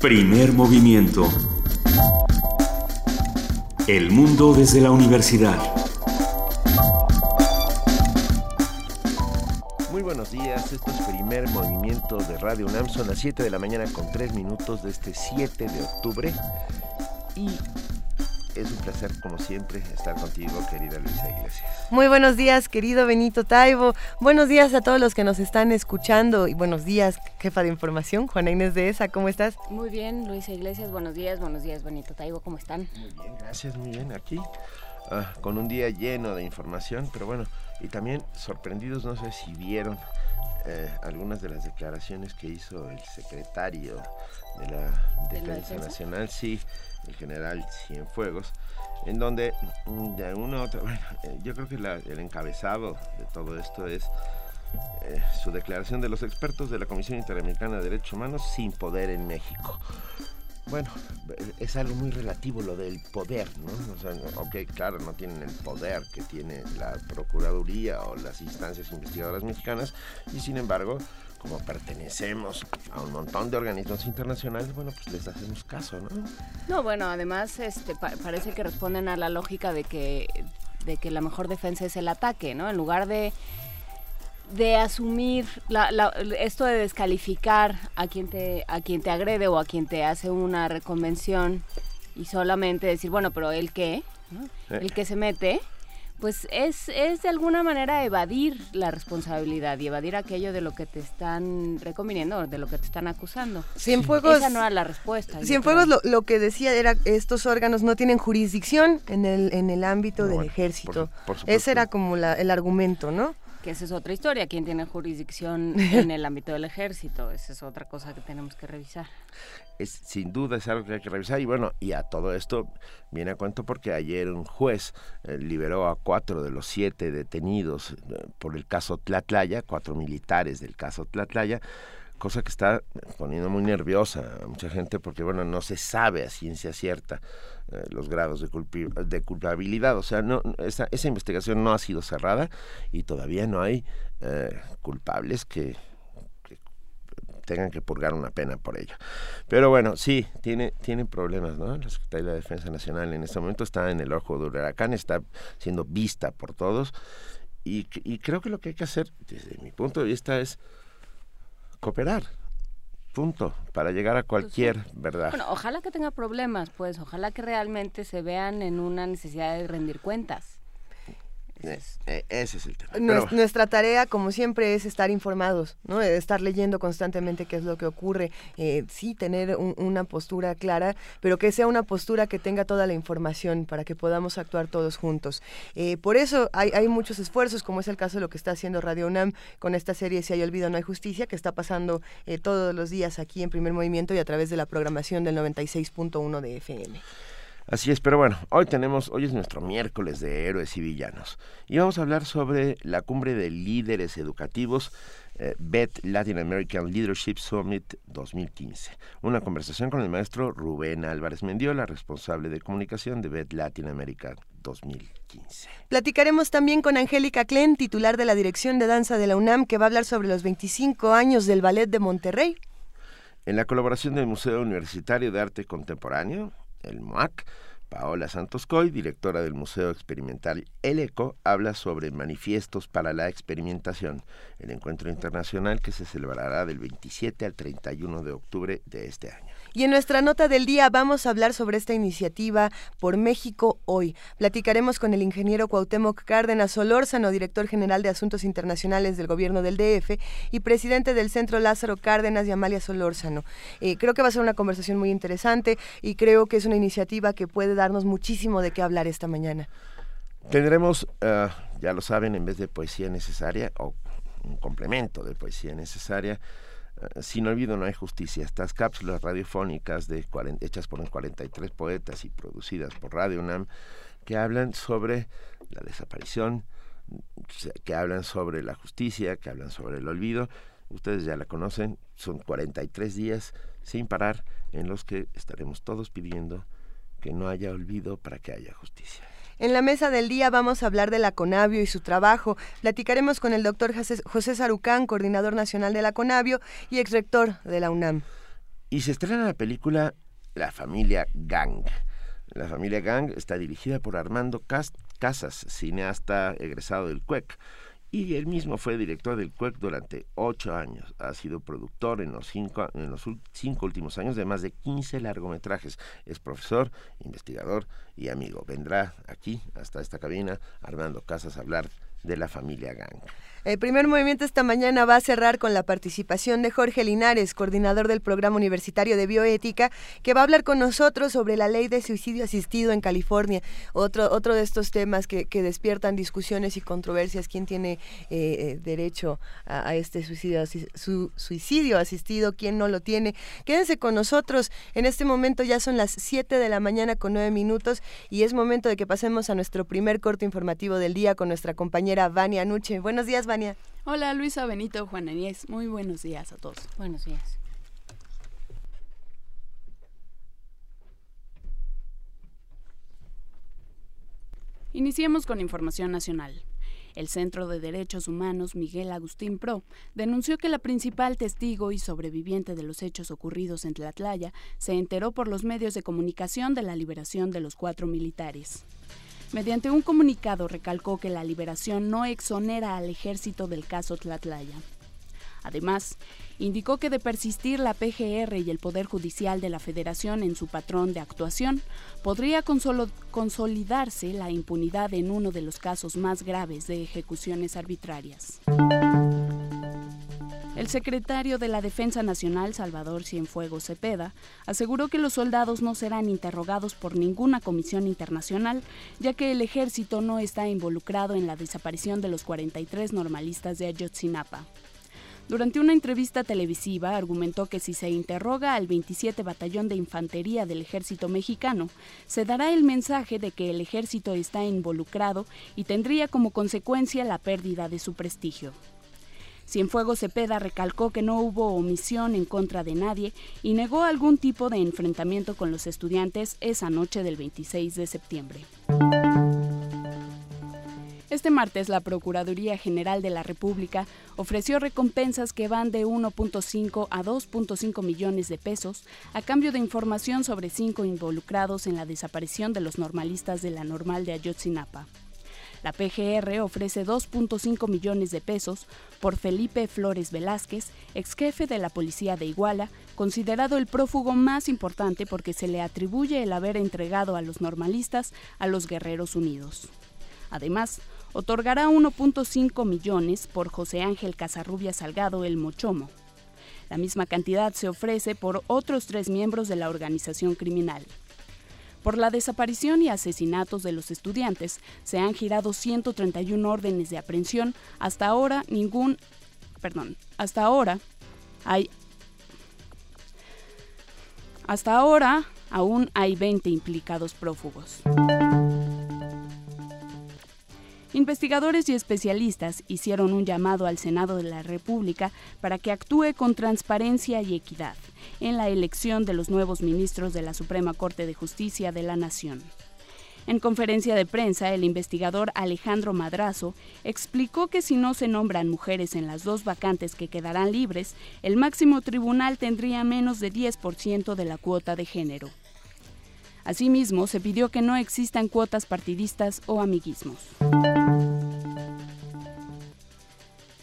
Primer movimiento. El mundo desde la universidad. Muy buenos días, esto es primer movimiento de Radio UNAM, son las 7 de la mañana con 3 minutos de este 7 de octubre y es un placer, como siempre, estar contigo, querida Luisa Iglesias. Muy buenos días, querido Benito Taibo. Buenos días a todos los que nos están escuchando. Y buenos días, jefa de información, Juana Inés de ESA, ¿cómo estás? Muy bien, Luisa Iglesias, buenos días, buenos días, Benito Taibo, ¿cómo están? Muy bien, gracias, muy bien, aquí. Ah, con un día lleno de información, pero bueno, y también sorprendidos, no sé si vieron eh, algunas de las declaraciones que hizo el secretario de la Defensa Nacional, sí, el general Cienfuegos, en donde mm, de alguna otra, bueno, eh, yo creo que el encabezado de todo esto es eh, su declaración de los expertos de la Comisión Interamericana de Derechos Humanos sin poder en México. Bueno, es algo muy relativo lo del poder, ¿no? O sea, ok, claro, no tienen el poder que tiene la Procuraduría o las instancias investigadoras mexicanas, y sin embargo, como pertenecemos a un montón de organismos internacionales, bueno, pues les hacemos caso, ¿no? No, bueno, además este, parece que responden a la lógica de que, de que la mejor defensa es el ataque, ¿no? En lugar de, de asumir esto de descalificar a quien, te, a quien te agrede o a quien te hace una reconvención y solamente decir, bueno, pero ¿el qué? El que se mete pues es, es de alguna manera evadir la responsabilidad y evadir aquello de lo que te están reconviniendo, de lo que te están acusando. Cienfuegos, Esa no era la respuesta. Cienfuegos lo, lo, que decía era estos órganos no tienen jurisdicción en el, en el ámbito del ejército. Ese era como la, el argumento, ¿no? Que esa es otra historia, quién tiene jurisdicción en el ámbito del ejército, esa es otra cosa que tenemos que revisar. Es, sin duda es algo que hay que revisar. Y bueno, y a todo esto viene a cuento porque ayer un juez eh, liberó a cuatro de los siete detenidos eh, por el caso Tlatlaya, cuatro militares del caso Tlatlaya, cosa que está poniendo muy nerviosa a mucha gente porque bueno, no se sabe a ciencia cierta los grados de, de, culpabilidad. O sea, no, esa, esa, investigación no ha sido cerrada y todavía no hay eh, culpables que, tengan que purgar una pena por ello. Pero bueno, sí, tiene, tiene problemas, ¿no? La Secretaría de Defensa Nacional en este momento está en el ojo del huracán, está siendo vista por todos y creo que lo que hay que hacer, desde mi punto de vista, es cooperar punto, para llegar a cualquier verdad. Bueno, ojalá que tenga problemas, pues, ojalá que realmente se vean en una necesidad de rendir cuentas. Eh, eh, ese es el tema. Nuestra, tarea, como siempre, es estar informados, ¿no? estar leyendo constantemente qué es lo que ocurre, eh, sí tener una postura clara, pero que sea una postura que tenga toda la información para que podamos actuar todos juntos. por eso hay, hay, muchos esfuerzos, como es el caso de lo que está haciendo Radio UNAM con esta serie Si hay olvido, no hay justicia, que está pasando todos los días aquí en Primer Movimiento y a través de la programación del 96.1 de FM. Así es, pero bueno, hoy tenemos, hoy es nuestro miércoles de héroes y villanos y vamos a hablar sobre la cumbre de líderes educativos eh, BET Latin American Leadership Summit 2015. Una conversación con el maestro Rubén Álvarez Mendiola, responsable de comunicación de BET Latin America 2015. Platicaremos también con Angélica Klen, titular de la Dirección de Danza de la UNAM, que va a hablar sobre los 25 años del Ballet de Monterrey. En la colaboración del Museo Universitario de Arte Contemporáneo, el MOAC, Paola Santos Coy, directora del Museo Experimental El Eco, habla sobre manifiestos para la experimentación, el encuentro internacional que se celebrará del 27 al 31 de octubre de este año. Y en nuestra nota del día vamos a hablar sobre esta iniciativa por México hoy. Platicaremos con el ingeniero Cuauhtémoc Cárdenas Solórzano, director general de Asuntos Internacionales del Gobierno del DF y presidente del Centro Lázaro Cárdenas y Amalia Solórzano. Eh, creo que va a ser una conversación muy interesante y creo que es una iniciativa que puede darnos muchísimo de qué hablar esta mañana. Tendremos, eh, ya lo saben, en vez de poesía necesaria o un complemento de poesía necesaria, sin olvido no hay justicia. Estas cápsulas radiofónicas de hechas por 43 poetas y producidas por Radio UNAM que hablan sobre la desaparición, que hablan sobre la justicia, que hablan sobre el olvido. Ustedes ya la conocen, son 43 días sin parar en los que estaremos todos pidiendo que no haya olvido para que haya justicia. En la mesa del día vamos a hablar de la CONAVIO y su trabajo. Platicaremos con el doctor José Sarucán, coordinador nacional de la CONAVIO y exrector de la UNAM. Y se estrena la película La familia Gang. La familia Gang está dirigida por Armando Casas, cineasta egresado del CUEC y él mismo fue director del CUEC durante ocho años. Ha sido productor en los cinco, en los cinco últimos años de más de 15 largometrajes. Es profesor, investigador y amigo. Vendrá aquí, hasta esta cabina, Armando Casas a hablar de la familia Gang. El primer movimiento esta mañana va a cerrar con la participación de Jorge Linares, coordinador del Programa Universitario de Bioética, que va a hablar con nosotros sobre la ley de suicidio asistido en California. Otro, otro de estos temas que, despiertan discusiones y controversias. ¿Quién tiene eh, eh, derecho a, este suicidio, su, suicidio asistido? ¿Quién no lo tiene? Quédense con nosotros. En este momento ya son las 7 de la mañana con 9 minutos y es momento de que pasemos a nuestro primer corte informativo del día con nuestra compañera Vania Nuche. Buenos días, Hola Luisa Benito, Juan Aníez. Muy buenos días a todos. Buenos días. Iniciemos con información nacional. El Centro de Derechos Humanos Miguel Agustín Pro denunció que la principal testigo y sobreviviente de los hechos ocurridos en Tlatlaya se enteró por los medios de comunicación de la liberación de los cuatro militares. Mediante un comunicado recalcó que la liberación no exonera al ejército del caso Tlatlaya. Además, indicó que de persistir la PGR y el Poder Judicial de la Federación en su patrón de actuación, podría consolidarse la impunidad en uno de los casos más graves de ejecuciones arbitrarias. El secretario de la Defensa Nacional, Salvador Cienfuegos Cepeda, aseguró que los soldados no serán interrogados por ninguna comisión internacional, ya que el ejército no está involucrado en la desaparición de los 43 normalistas de Ayotzinapa. Durante una entrevista televisiva argumentó que si se interroga al 27 Batallón de Infantería del Ejército Mexicano, se dará el mensaje de que el ejército está involucrado y tendría como consecuencia la pérdida de su prestigio. Cienfuegos Cepeda recalcó que no hubo omisión en contra de nadie y negó algún tipo de enfrentamiento con los estudiantes esa noche del 26 de septiembre. Este martes, la Procuraduría General de la República ofreció recompensas que van de 1.5 a 2.5 millones de pesos a cambio de información sobre cinco involucrados en la desaparición de los normalistas de la normal de Ayotzinapa. La PGR ofrece 2.5 millones de pesos por Felipe Flores Velázquez, ex jefe de la policía de Iguala, considerado el prófugo más importante porque se le atribuye el haber entregado a los normalistas a los Guerreros Unidos. Además, otorgará 1.5 millones por José Ángel Casarrubia Salgado el Mochomo. La misma cantidad se ofrece por otros tres miembros de la organización criminal. Por la desaparición y asesinatos de los estudiantes se han girado 131 órdenes de aprehensión. Hasta ahora ningún, perdón, hasta ahora hay hasta ahora aún hay 20 implicados prófugos. Investigadores y especialistas hicieron un llamado al Senado de la República para que actúe con transparencia y equidad en la elección de los nuevos ministros de la Suprema Corte de Justicia de la Nación. En conferencia de prensa, el investigador Alejandro Madrazo explicó que si no se nombran mujeres en las dos vacantes que quedarán libres, el máximo tribunal tendría menos de 10% de la cuota de género. Asimismo, se pidió que no existan cuotas partidistas o amiguismos.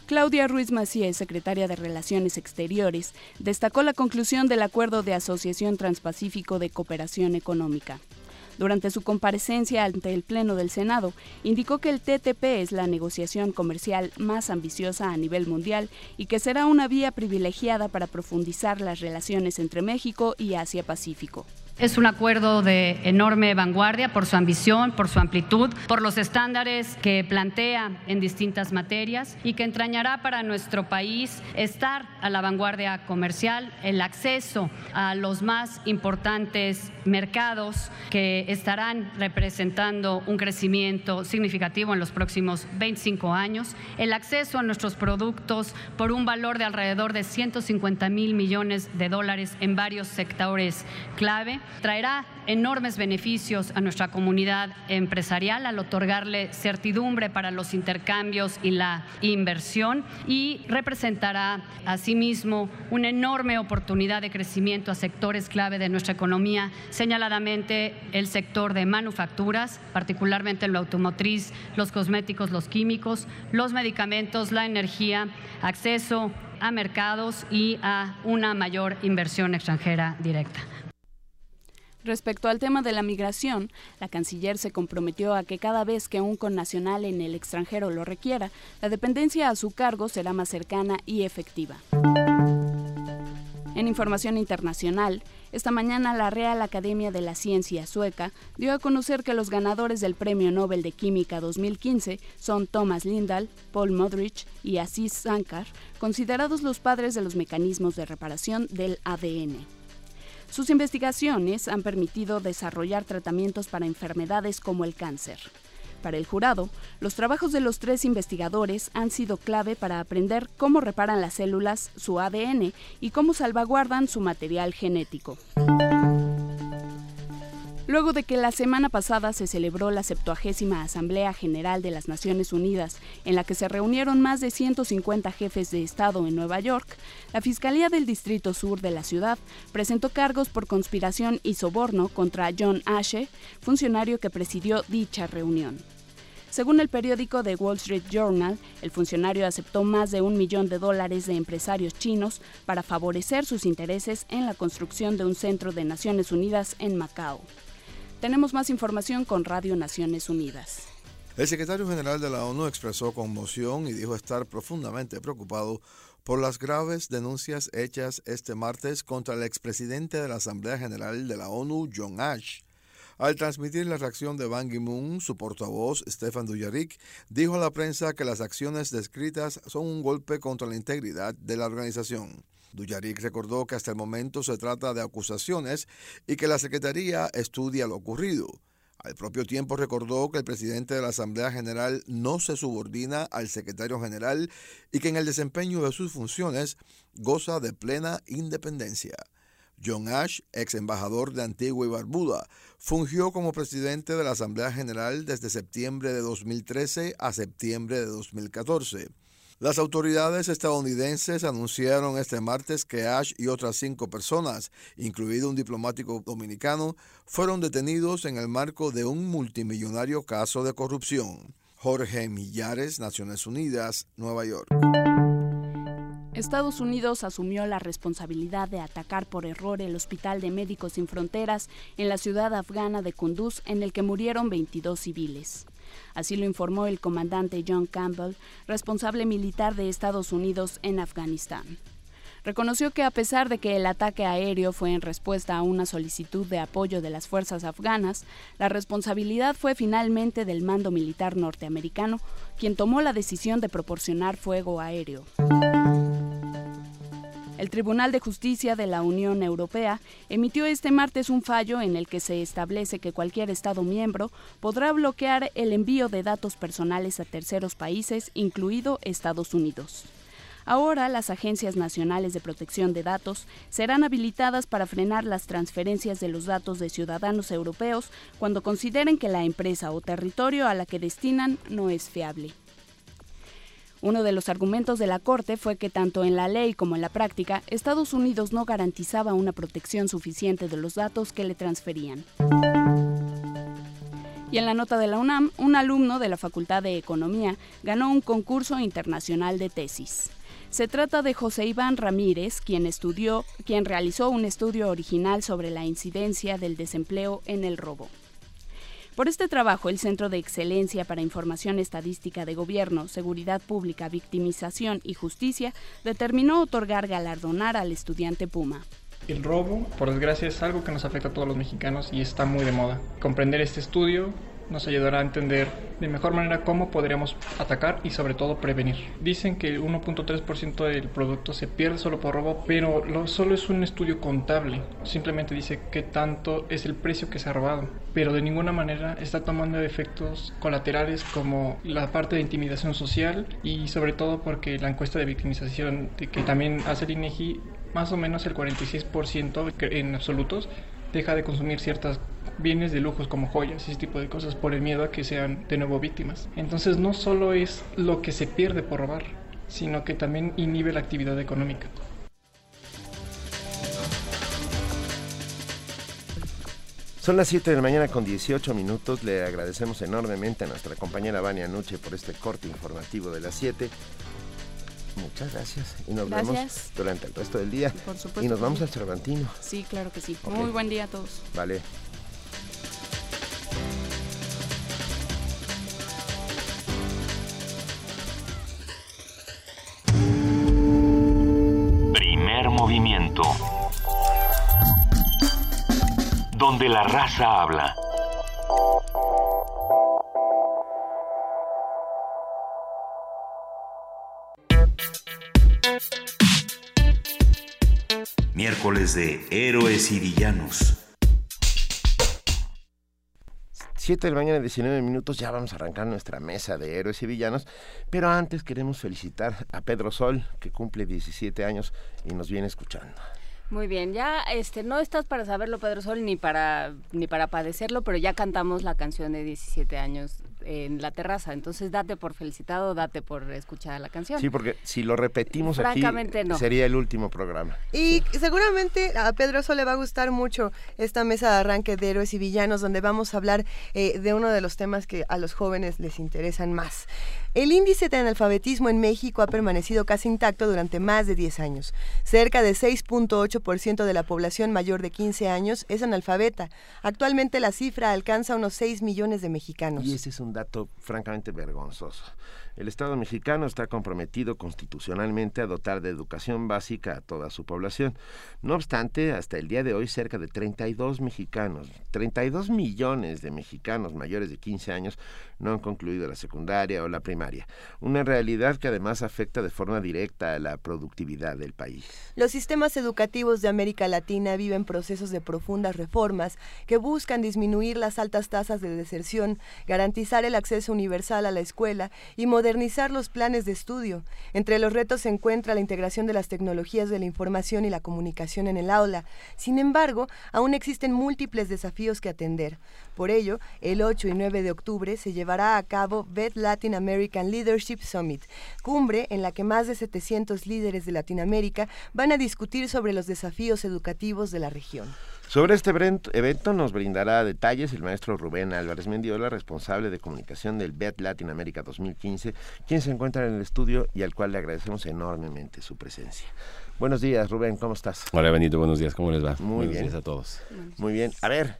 Claudia Ruiz Macías, secretaria de Relaciones Exteriores, destacó la conclusión del Acuerdo de Asociación Transpacífico de Cooperación Económica. Durante su comparecencia ante el Pleno del Senado, indicó que el TTP es la negociación comercial más ambiciosa a nivel mundial y que será una vía privilegiada para profundizar las relaciones entre México y Asia-Pacífico. Es un acuerdo de enorme vanguardia por su ambición, por su amplitud, por los estándares que plantea en distintas materias y que entrañará para nuestro país estar a la vanguardia comercial, el acceso a los más importantes mercados que estarán representando un crecimiento significativo en los próximos 25 años, el acceso a nuestros productos por un valor de alrededor de 150 mil millones de dólares en varios sectores clave traerá enormes beneficios a nuestra comunidad empresarial al otorgarle certidumbre para los intercambios y la inversión y representará asimismo una enorme oportunidad de crecimiento a sectores clave de nuestra economía, señaladamente el sector de manufacturas, particularmente lo automotriz, los cosméticos, los químicos, los medicamentos, la energía, acceso a mercados y a una mayor inversión extranjera directa. Respecto al tema de la migración, la canciller se comprometió a que cada vez que un connacional en el extranjero lo requiera, la dependencia a su cargo será más cercana y efectiva. En información internacional, esta mañana la Real Academia de la Ciencia sueca dio a conocer que los ganadores del Premio Nobel de Química 2015 son Thomas Lindahl, Paul Modrich y Aziz Sankar, considerados los padres de los mecanismos de reparación del ADN. Sus investigaciones han permitido desarrollar tratamientos para enfermedades como el cáncer. Para el jurado, los trabajos de los tres investigadores han sido clave para aprender cómo reparan las células su ADN y cómo salvaguardan su material genético. Luego de que la semana pasada se celebró la 70 Asamblea General de las Naciones Unidas, en la que se reunieron más de 150 jefes de Estado en Nueva York, la Fiscalía del Distrito Sur de la ciudad presentó cargos por conspiración y soborno contra John Ashe, funcionario que presidió dicha reunión. Según el periódico The Wall Street Journal, el funcionario aceptó más de un millón de dólares de empresarios chinos para favorecer sus intereses en la construcción de un centro de Naciones Unidas en Macao. Tenemos más información con Radio Naciones Unidas. El secretario general de la ONU expresó conmoción y dijo estar profundamente preocupado por las graves denuncias hechas este martes contra el expresidente de la Asamblea General de la ONU, John Ash. Al transmitir la reacción de Ban Ki-moon, su portavoz, Stefan Dujarric, dijo a la prensa que las acciones descritas son un golpe contra la integridad de la organización. Duyarik recordó que hasta el momento se trata de acusaciones y que la Secretaría estudia lo ocurrido. Al propio tiempo recordó que el presidente de la Asamblea General no se subordina al secretario general y que en el desempeño de sus funciones goza de plena independencia. John Ash, ex embajador de Antigua y Barbuda, fungió como presidente de la Asamblea General desde septiembre de 2013 a septiembre de 2014. Las autoridades estadounidenses anunciaron este martes que Ash y otras cinco personas, incluido un diplomático dominicano, fueron detenidos en el marco de un multimillonario caso de corrupción. Jorge Millares, Naciones Unidas, Nueva York. Estados Unidos asumió la responsabilidad de atacar por error el Hospital de Médicos Sin Fronteras en la ciudad afgana de Kunduz, en el que murieron 22 civiles. Así lo informó el comandante John Campbell, responsable militar de Estados Unidos en Afganistán. Reconoció que a pesar de que el ataque aéreo fue en respuesta a una solicitud de apoyo de las fuerzas afganas, la responsabilidad fue finalmente del mando militar norteamericano, quien tomó la decisión de proporcionar fuego aéreo. El Tribunal de Justicia de la Unión Europea emitió este martes un fallo en el que se establece que cualquier Estado miembro podrá bloquear el envío de datos personales a terceros países, incluido Estados Unidos. Ahora las agencias nacionales de protección de datos serán habilitadas para frenar las transferencias de los datos de ciudadanos europeos cuando consideren que la empresa o territorio a la que destinan no es fiable. Uno de los argumentos de la Corte fue que tanto en la ley como en la práctica, Estados Unidos no garantizaba una protección suficiente de los datos que le transferían. Y en la nota de la UNAM, un alumno de la Facultad de Economía ganó un concurso internacional de tesis. Se trata de José Iván Ramírez, quien estudió, quien realizó un estudio original sobre la incidencia del desempleo en el robo. Por este trabajo, el Centro de Excelencia para Información Estadística de Gobierno, Seguridad Pública, Victimización y Justicia determinó otorgar galardonar al estudiante Puma. El robo, por desgracia, es algo que nos afecta a todos los mexicanos y está muy de moda. Comprender este estudio nos ayudará a entender de mejor manera cómo podríamos atacar y sobre todo prevenir. Dicen que el 1.3% del producto se pierde solo por robo, pero lo, solo es un estudio contable. Simplemente dice qué tanto es el precio que se ha robado, pero de ninguna manera está tomando efectos colaterales como la parte de intimidación social y sobre todo porque la encuesta de victimización que también hace el INEGI más o menos el 46% en absolutos deja de consumir ciertas bienes de lujos como joyas y ese tipo de cosas por el miedo a que sean de nuevo víctimas. Entonces no solo es lo que se pierde por robar, sino que también inhibe la actividad económica. Son las 7 de la mañana con 18 minutos. Le agradecemos enormemente a nuestra compañera Vania Nuche por este corte informativo de las 7. Muchas gracias. Y nos vemos durante el resto del día. Por supuesto. Y nos vamos al Cervantino. Sí, claro que sí. Muy buen día a todos. Vale. Movimiento donde la raza habla. Miércoles de Héroes y Villanos. 7 de la mañana, 19 minutos, ya vamos a arrancar nuestra mesa de héroes y villanos, pero antes queremos felicitar a Pedro Sol, que cumple 17 años y nos viene escuchando. Muy bien, ya este no estás para saberlo Pedro Sol ni para ni para padecerlo, pero ya cantamos la canción de 17 años en la terraza, entonces date por felicitado, date por escuchar la canción. Sí, porque si lo repetimos Francamente, aquí sería el último programa. Y seguramente a Pedro Sol le va a gustar mucho esta mesa de arranque de héroes y villanos donde vamos a hablar eh, de uno de los temas que a los jóvenes les interesan más. El índice de analfabetismo en México ha permanecido casi intacto durante más de 10 años. Cerca de 6.8% de la población mayor de 15 años es analfabeta. Actualmente la cifra alcanza unos 6 millones de mexicanos. Y ese es un dato francamente vergonzoso. El Estado mexicano está comprometido constitucionalmente a dotar de educación básica a toda su población. No obstante, hasta el día de hoy cerca de 32 mexicanos, 32 millones de mexicanos mayores de 15 años no han concluido la secundaria o la primaria. Una realidad que además afecta de forma directa a la productividad del país. Los sistemas educativos de América Latina viven procesos de profundas reformas que buscan disminuir las altas tasas de deserción, garantizar el acceso universal a la escuela y modernizar los planes de estudio. Entre los retos se encuentra la integración de las tecnologías de la información y la comunicación en el aula. Sin embargo, aún existen múltiples desafíos que atender. Por ello, el 8 y 9 de octubre se llevará a cabo BED Latin American Leadership Summit, cumbre en la que más de 700 líderes de Latinoamérica van a discutir sobre los desafíos educativos de la región. Sobre este evento nos brindará detalles el maestro Rubén Álvarez Mendiola, responsable de comunicación del BET Latinoamérica 2015, quien se encuentra en el estudio y al cual le agradecemos enormemente su presencia. Buenos días, Rubén, ¿cómo estás? Hola, Benito, buenos días, ¿cómo les va? Muy buenos bien. días a todos. Muy bien. A ver,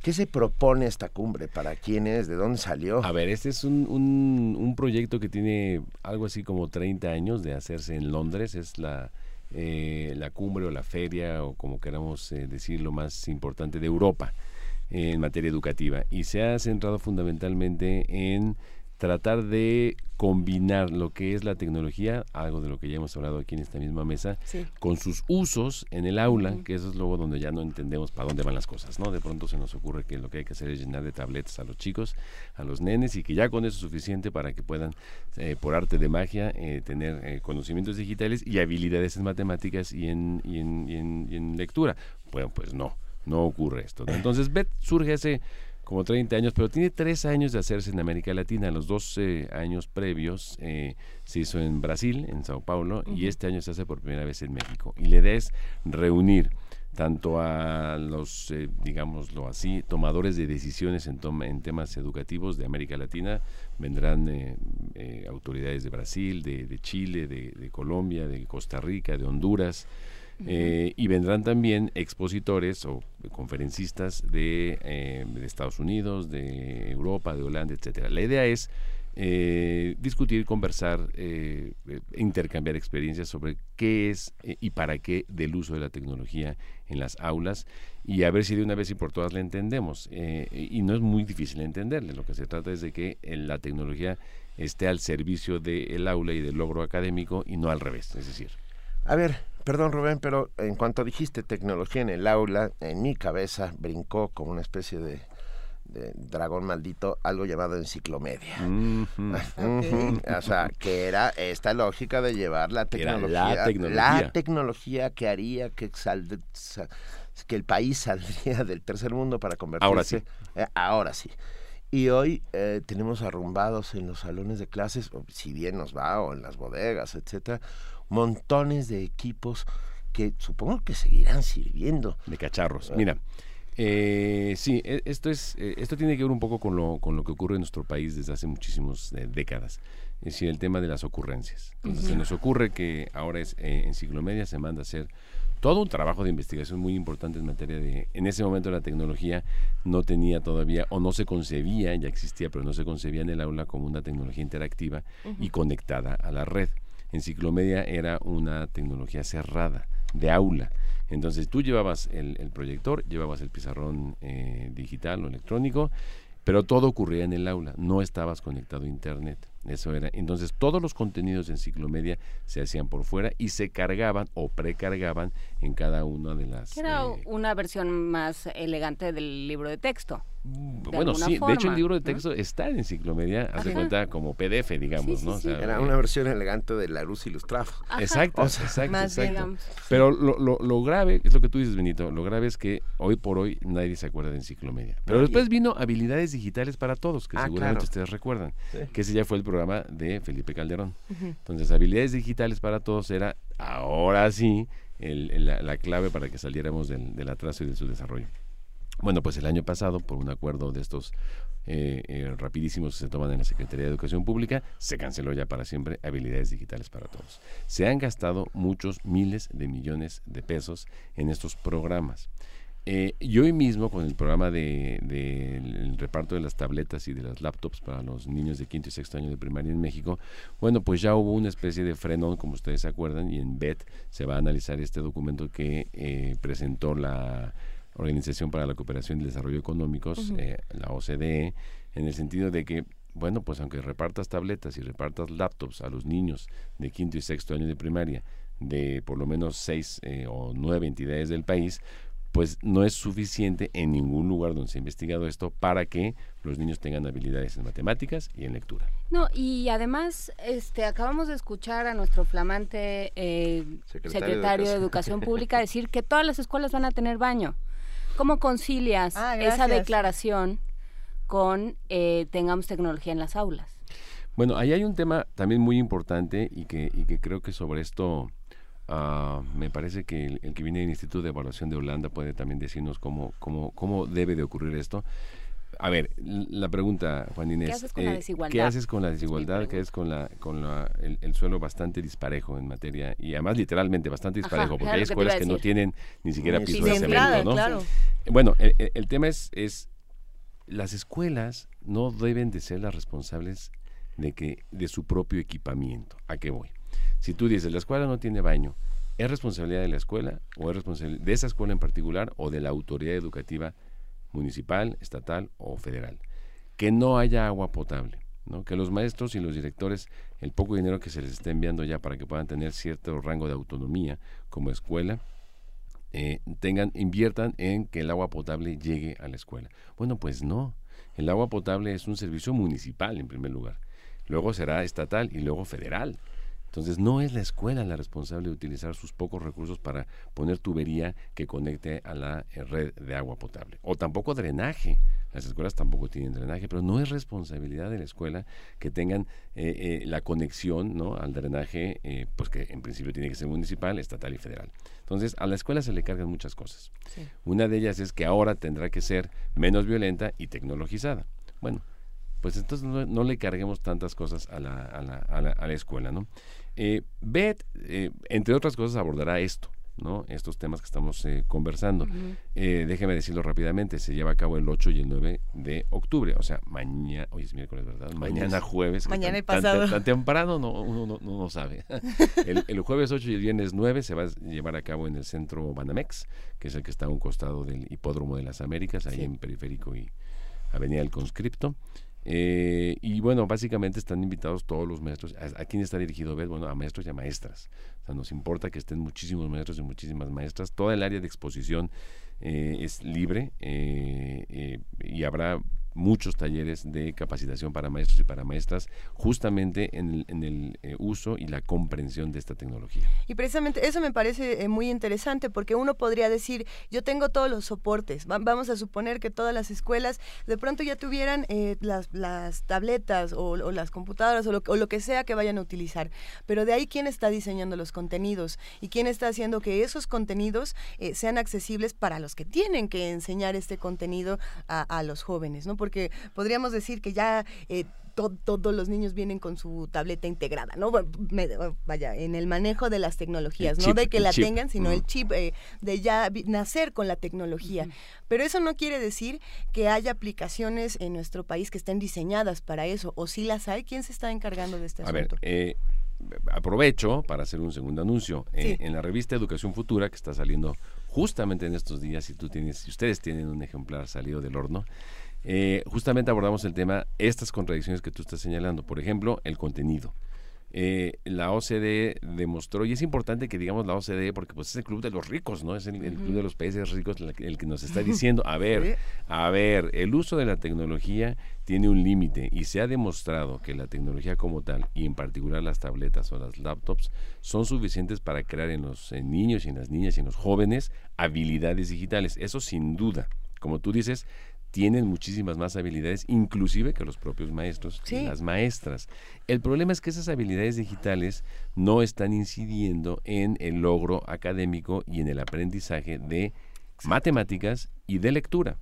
¿Qué se propone esta cumbre? ¿Para quién es? ¿De dónde salió? A ver, este es un, un, proyecto que tiene algo así como 30 años de hacerse en Londres. Es la, eh, la cumbre o la feria o como queramos eh, decirlo más importante de Europa en materia educativa. Y se ha centrado fundamentalmente en tratar de combinar lo que es la tecnología, algo de lo que ya hemos hablado aquí en esta misma mesa, con sus usos en el aula, que eso es luego donde ya no entendemos para dónde van las cosas, ¿no? De pronto se nos ocurre que lo que hay que hacer es llenar de tabletas a los chicos, a los nenes, y que ya con eso es suficiente para que puedan, eh, por arte de magia, eh, tener eh, conocimientos digitales y habilidades en matemáticas y en, y en, y en, lectura. Bueno, pues no, no ocurre esto. Entonces, BET surge hace como 30 años, pero tiene tres años de hacerse en América Latina. Los dos años previos eh, se hizo en Brasil, en Sao Paulo, y este año se hace por primera vez en México. Y la idea es reunir tanto a los, eh, digámoslo así, tomadores de decisiones en, en temas educativos de América Latina. Vendrán eh, autoridades de Brasil, de, Chile, de Colombia, de Costa Rica, de Honduras. Eh, y vendrán también expositores o conferencistas de, eh, de, Estados Unidos, de Europa, de Holanda, etcétera. La idea es eh, discutir, conversar, intercambiar experiencias sobre qué es y para qué del uso de la tecnología en las aulas y a ver si de una vez y por todas la entendemos. y no es muy difícil entenderle, lo que se trata es de que la tecnología esté al servicio del aula y del logro académico y no al revés, es decir. A ver, Perdón Rubén, pero en cuanto dijiste tecnología en el aula, en mi cabeza brincó como una especie de, de dragón maldito algo llamado enciclomedia. O sea, que era esta lógica de llevar la tecnología, la tecnología que haría que, que el país saldría del tercer mundo para convertirse. Ahora sí. Eh, ahora sí. Y hoy eh, tenemos arrumbados en los salones de clases, o si bien nos va, o en las bodegas, etcétera, montones de equipos que supongo que seguirán sirviendo. de cacharros. Mira, eh, sí, e- esto es, eh, esto tiene que ver un poco con lo, con lo que ocurre en nuestro país desde hace muchísimas décadas. Es decir, el tema de las ocurrencias. Entonces, se nos ocurre que ahora es eh, Enciclomedia se manda a hacer todo un trabajo de investigación muy importante en materia de, en ese momento la tecnología no tenía todavía, o no se concebía, ya existía, pero no se concebía en el aula como una tecnología interactiva y conectada a la red. Enciclomedia era una tecnología cerrada, de aula. Entonces tú llevabas el, el proyector, llevabas el pizarrón eh, digital o electrónico, pero todo ocurría en el aula, no estabas conectado a internet. Eso era. Entonces todos los contenidos de enciclomedia se hacían por fuera y se cargaban o precargaban en cada una de las. Era eh, una versión más elegante del libro de texto. De bueno, sí, de hecho el libro de ¿no? texto está en enciclomedia, haz de Ajá. cuenta como PDF, digamos, Sí, ¿no? sí, O sea, Era eh, una versión elegante de la luz ilustrada. Exacto, O sea, exacto, más bien, exacto. digamos. Pero lo, lo, lo grave, es lo que tú dices, Benito, lo grave es que hoy por hoy nadie se acuerda de enciclomedia. Pero Nadie. después vino Habilidades Digitales para Todos, que Ah, seguramente claro. ustedes recuerdan, Sí. que ese ya fue el programa de Felipe Calderón. Entonces, Habilidades Digitales para Todos era, ahora sí, el- el- la, la clave para que saliéramos del, del atraso y de su desarrollo. Bueno, pues el año pasado, por un acuerdo de estos eh, eh, rapidísimos que se toman en la Secretaría de Educación Pública, se canceló ya para siempre habilidades digitales para todos. Se han gastado muchos miles de millones de pesos en estos programas. Eh, y hoy mismo, con el programa de, de reparto de las tabletas y de las laptops para los niños de quinto y sexto año de primaria en México, bueno, pues ya hubo una especie de frenón, como ustedes se acuerdan, y en BET se va a analizar este documento que presentó la Organización para la Cooperación y el Desarrollo Económicos, eh, la OCDE, en el sentido de que, bueno, pues aunque repartas tabletas y repartas laptops a los niños de quinto y sexto año de primaria, de por lo menos seis eh, o nueve entidades del país, pues no es suficiente en ningún lugar donde se ha investigado esto para que los niños tengan habilidades en matemáticas y en lectura. No, y además, este, acabamos de escuchar a nuestro flamante eh, Secretario secretario, de de, Educación. Educación Pública decir que todas las escuelas van a tener baño. ¿Cómo concilias Ah, esa declaración con eh, tengamos tecnología en las aulas? Bueno, ahí hay un tema también muy importante y que, y que creo que sobre esto ah, me parece que el, el que viene del Instituto de Evaluación de Holanda puede también decirnos cómo, cómo, cómo debe de ocurrir esto. A ver, la pregunta, Juan Inés. eh, haces con la desigualdad? ¿Qué haces con la desigualdad? ¿Qué pregunta. es con, la, con la, el, el suelo bastante disparejo en materia? Y además literalmente bastante Ajá, disparejo, porque hay que escuelas que no tienen ni siquiera piso de entrada, cemento, ¿no? claro. Bueno, el tema es, es, las escuelas no deben de ser las responsables de, que, de su propio equipamiento. ¿A qué voy? Si tú dices, la escuela no tiene baño, ¿es responsabilidad de la escuela o es responsabilidad de esa escuela en particular o de la autoridad educativa municipal, estatal o federal? Que no haya agua potable. ¿no? Que los maestros y los directores, el poco dinero que se les está enviando ya para que puedan tener cierto rango de autonomía como escuela, eh, tengan, inviertan en que el agua potable llegue a la escuela. Bueno, pues no. El agua potable es un servicio municipal en primer lugar. Luego será estatal y luego federal. Entonces no es la escuela la responsable de utilizar sus pocos recursos para poner tubería que conecte a la eh, red de agua potable. O tampoco drenaje. Las escuelas tampoco tienen drenaje, pero no es responsabilidad de la escuela que tengan eh, eh, la conexión ¿no? al drenaje, eh, pues que en principio tiene que ser municipal, estatal y federal. Entonces a la escuela se le cargan muchas cosas. Una de ellas es que ahora tendrá que ser menos violenta y tecnologizada. Bueno, pues entonces no, no le carguemos tantas cosas a la, a la, a la, a la escuela, ¿no? Eh, BET, eh, entre otras cosas, abordará esto, ¿no? Estos temas que estamos eh, conversando. Eh, déjeme decirlo rápidamente, se lleva a cabo el 8 y el 9 de octubre, o sea, mañana, hoy es miércoles, ¿verdad? Mañana jueves. Mañana tan- pasado. Tan, tan temprano no, uno no, no, no sabe. el, el jueves 8 y el viernes 9 se va a llevar a cabo en el centro Banamex, que es el que está a un costado del Hipódromo de las Américas, ahí en Periférico y Avenida del Conscripto. Eh, y bueno, básicamente están invitados todos los maestros. ¿A, quién está dirigido BED? Bueno, a maestros y a maestras. O sea, nos importa que estén muchísimos maestros y muchísimas maestras. Toda el área de exposición es libre y habrá muchos talleres de capacitación para maestros y para maestras justamente en el, eh, uso y la comprensión de esta tecnología. Y precisamente eso me parece eh, muy interesante porque uno podría decir, yo tengo todos los soportes, vamos a suponer que todas las escuelas de pronto ya tuvieran eh, las, las, tabletas o, las computadoras o lo, que sea que vayan a utilizar, pero de ahí quién está diseñando los contenidos y quién está haciendo que esos contenidos sean accesibles para los que tienen que enseñar este contenido a, a los jóvenes, ¿no? Porque podríamos decir que ya eh, todos los niños vienen con su tableta integrada, ¿no? vaya, en el manejo de las tecnologías, no de que la tengan, sino el chip eh, de ya nacer con la tecnología. Pero eso no quiere decir que haya aplicaciones en nuestro país que estén diseñadas para eso, o si las hay, ¿quién se está encargando de este A asunto? Ver, eh, aprovecho para hacer un segundo anuncio. en la revista Educación Futura, que está saliendo justamente en estos días, si tú tienes, si ustedes tienen un ejemplar salido del horno, eh, justamente abordamos el tema, estas contradicciones que tú estás señalando. Por ejemplo, el contenido. Eh, la OCDE demostró, y es importante que digamos la OCDE, porque pues es el club de los ricos, ¿no? Es el, club de los países ricos el, que nos está diciendo, a ver, a ver, el uso de la tecnología tiene un límite y se ha demostrado que la tecnología como tal, y en particular las tabletas o las laptops, son suficientes para crear en los niños y en las niñas y en los jóvenes habilidades digitales. Eso sin duda. Como tú dices, tienen muchísimas más habilidades, inclusive que los propios maestros y las maestras. El problema es que esas habilidades digitales no están incidiendo en el logro académico y en el aprendizaje de matemáticas y de lectura.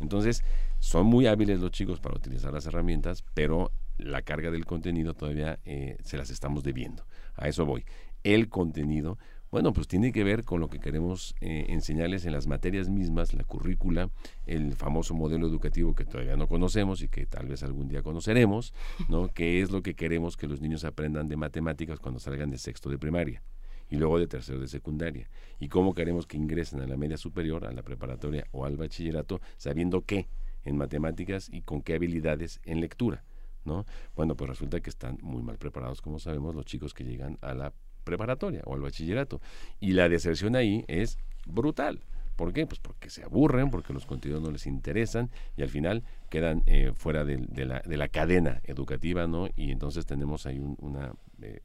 Entonces, son muy hábiles los chicos para utilizar las herramientas, pero la carga del contenido todavía eh, se las estamos debiendo. A eso voy. El contenido bueno, pues tiene que ver con lo que queremos eh, enseñarles en las materias mismas, la currícula, el famoso modelo educativo que todavía no conocemos y que tal vez algún día conoceremos, ¿no? que es lo que queremos que los niños aprendan de matemáticas cuando salgan de sexto de primaria y luego de tercero de secundaria. Y cómo queremos que ingresen a la media superior, a la preparatoria o al bachillerato, sabiendo qué en matemáticas y con qué habilidades en lectura. ¿no? Bueno, pues resulta que están muy mal preparados, como sabemos, los chicos que llegan a la preparatoria o al bachillerato. Y la deserción ahí es brutal. ¿Por qué? Pues porque se aburren, porque los contenidos no les interesan y al final quedan eh, fuera de, la, de, la, cadena educativa, ¿no? Y entonces tenemos ahí una, eh,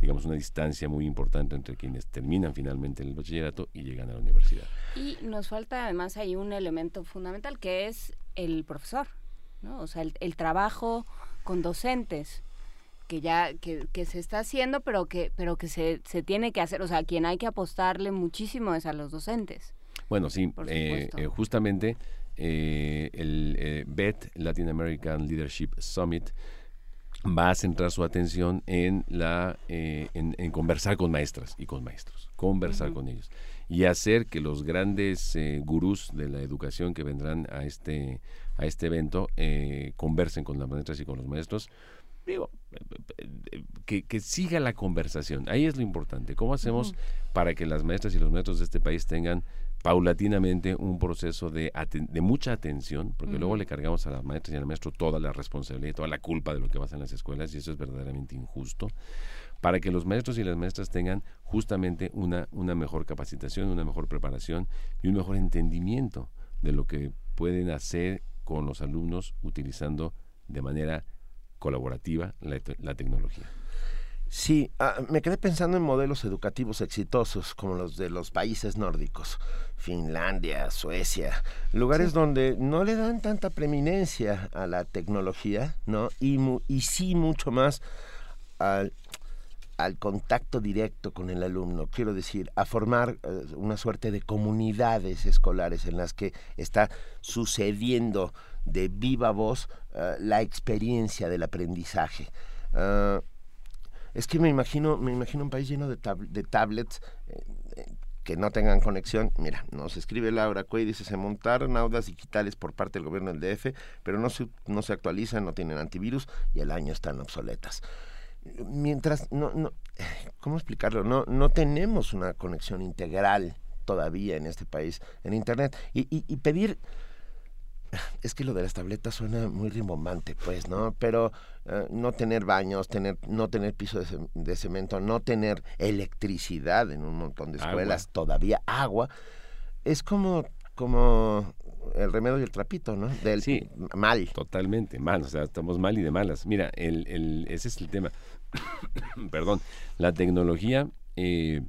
digamos, una distancia muy importante entre quienes terminan finalmente el bachillerato y llegan a la universidad. Y nos falta además ahí un elemento fundamental que es el profesor, ¿no? O sea, el trabajo con docentes que ya que, que, se está haciendo pero que pero que se, se, tiene que hacer. O sea quien hay que apostarle muchísimo es a los docentes. Bueno sí eh, eh, justamente eh, el BET Latin American Leadership Summit va a centrar su atención en la en, conversar con maestras y con maestros conversar con ellos y hacer que los grandes gurús de la educación que vendrán a este a este evento conversen con las maestras y con los maestros digo, que, que, siga la conversación. Ahí es lo importante. ¿Cómo hacemos para que las maestras y los maestros de este país tengan paulatinamente un proceso de, de mucha atención, porque luego le cargamos a las maestras y al maestro toda la responsabilidad, toda la culpa de lo que pasa en las escuelas, y eso es verdaderamente injusto, para que los maestros y las maestras tengan justamente una, una mejor capacitación, una mejor preparación y un mejor entendimiento de lo que pueden hacer con los alumnos utilizando de manera colaborativa la, tecnología. Sí, ah, me quedé pensando en modelos educativos exitosos como los de los países nórdicos, Finlandia, Suecia, lugares donde no le dan tanta preeminencia a la tecnología, ¿no? Y, y sí mucho más al, al, contacto directo con el alumno, quiero decir, a formar eh, una suerte de comunidades escolares en las que está sucediendo de viva voz eh, la experiencia del aprendizaje. Ah, es que me imagino, me imagino un país lleno de, de tablets eh, eh, que no tengan conexión. Mira, nos escribe Laura Cuey, dice, se montaron audas digitales por parte del gobierno del DF, pero no se, no se actualizan, no tienen antivirus y el año están obsoletas. Mientras, no, no, ¿cómo explicarlo? No, no tenemos una conexión integral todavía en este país en Internet. y, y pedir es que lo de las tabletas suena muy rimbombante, pues, ¿no? Pero eh, no tener baños, tener, no tener piso de, cemento, no tener electricidad en un montón de escuelas, todavía agua. es como, como el remedio y el trapito, ¿no? Del Sí. mal. Totalmente mal, o sea, estamos mal y de malas. Mira, el, el- ese es el tema. Perdón, la tecnología, eh,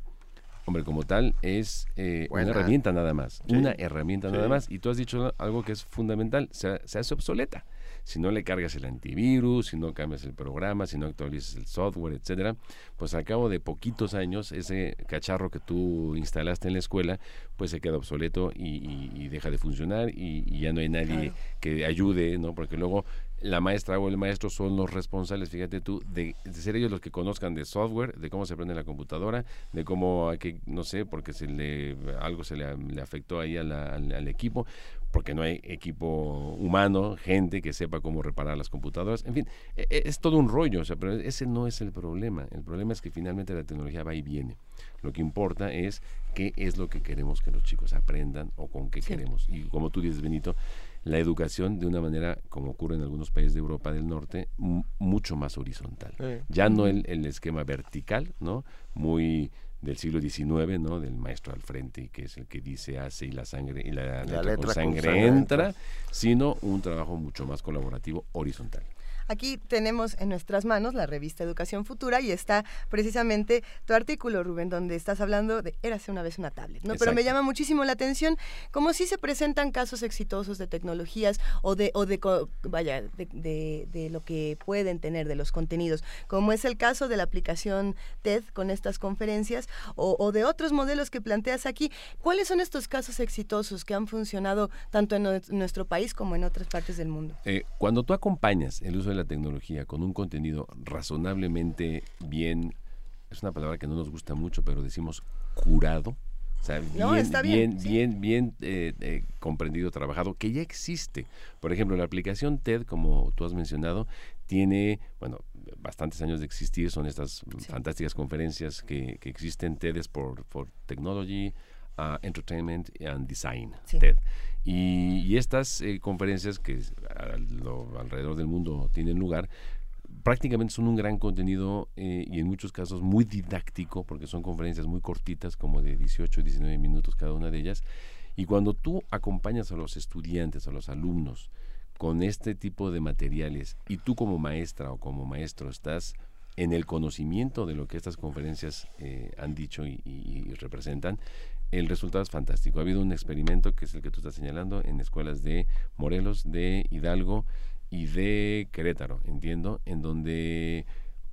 hombre, como tal, es eh, una herramienta nada más. Sí. Una herramienta nada más. Y tú has dicho algo que es fundamental, se, se hace obsoleta. Si no le cargas el antivirus, si no cambias el programa, si no actualizas el software, etcétera, pues al cabo de poquitos años, ese cacharro que tú instalaste en la escuela, pues se queda obsoleto y, y- y deja de funcionar y, y ya no hay nadie que ayude, ¿no? Porque luego la maestra o el maestro son los responsables, fíjate tú, de, de ser ellos los que conozcan de software, de cómo se prende la computadora, de cómo hay que, no sé, porque se le, algo se le, le afectó ahí a la- al, al equipo, porque no hay equipo humano, gente que sepa cómo reparar las computadoras, en fin, e- e- es todo un rollo, o sea, pero ese no es el problema, el problema es que finalmente la tecnología va y viene. Lo que importa es qué es lo que queremos que los chicos aprendan o con qué queremos. Y como tú dices, Benito, la educación de una manera, como ocurre en algunos países de Europa del Norte, mu- mucho más horizontal. Sí. Ya no el, el esquema vertical, ¿no? Muy del siglo XIX, ¿no? Del maestro al frente y que es el que dice, hace y la sangre y la, letra, letra con con sangre, entra. sino un trabajo mucho más colaborativo horizontal. Aquí tenemos en nuestras manos la revista Educación Futura y está precisamente tu artículo, Rubén, donde estás hablando de Érase una vez una tablet, ¿no? Pero me llama muchísimo la atención como si se presentan casos exitosos de tecnologías o de, o de vaya, de, de- de lo que pueden tener, de los contenidos, como es el caso de la aplicación TED con estas conferencias o, o de otros modelos que planteas aquí. ¿Cuáles son estos casos exitosos que han funcionado tanto en nue- nuestro país como en otras partes del mundo? Eh, cuando tú acompañas el uso de la tecnología con un contenido razonablemente bien, es una palabra que no nos gusta mucho, pero decimos curado, o sea, bien, No, está bien, bien, sí. bien, bien, eh, eh, comprendido, trabajado, que ya existe. Por ejemplo, la aplicación TED, como tú has mencionado, tiene, bueno, bastantes años de existir, son estas fantásticas conferencias que, que existen, TED es por, por Technology, uh, Entertainment and Design, Sí. TED. Y, y estas eh, conferencias que a lo- alrededor del mundo tienen lugar, prácticamente son un gran contenido eh, y en muchos casos muy didáctico, porque son conferencias muy cortitas, como de 18, 19 minutos cada una de ellas. Y cuando tú acompañas a los estudiantes, a los alumnos, con este tipo de materiales, y tú como maestra o como maestro estás en el conocimiento de lo que estas conferencias eh, han dicho y, y- y representan, el resultado es fantástico. Ha habido un experimento que es el que tú estás señalando en escuelas de Morelos, de Hidalgo y de Querétaro, entiendo, en donde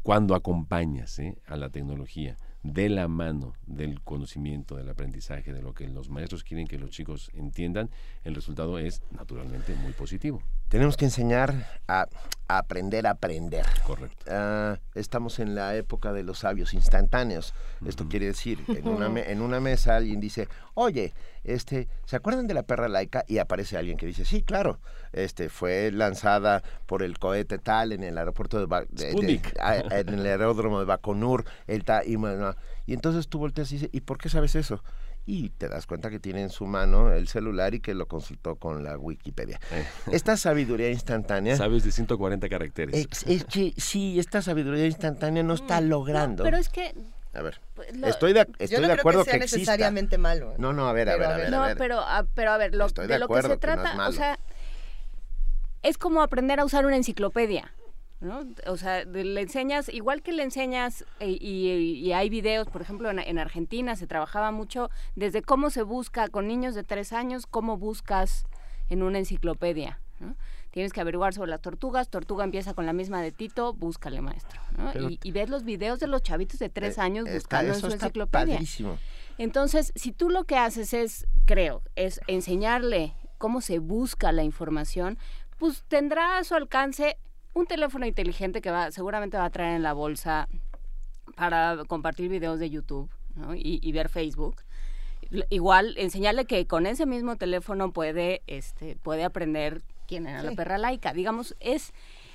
cuando acompañas ¿eh? a la tecnología de la mano del conocimiento, del aprendizaje, de lo que los maestros quieren que los chicos entiendan, el resultado es naturalmente muy positivo. Tenemos que enseñar a, a aprender a aprender. Correcto. Ah, estamos en la época de los sabios instantáneos. Esto quiere decir, en una, me- en una mesa alguien dice, oye, este, ¿se acuerdan de la perra laica? Y aparece alguien que dice, sí, claro, este, fue lanzada por el cohete tal en el aeropuerto de, Ba- de- de- a- en el aeródromo de Baconur, el ta- y, bueno, y entonces tú volteas y dices, ¿y por qué sabes eso? Y te das cuenta que tiene en su mano el celular y que lo consultó con la Wikipedia. Eh. Esta sabiduría instantánea... Sabes de 140 caracteres. Es, es que sí, esta sabiduría instantánea no está logrando. Pero es que A ver, pues, lo- estoy de, Yo estoy no de creo acuerdo que que, sea exista. necesariamente malo. ¿eh? No, no, a ver, a ver, a a ver. no, a ver. pero ah, pero a ver, lo, Estoy de, de lo que se que no trata, o sea, es como aprender a usar una enciclopedia. ¿No? O sea, le enseñas, igual que le enseñas, eh, y, y hay videos, por ejemplo, en, en Argentina se trabajaba mucho desde cómo se busca con niños de tres años, cómo buscas en una enciclopedia. ¿no? Tienes que averiguar sobre las tortugas, tortuga empieza con la misma de Tito, búscale maestro. ¿no? Pero- y, y ves los videos de los chavitos de tres Eh, años está- buscando en eso su está enciclopedia. padrísimo. Entonces, si tú lo que haces es, creo, es enseñarle cómo se busca la información, pues tendrá a su alcance un teléfono inteligente que va, seguramente va a traer en la bolsa para compartir videos de YouTube ¿no? y, y ver Facebook. Igual enseñarle que con ese mismo teléfono puede, este, puede aprender quién era la perra laica. Digamos, es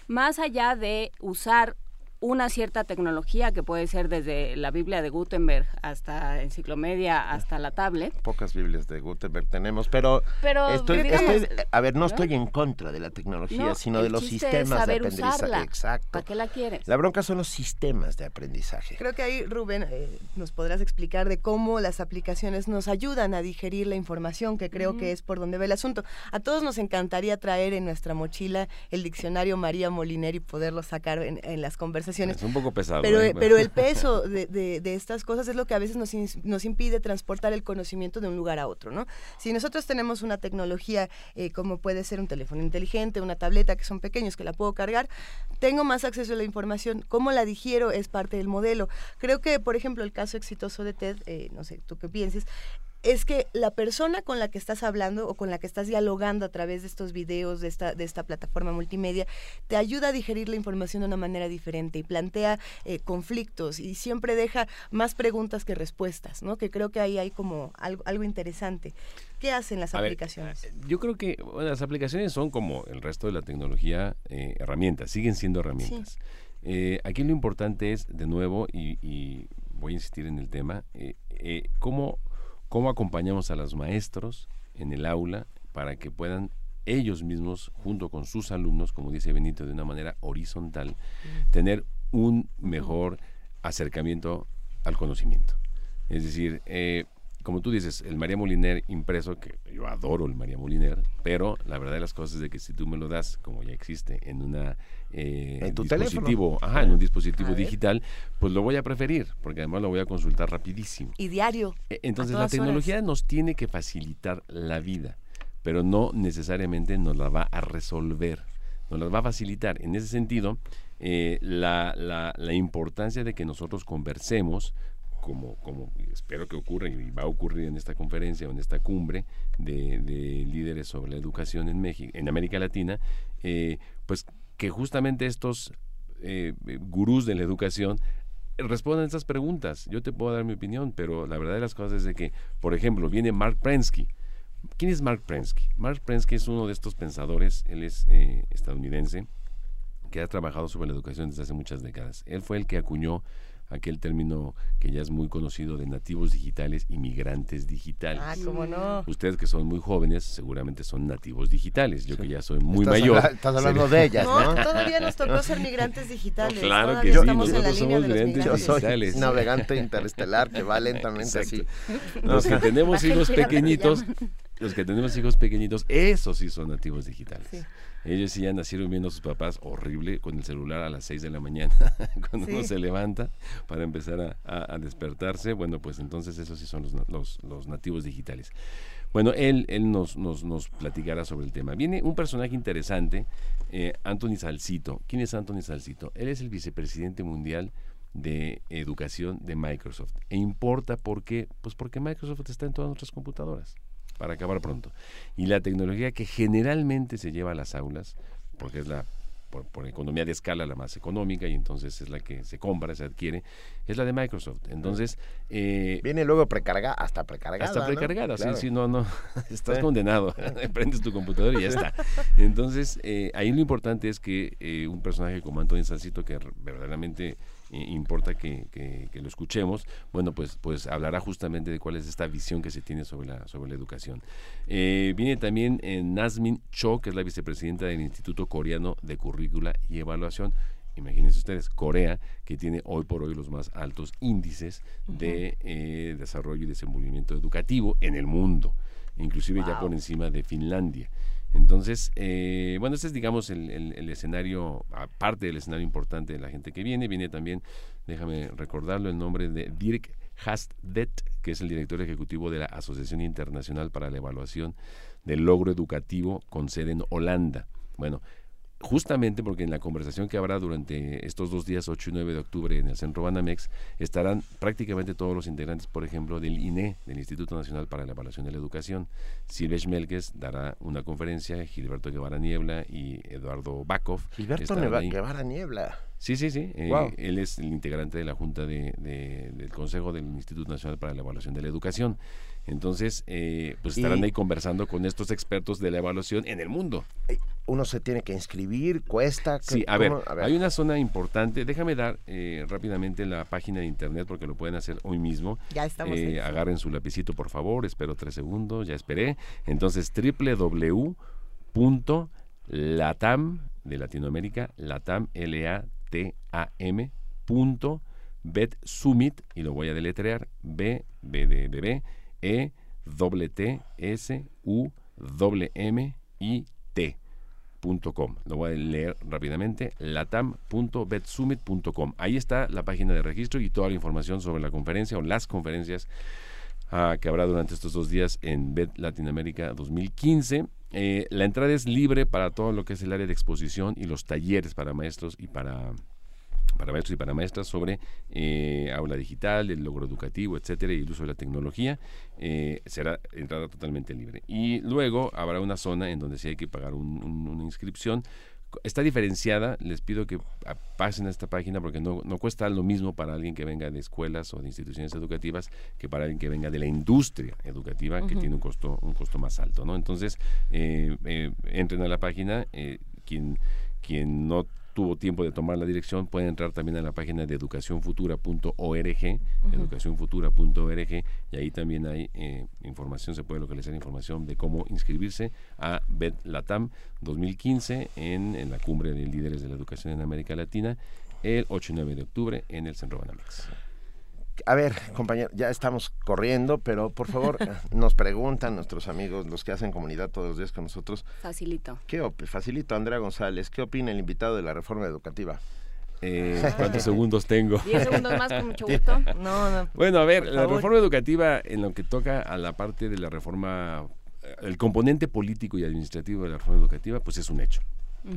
más allá de usar una cierta tecnología que puede ser desde la Biblia de Gutenberg hasta enciclomedia hasta la tablet. Pocas Biblias de Gutenberg tenemos, pero, Pero, estoy, digamos, estoy- a ver, no, ¿no? estoy en contra de la tecnología, No, sino de los sistemas de aprendizaje. usarla. Exacto. ¿Para qué la quieres? La bronca son los sistemas de aprendizaje. Creo que ahí, Rubén, eh, nos podrás explicar de cómo las aplicaciones nos ayudan a digerir la información, que creo que es por donde va el asunto. A todos nos encantaría traer en nuestra mochila el diccionario María Moliner y poderlo sacar en, en las conversaciones. Es un poco pesado. Pero, ¿eh? eh, pero el peso de, de- de estas cosas es lo que a veces nos, impide transportar el conocimiento de un lugar a otro, ¿no? Si nosotros tenemos una tecnología eh, como puede ser un teléfono inteligente, una tableta que son pequeños que la puedo cargar, tengo más acceso a la información. ¿Cómo la digiero? Es parte del modelo. Creo que, por ejemplo, el caso exitoso de TED, eh, no sé, tú qué pienses, es que la persona con la que estás hablando o con la que estás dialogando a través de estos videos, de esta, de esta plataforma multimedia, te ayuda a digerir la información de una manera diferente y plantea eh, conflictos y siempre deja más preguntas que respuestas, ¿no? Que creo que ahí hay como algo, algo interesante. ¿Qué hacen las A ver, aplicaciones? Yo creo que bueno, las aplicaciones son como el resto de la tecnología, eh, herramientas, siguen siendo herramientas. Eh, aquí lo importante es, de nuevo, y, y voy a insistir en el tema, eh, eh, cómo, cómo acompañamos a los maestros en el aula para que puedan ellos mismos, junto con sus alumnos, como dice Benito, de una manera horizontal, tener un mejor acercamiento al conocimiento. Es decir, eh, como tú dices, el María Moliner impreso, que yo adoro el María Moliner, pero la verdad de las cosas es de que si tú me lo das, como ya existe, en una eh, En tu dispositivo, teléfono. ajá, en un dispositivo A ver. digital, pues lo voy a preferir, porque además lo voy a consultar rapidísimo. Y diario. E- Entonces la tecnología nos tiene que facilitar la vida, pero no necesariamente nos la va a resolver, nos la va a facilitar. En ese sentido, eh, la, la- la importancia de que nosotros conversemos, como, como espero que ocurra y va a ocurrir en esta conferencia o en esta cumbre de, de líderes sobre la educación en México, en América Latina, eh, pues que justamente estos eh, gurús de la educación respondan estas preguntas. Yo te puedo dar mi opinión, pero la verdad de las cosas es de que, por ejemplo, viene Mark Prensky. ¿Quién es Mark Prensky? Mark Prensky es uno de estos pensadores, él es eh, estadounidense, que ha trabajado sobre la educación desde hace muchas décadas. Él fue el que acuñó aquel término que ya es muy conocido de nativos digitales y migrantes digitales. Ah, cómo no. Ustedes que son muy jóvenes seguramente son nativos digitales. Yo que ya soy muy Estás mayor. habla- estás hablando de ellas, No, ¿no? todavía nos tocó ser migrantes digitales. Claro que sí, estamos en la nosotros línea somos de los migrantes Yo migrantes. soy digitales. navegante interestelar que va lentamente así. Los que tenemos hijos pequeñitos, los que tenemos hijos pequeñitos, esos sí son nativos digitales. Sí. Ellos sí ya nacieron viendo a sus papás horrible con el celular a las 6 de la mañana, cuando Sí. uno se levanta para empezar a, a- a despertarse. Bueno, pues entonces esos sí son los, los, los nativos digitales. Bueno, él, él nos, nos, nos platicará sobre el tema. Viene un personaje interesante, eh, Anthony Salcito. ¿Quién es Anthony Salcito? Él es el vicepresidente mundial de educación de Microsoft. E importa por qué, pues porque Microsoft está en todas nuestras computadoras, para acabar pronto. Y la tecnología que generalmente se lleva a las aulas, porque es la por, por economía de escala la más económica y entonces es la que se compra, se adquiere, es la de Microsoft. Entonces, eh, Viene luego precargada, hasta precargada. hasta ¿no? precargada, Claro. sí, no, no, estás Sí. condenado, prendes tu computadora y ya está. Entonces, eh, ahí lo importante es que eh, un personaje como Antonio Sancito, que verdaderamente eh, importa que, que- que lo escuchemos, bueno, pues, pues hablará justamente de cuál es esta visión que se tiene sobre la, sobre la educación. Eh, viene también eh, Nazmin Cho, que es la vicepresidenta del Instituto Coreano de Currícula y Evaluación. Imagínense ustedes, Corea, que tiene hoy por hoy los más altos índices de eh, desarrollo y desenvolvimiento educativo en el mundo, inclusive ya por encima de Finlandia. Entonces, eh, bueno, este es, digamos, el, escenario, aparte del escenario importante de la gente que viene, viene también, déjame recordarlo, el nombre de Dirk Hastvedt, que es el director ejecutivo de la Asociación Internacional para la Evaluación del Logro Educativo con sede en Holanda. Bueno, justamente porque en la conversación que habrá durante estos dos días, 8 y 9 de octubre, en el Centro Banamex, estarán prácticamente todos los integrantes, por ejemplo, del INE, del Instituto Nacional para la Evaluación de la Educación. Silvia Schmelkes dará una conferencia, Gilberto Guevara Niebla y Eduardo Bakov. Gilberto. Guevara Niebla. Sí, sí, sí. Eh, él es el integrante de la Junta de, del Consejo del Instituto Nacional para la Evaluación de la Educación. Entonces, eh, pues estarán ahí conversando con estos expertos de la evaluación en el mundo. Uno se tiene que inscribir, cuesta. Sí, a ver, hay una zona importante. Déjame dar eh, rápidamente la página de internet porque lo pueden hacer hoy mismo. Ya estamos. Eh, agarren su lapicito, por favor. Espero tres segundos, ya esperé. Entonces, www.latam de Latinoamérica, latam, L-A-T-A-M, punto, betsummit, y lo voy a deletrear, B, B de bebé, e T S U M I T Lo voy a leer rápidamente, latam.betsummit.com. Ahí está la página de registro y toda la información sobre la conferencia o las conferencias ah, que habrá durante estos dos días en Bet Latinoamérica 2015. Eh, la entrada es libre para todo lo que es el área de exposición y los talleres para maestros y para para maestros y para maestras sobre eh, aula digital, el logro educativo, etcétera, y el uso de la tecnología, eh, será entrada totalmente libre. Y luego habrá una zona en donde sí hay que pagar una inscripción. Está diferenciada, les pido que pasen a esta página porque no, no, cuesta lo mismo para alguien que venga de escuelas o de instituciones educativas que para alguien que venga de la industria educativa, que tiene un costo, un costo más alto. ¿no? Entonces, eh, entren a la página, quien, quien no tuvo tiempo de tomar la dirección, pueden entrar también a la página de educacionfutura.org, educacionfutura.org, y ahí también hay eh, información, se puede localizar información de cómo inscribirse a BED Latam 2015 en, en la cumbre de líderes de la educación en América Latina el 8 y 9 de octubre en el Centro Banamex. A ver, compañero, ya estamos corriendo, pero por favor, nos preguntan nuestros amigos, los que hacen comunidad todos los días con nosotros. Facilito. ¿Qué facilito, Andrea González. ¿Qué opina el invitado de la reforma educativa? Eh, ¿Cuántos segundos tengo? Diez segundos más, con mucho gusto. No, no. Bueno, a ver, la reforma educativa, en lo que toca a la parte de la reforma, eh, el componente político y administrativo de la reforma educativa, pues es un hecho.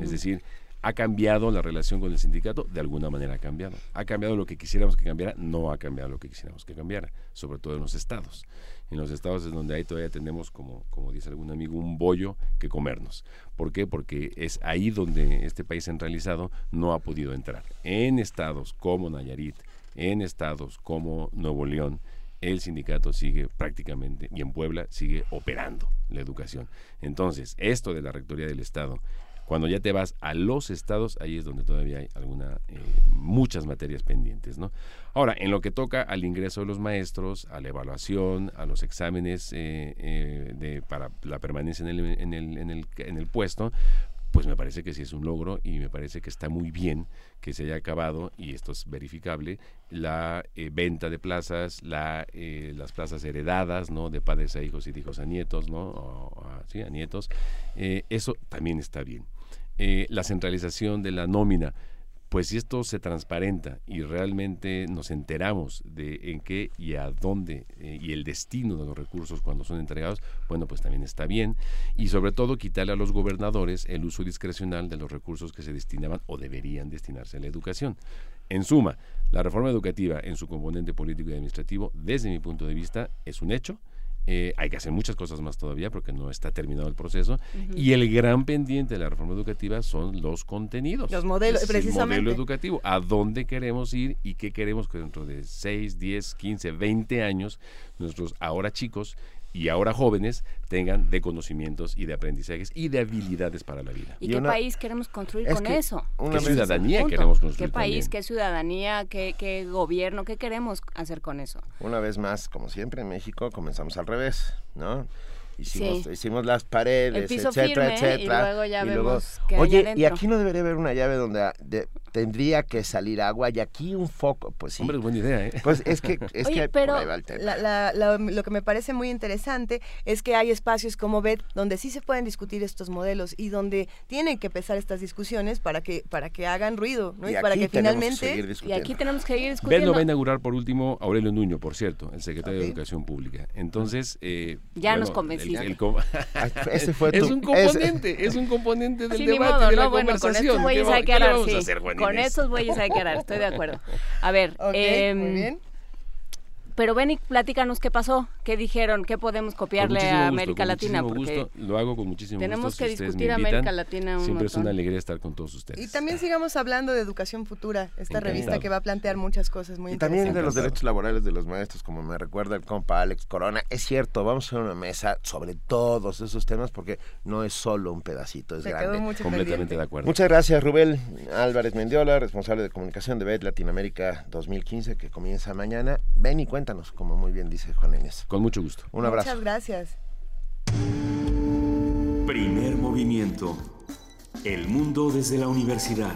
Es decir, ¿Ha cambiado la relación con el sindicato? De alguna manera ha cambiado. ¿Ha cambiado lo que quisiéramos que cambiara? No ha cambiado lo que quisiéramos que cambiara, sobre todo en los estados. En los estados es donde ahí todavía tenemos, como, como dice algún amigo, un bollo que comernos. ¿Por qué? Porque es ahí donde este país centralizado no ha podido entrar. En estados como Nayarit, en estados como Nuevo León, el sindicato sigue prácticamente, y en Puebla sigue operando la educación. Entonces, esto de la Rectoría del Estado cuando ya te vas a los estados, ahí es donde todavía hay alguna, eh, muchas materias pendientes, ¿no? Ahora, en lo que toca al ingreso de los maestros, a la evaluación, a los exámenes eh, eh, de, para la permanencia en el, en, el, en, el, en el puesto, pues me parece que sí es un logro y me parece que está muy bien que se haya acabado, y esto es verificable, la venta de plazas, la, las plazas heredadas, ¿no? De padres a hijos y de hijos a nietos, ¿no? sí, a nietos. eso también está bien. Eh, la centralización de la nómina. Pues si esto se transparenta y realmente nos enteramos de en qué y a dónde eh, y el destino de los recursos cuando son entregados, bueno, pues también está bien. Y sobre todo quitarle a los gobernadores el uso discrecional de los recursos que se destinaban o deberían destinarse a la educación. En suma, la reforma educativa en su componente político y administrativo, desde mi punto de vista, es un hecho eh, hay que hacer muchas cosas más todavía porque no está terminado el proceso. Y el gran pendiente de la reforma educativa son los contenidos. Los modelos, precisamente. El modelo educativo. ¿A dónde queremos ir y qué queremos que dentro de 6, 10, 15, 20 años nuestros ahora chicos y ahora jóvenes tengan de conocimientos y de aprendizajes y de habilidades para la vida. ¿Y, qué país queremos construir con eso? ¿Qué ciudadanía queremos construir? ¿Qué país, qué ciudadanía, qué, qué gobierno, qué queremos hacer con eso? Una vez más, como siempre en México, comenzamos al revés, ¿no? Hicimos, hicimos las paredes, etcétera, etcétera. Y luego ya vemos Oye, y aquí no debería haber una llave donde tendría que salir agua y aquí un foco, pues sí. Hombre, es buena idea, ¿eh? Pues es que, es que pero lo que me parece muy interesante es que hay espacios como BED donde sí se pueden discutir estos modelos y donde tienen que empezar estas discusiones para que para que hagan ruido, ¿no? Y, para que finalmente y aquí tenemos que seguir discutiendo. BED lo va a inaugurar por último Aurelio Nuño, por cierto, el secretario de Educación Pública. Entonces, eh, ya nos ese fue es un componente, es un componente del debate de la conversación. Bueno, con estos hay que hacer, Con estos bueyes hay que arar, estoy de acuerdo. A ver, eh, muy bien. Pero ven y platícanos qué pasó. qué dijeron, qué podemos copiarle a América Latina. Porque lo hago con muchísimo tenemos gusto. Tenemos que discutir América Latina. Siempre es una alegría estar con todos ustedes. Y también sigamos hablando de Educación Futura, esta revista que va a plantear muchas cosas muy y interesantes. también de los derechos laborales de los maestros, como me recuerda el compa Alex Corona. Es cierto, vamos a hacer una mesa sobre todos esos temas porque no es solo un pedacito, es grande. Completamente de acuerdo. Muchas gracias, Rubén Álvarez Mendiola, responsable de comunicación de BED Latinoamérica 2015, que comienza mañana. Ven y cuéntanos, como muy bien dice Juan Inés. Con mucho gusto. Un abrazo. Muchas gracias. Primer movimiento. El mundo desde la universidad.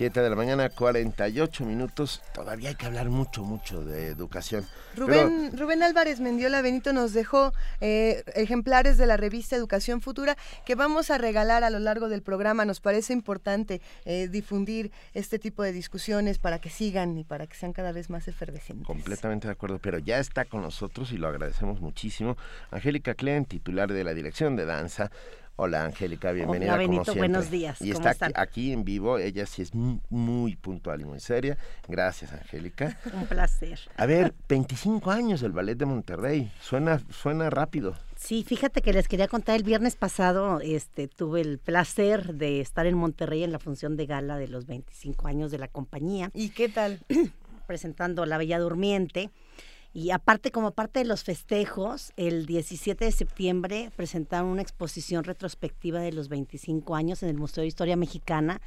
7 de la mañana, 48 minutos. Todavía hay que hablar mucho, mucho de educación. Rubén, Rubén Álvarez Mendiola Benito nos dejó eh, ejemplares de la revista Educación Futura que vamos a regalar a lo largo del programa. Nos parece importante eh, difundir este tipo de discusiones para que sigan y para que sean cada vez más efervescentes. Completamente de acuerdo, pero ya está con nosotros y lo agradecemos muchísimo. Angélica Klein, titular de la Dirección de Danza Hola Angélica, bienvenida. Hola Benito, buenos días. Y está aquí, en vivo, ella sí es muy, puntual y muy seria. Gracias Angélica. Un placer. A ver, 25 años del Ballet de Monterrey, suena, suena rápido. Sí, fíjate que les quería contar el viernes pasado, este, tuve el placer de estar en Monterrey en la función de gala de los 25 años de la compañía. ¿Y qué tal? Presentando La Bella Durmiente. Y aparte, como parte de los festejos, el 17 de septiembre presentaron una exposición retrospectiva de los 25 años en el Museo de Historia Mexicana.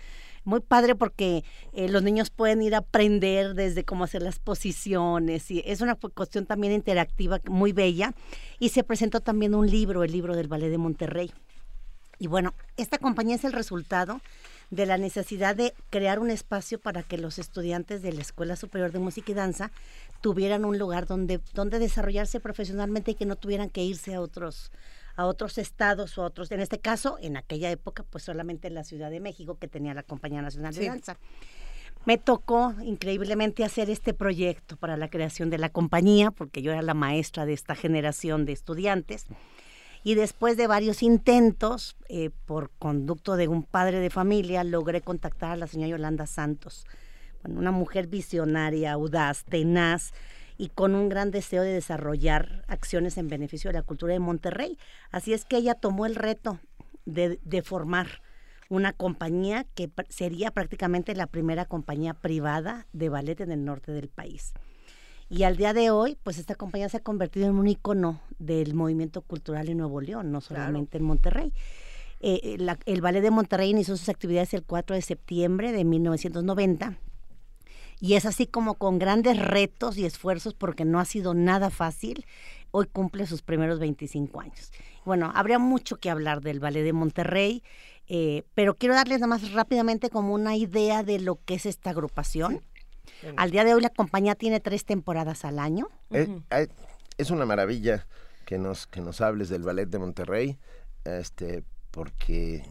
Muy padre porque eh, los niños pueden ir a aprender desde cómo hacer las posiciones y es una cuestión también interactiva muy bella. Y se presentó también un libro, el libro del Ballet de Monterrey. Y bueno, esta compañía es el resultado de la necesidad de crear un espacio para que los estudiantes de la Escuela Superior de Música y Danza tuvieran un lugar donde, donde desarrollarse profesionalmente y que no tuvieran que irse a otros a otros estados o a otros, en este caso, en aquella época, pues solamente en la Ciudad de México, que tenía la Compañía Nacional de Danza. Me tocó increíblemente hacer este proyecto para la creación de la compañía, porque yo era la maestra de esta generación de estudiantes. Y después de varios intentos, eh, por conducto de un padre de familia, logré contactar a la señora Yolanda Santos, una mujer visionaria, audaz, tenaz y con un gran deseo de desarrollar acciones en beneficio de la cultura de Monterrey. Así es que ella tomó el reto de, formar una compañía que sería prácticamente la primera compañía privada de ballet en el norte del país. Y al día de hoy, pues esta compañía se ha convertido en un icono del movimiento cultural en Nuevo León, no solamente en Monterrey. Eh, el Ballet de Monterrey inició sus actividades el 4 de septiembre de 1990 y es así como con grandes retos y esfuerzos, porque no ha sido nada fácil, hoy cumple sus primeros 25 años. Bueno, habría mucho que hablar del Ballet de Monterrey, eh, pero quiero darles nada más rápidamente como una idea de lo que es esta agrupación. Al día de hoy la compañía tiene tres temporadas al año. Eh, eh, es, una maravilla que nos, que nos hables del Ballet de Monterrey, este, porque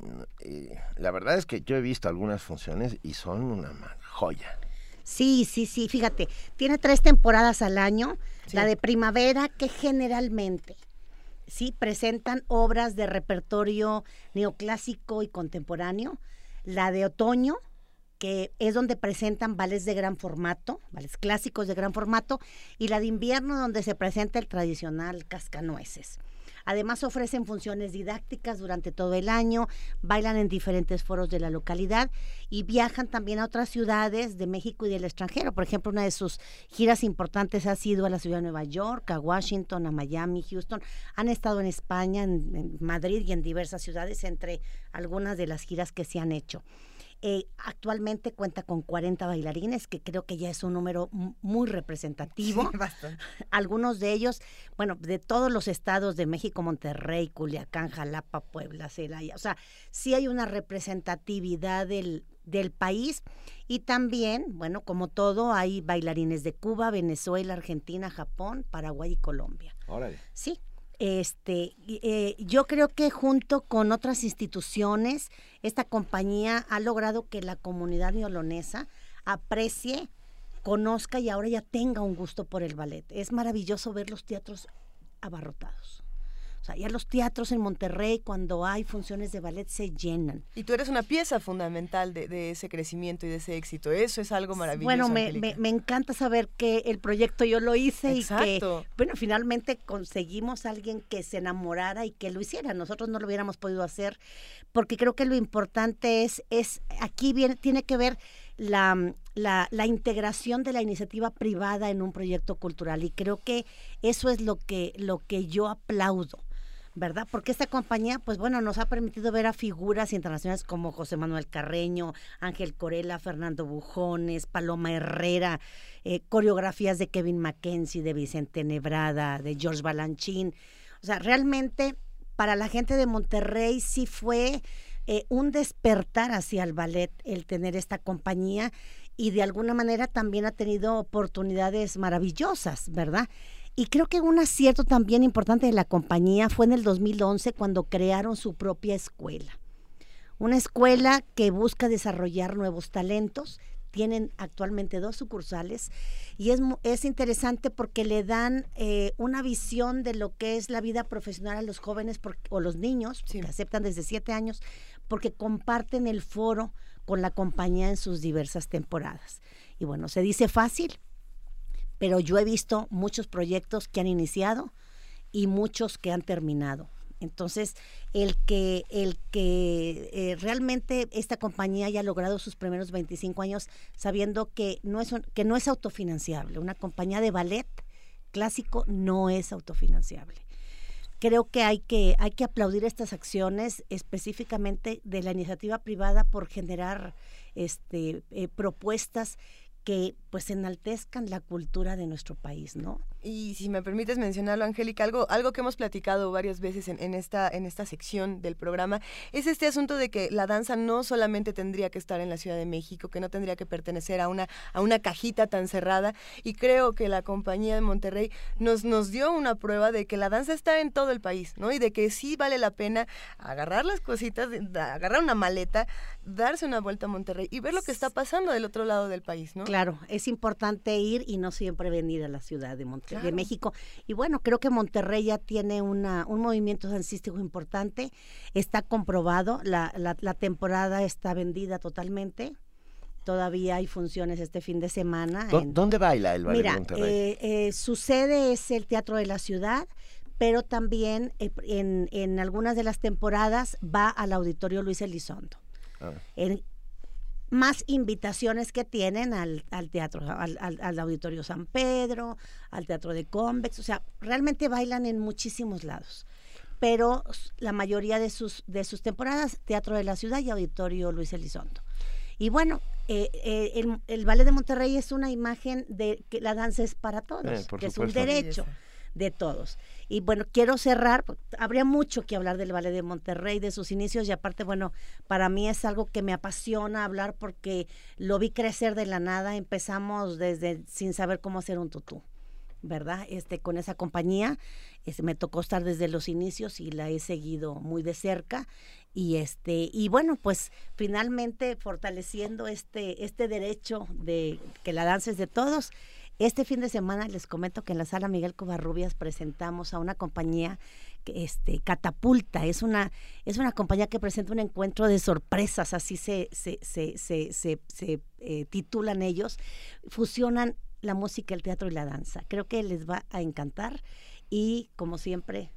la verdad es que yo he visto algunas funciones y son una joya. Sí, sí, sí, fíjate, tiene tres temporadas al año, la de primavera que generalmente sí presentan obras de repertorio neoclásico y contemporáneo, la de otoño que es donde presentan vales de gran formato, vales clásicos de gran formato, y la de invierno donde se presenta el tradicional cascanueces. Además ofrecen funciones didácticas durante todo el año, bailan en diferentes foros de la localidad y viajan también a otras ciudades de México y del extranjero. Por ejemplo, una de sus giras importantes ha sido a la ciudad de Nueva York, a Washington, a Miami, Houston. Han estado en España, en, Madrid y en diversas ciudades, entre algunas de las giras que se han hecho. Eh, actualmente cuenta con 40 bailarines, que creo que ya es un número muy representativo. Algunos de ellos, bueno, de todos los estados de México, Monterrey, Culiacán, Jalapa, Puebla, Celaya. O sea, sí hay una representatividad del, del país y también, bueno, como todo, hay bailarines de Cuba, Venezuela, Argentina, Japón, Paraguay y Colombia. Órale. Sí, este, eh, yo creo que junto con otras instituciones, esta compañía ha logrado que la comunidad neolonesa aprecie, conozca y ahora ya tenga un gusto por el ballet. Es maravilloso ver los teatros abarrotados. O sea, ya los teatros en Monterrey, cuando hay funciones de ballet, se llenan. Y tú eres una pieza fundamental de, ese crecimiento y de ese éxito. Eso es algo maravilloso. Bueno, me, me, encanta saber que el proyecto yo lo hice y que, bueno, finalmente conseguimos a alguien que se enamorara y que lo hiciera. Nosotros no lo hubiéramos podido hacer porque creo que lo importante es, es aquí viene, tiene que ver la, la, la, integración de la iniciativa privada en un proyecto cultural y creo que eso es lo que, lo que yo aplaudo. ¿Verdad? Porque esta compañía, pues bueno, nos ha permitido ver a figuras internacionales como José Manuel Carreño, Ángel Corella, Fernando Bujones, Paloma Herrera, eh, coreografías de Kevin Mackenzie, de Vicente Nebrada, de George Balanchín. O sea, realmente para la gente de Monterrey sí fue eh, un despertar hacia el ballet el tener esta compañía y de alguna manera también ha tenido oportunidades maravillosas, ¿verdad? Y creo que un acierto también importante de la compañía fue en el 2011 cuando crearon su propia escuela. Una escuela que busca desarrollar nuevos talentos. Tienen actualmente dos sucursales y es, es interesante porque le dan eh, una visión de lo que es la vida profesional a los jóvenes o los niños, que aceptan desde siete años, porque comparten el foro con la compañía en sus diversas temporadas. Y bueno, se dice fácil, pero yo he visto muchos proyectos que han iniciado y muchos que han terminado. Entonces, el que, el que eh, realmente esta compañía haya logrado sus primeros 25 años sabiendo que no, es que no es autofinanciable, una compañía de ballet clásico no es autofinanciable. Creo que hay que, hay que aplaudir estas acciones específicamente de la iniciativa privada por generar este, eh, propuestas que pues enaltezcan la cultura de nuestro país, ¿no? Y si me permites mencionarlo, Angélica, algo, algo que hemos platicado varias veces en, esta, en esta sección del programa, es este asunto de que la danza no solamente tendría que estar en la Ciudad de México, que no tendría que pertenecer a una, a una cajita tan cerrada. Y creo que la compañía de Monterrey nos, nos dio una prueba de que la danza está en todo el país, ¿no? Y de que sí vale la pena agarrar las cositas, agarrar una maleta, darse una vuelta a Monterrey y ver lo que está pasando del otro lado del país, ¿no? Claro, es importante ir y no siempre venir a la Ciudad de Monterrey de México. Y bueno, creo que Monterrey ya tiene una, un movimiento dancístico importante, está comprobado, la, la, temporada está vendida totalmente. Todavía hay funciones este fin de semana. ¿Dónde baila el ballet de Monterrey? Eh, eh, su sede es el Teatro de la Ciudad, pero también eh, en, en, algunas de las temporadas va al Auditorio Luis Elizondo. Ah más invitaciones que tienen al, teatro, al, Auditorio San Pedro, al Teatro de Convex, o sea, realmente bailan en muchísimos lados. Pero la mayoría de sus, de sus temporadas, Teatro de la Ciudad y Auditorio Luis Elizondo. Y bueno, eh, eh, el, el, Ballet de Monterrey es una imagen de que la danza es para todos, eh, que es un derecho de todos. Y bueno, quiero cerrar, habría mucho que hablar del Ballet de Monterrey, de sus inicios, y aparte, bueno, para mí es algo que me apasiona hablar porque lo vi crecer de la nada, empezamos desde sin saber cómo hacer un tutú. ¿verdad? Este, con esa compañía, este, me tocó estar desde los inicios y la he seguido muy de cerca y este y bueno pues finalmente fortaleciendo este este derecho de que la danza es de todos este fin de semana les comento que en la sala Miguel Covarrubias presentamos a una compañía que este Catapulta, es una es una compañía que presenta un encuentro de sorpresas, así se se se se, eh, titulan ellos, fusionan la música, el teatro y la danza. Creo que les va a encantar y como siempre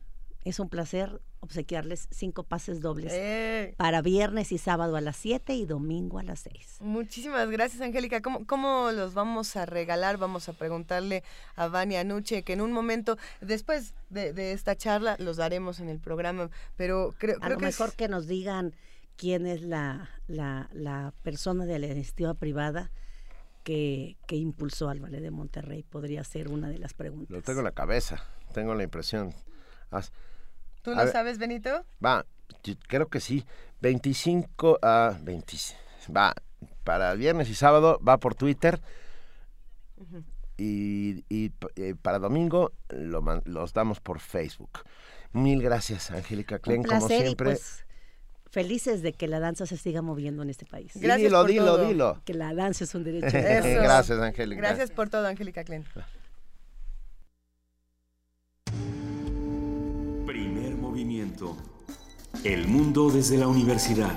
es un placer obsequiarles cinco pases dobles eh. para viernes y sábado a las 7 y domingo a las 6. Muchísimas gracias, Angélica. ¿Cómo, ¿Cómo, los vamos a regalar? Vamos a preguntarle a Vania Anuche, que en un momento, después de, esta charla, los daremos en el programa, pero creo, a lo mejor que nos digan quién es la, persona de la iniciativa privada que, impulsó al Ballet de Monterrey. Podría ser una de las preguntas. Lo tengo en la cabeza, tengo la impresión. ¿Tú lo sabes, Benito? Va, creo que sí. 25 a 20. Va, para viernes y sábado va por Twitter. y, eh, para domingo los damos por Facebook. Mil gracias, Angélica Klein, como siempre. Pues, felices de que la danza se siga moviendo en este país. Gracias dilo, dilo, dilo. Que la danza es un derecho. Gracias, Angélica. Gracias por todo, Angélica Klein. Primer movimiento. El mundo desde la universidad.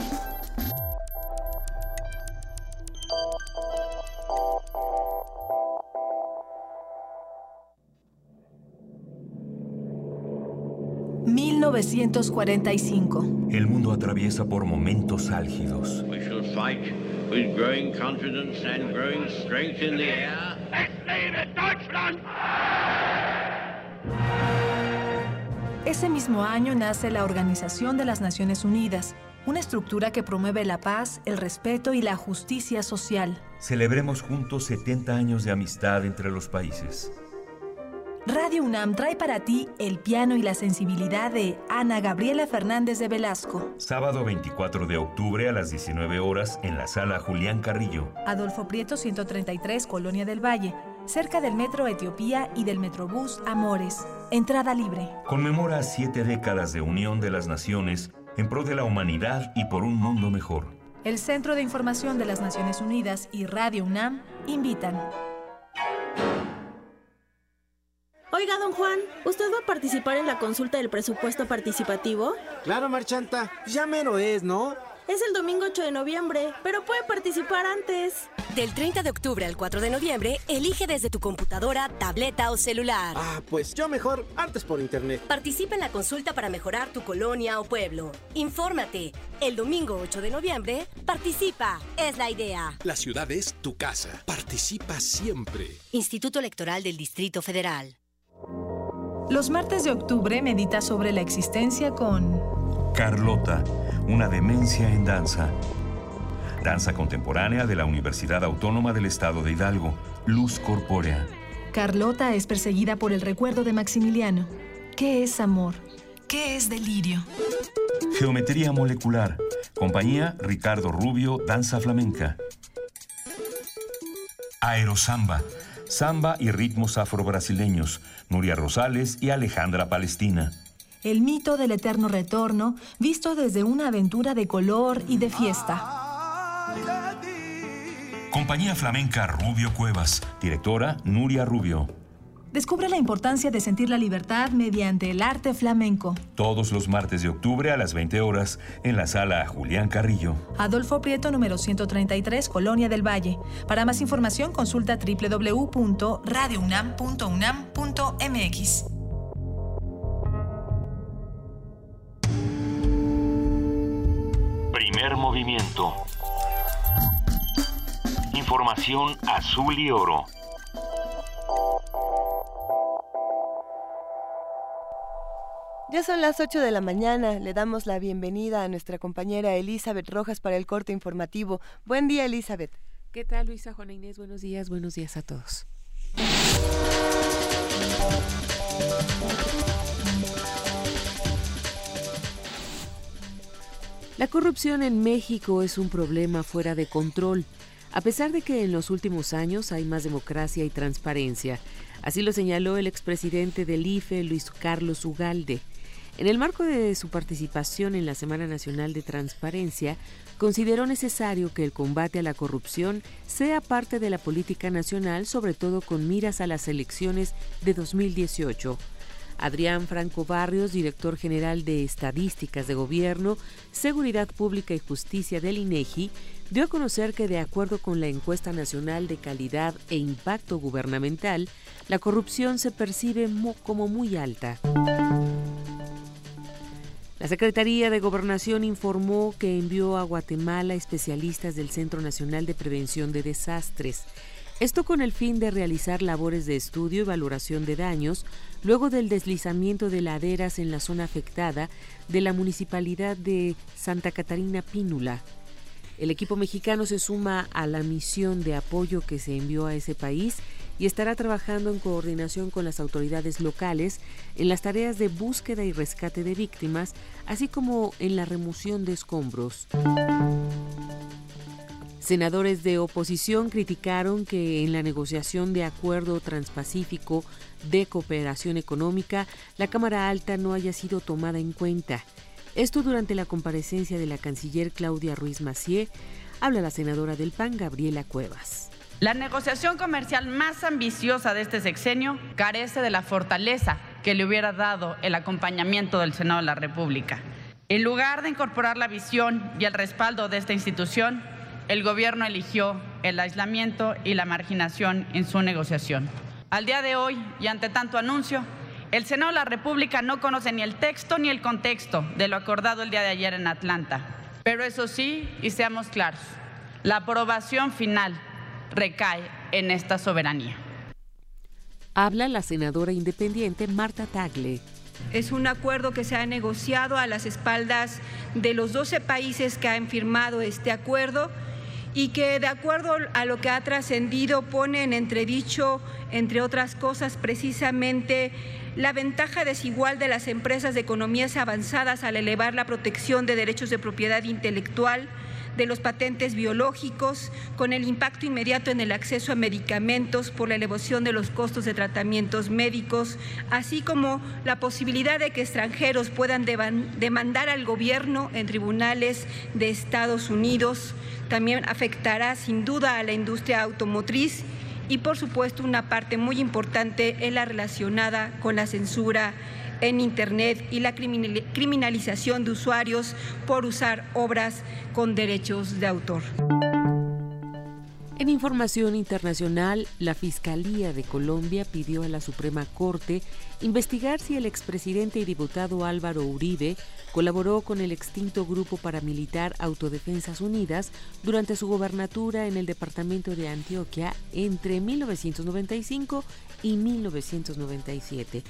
1945. El mundo atraviesa por momentos álgidos. We shall fight with growing confidence and growing strength in the air. Ese mismo año nace la Organización de las Naciones Unidas, una estructura que promueve la paz, el respeto y la justicia social. Celebremos juntos 70 años de amistad entre los países. Radio UNAM trae para ti El piano y la sensibilidad de Ana Gabriela Fernández de Velasco. Sábado 24 de octubre a las 19 horas en la sala Julián Carrillo. Adolfo Prieto 133, Colonia del Valle, cerca del Metro Etiopía y del Metrobús Amores. Entrada libre. Conmemora siete décadas de unión de las naciones en pro de la humanidad y por un mundo mejor. El Centro de Información de las Naciones Unidas y Radio UNAM invitan. Oiga, don Juan, ¿usted va a participar en la consulta del presupuesto participativo? Claro, Marchanta. Ya mero es, ¿no? Es el domingo 8 de noviembre, pero puede participar antes. Del 30 de octubre al 4 de noviembre, elige desde tu computadora, tableta o celular. Ah, pues yo mejor antes por internet. Participa en la consulta para mejorar tu colonia o pueblo. Infórmate. El domingo 8 de noviembre, participa. Es la idea. La ciudad es tu casa. Participa siempre. Instituto Electoral del Distrito Federal. Los martes de octubre medita sobre la existencia con Carlota, una demencia en danza. Danza contemporánea de la Universidad Autónoma del Estado de Hidalgo, Luz Corpórea. Carlota es perseguida por el recuerdo de Maximiliano. ¿Qué es amor? ¿Qué es delirio? Geometría molecular. Compañía Ricardo Rubio, Danza Flamenca. Aerosamba samba y ritmos afro-brasileños, Nuria Rosales y Alejandra Palestina. El mito del eterno retorno, visto desde una aventura de color y de fiesta. Compañía Flamenca Rubio Cuevas, directora Nuria Rubio. Descubre la importancia de sentir la libertad mediante el arte flamenco. Todos los martes de octubre a las 20 horas en la sala Julián Carrillo. Adolfo Prieto, número 133, Colonia del Valle. Para más información consulta www.radiounam.unam.mx. Primer movimiento. Información azul y oro. Ya son las 8 de la mañana. Le damos la bienvenida a nuestra compañera Elizabeth Rojas para el corte informativo. Buen día, Elizabeth. ¿Qué tal, Luisa, Juana Inés? Buenos días, buenos días a todos. La corrupción en México es un problema fuera de control. A pesar de que en los últimos años hay más democracia y transparencia, así lo señaló el expresidente del IFE, Luis Carlos Ugalde. En el marco de su participación en la Semana Nacional de Transparencia, consideró necesario que el combate a la corrupción sea parte de la política nacional, sobre todo con miras a las elecciones de 2018. Adrián Franco Barrios, director general de Estadísticas de Gobierno, Seguridad Pública y Justicia del INEGI, dio a conocer que de acuerdo con la encuesta nacional de calidad e impacto gubernamental, la corrupción se percibe como muy alta. La Secretaría de Gobernación informó que envió a Guatemala especialistas del Centro Nacional de Prevención de Desastres. Esto con el fin de realizar labores de estudio y valoración de daños luego del deslizamiento de laderas en la zona afectada de la municipalidad de Santa Catarina Pínula. El equipo mexicano se suma a la misión de apoyo que se envió a ese país y estará trabajando en coordinación con las autoridades locales en las tareas de búsqueda y rescate de víctimas, así como en la remoción de escombros. Senadores de oposición criticaron que en la negociación de acuerdo transpacífico de cooperación económica la Cámara Alta no haya sido tomada en cuenta. Esto durante la comparecencia de la canciller Claudia Ruiz Macié, habla la senadora del PAN, Gabriela Cuevas. La negociación comercial más ambiciosa de este sexenio carece de la fortaleza que le hubiera dado el acompañamiento del Senado de la República. En lugar de incorporar la visión y el respaldo de esta institución, el gobierno eligió el aislamiento y la marginación en su negociación. Al día de hoy, y ante tanto anuncio, el Senado de la República no conoce ni el texto ni el contexto de lo acordado el día de ayer en Atlanta. Pero eso sí, y seamos claros, la aprobación final recae en esta soberanía. Habla la senadora independiente Marta Tagle. Es un acuerdo que se ha negociado a las espaldas de los 12 países que han firmado este acuerdo y que de acuerdo a lo que ha trascendido pone en entredicho, entre otras cosas, precisamente la ventaja desigual de las empresas de economías avanzadas al elevar la protección de derechos de propiedad intelectual, de los patentes biológicos, con el impacto inmediato en el acceso a medicamentos por la elevación de los costos de tratamientos médicos, así como la posibilidad de que extranjeros puedan demandar al gobierno en tribunales de Estados Unidos. También afectará sin duda a la industria automotriz y por supuesto una parte muy importante es la relacionada con la censura en Internet y la criminalización de usuarios por usar obras con derechos de autor. En información internacional, la Fiscalía de Colombia pidió a la Suprema Corte investigar si el expresidente y diputado Álvaro Uribe colaboró con el extinto grupo paramilitar Autodefensas Unidas durante su gobernatura en el departamento de Antioquia entre 1995 y 1997.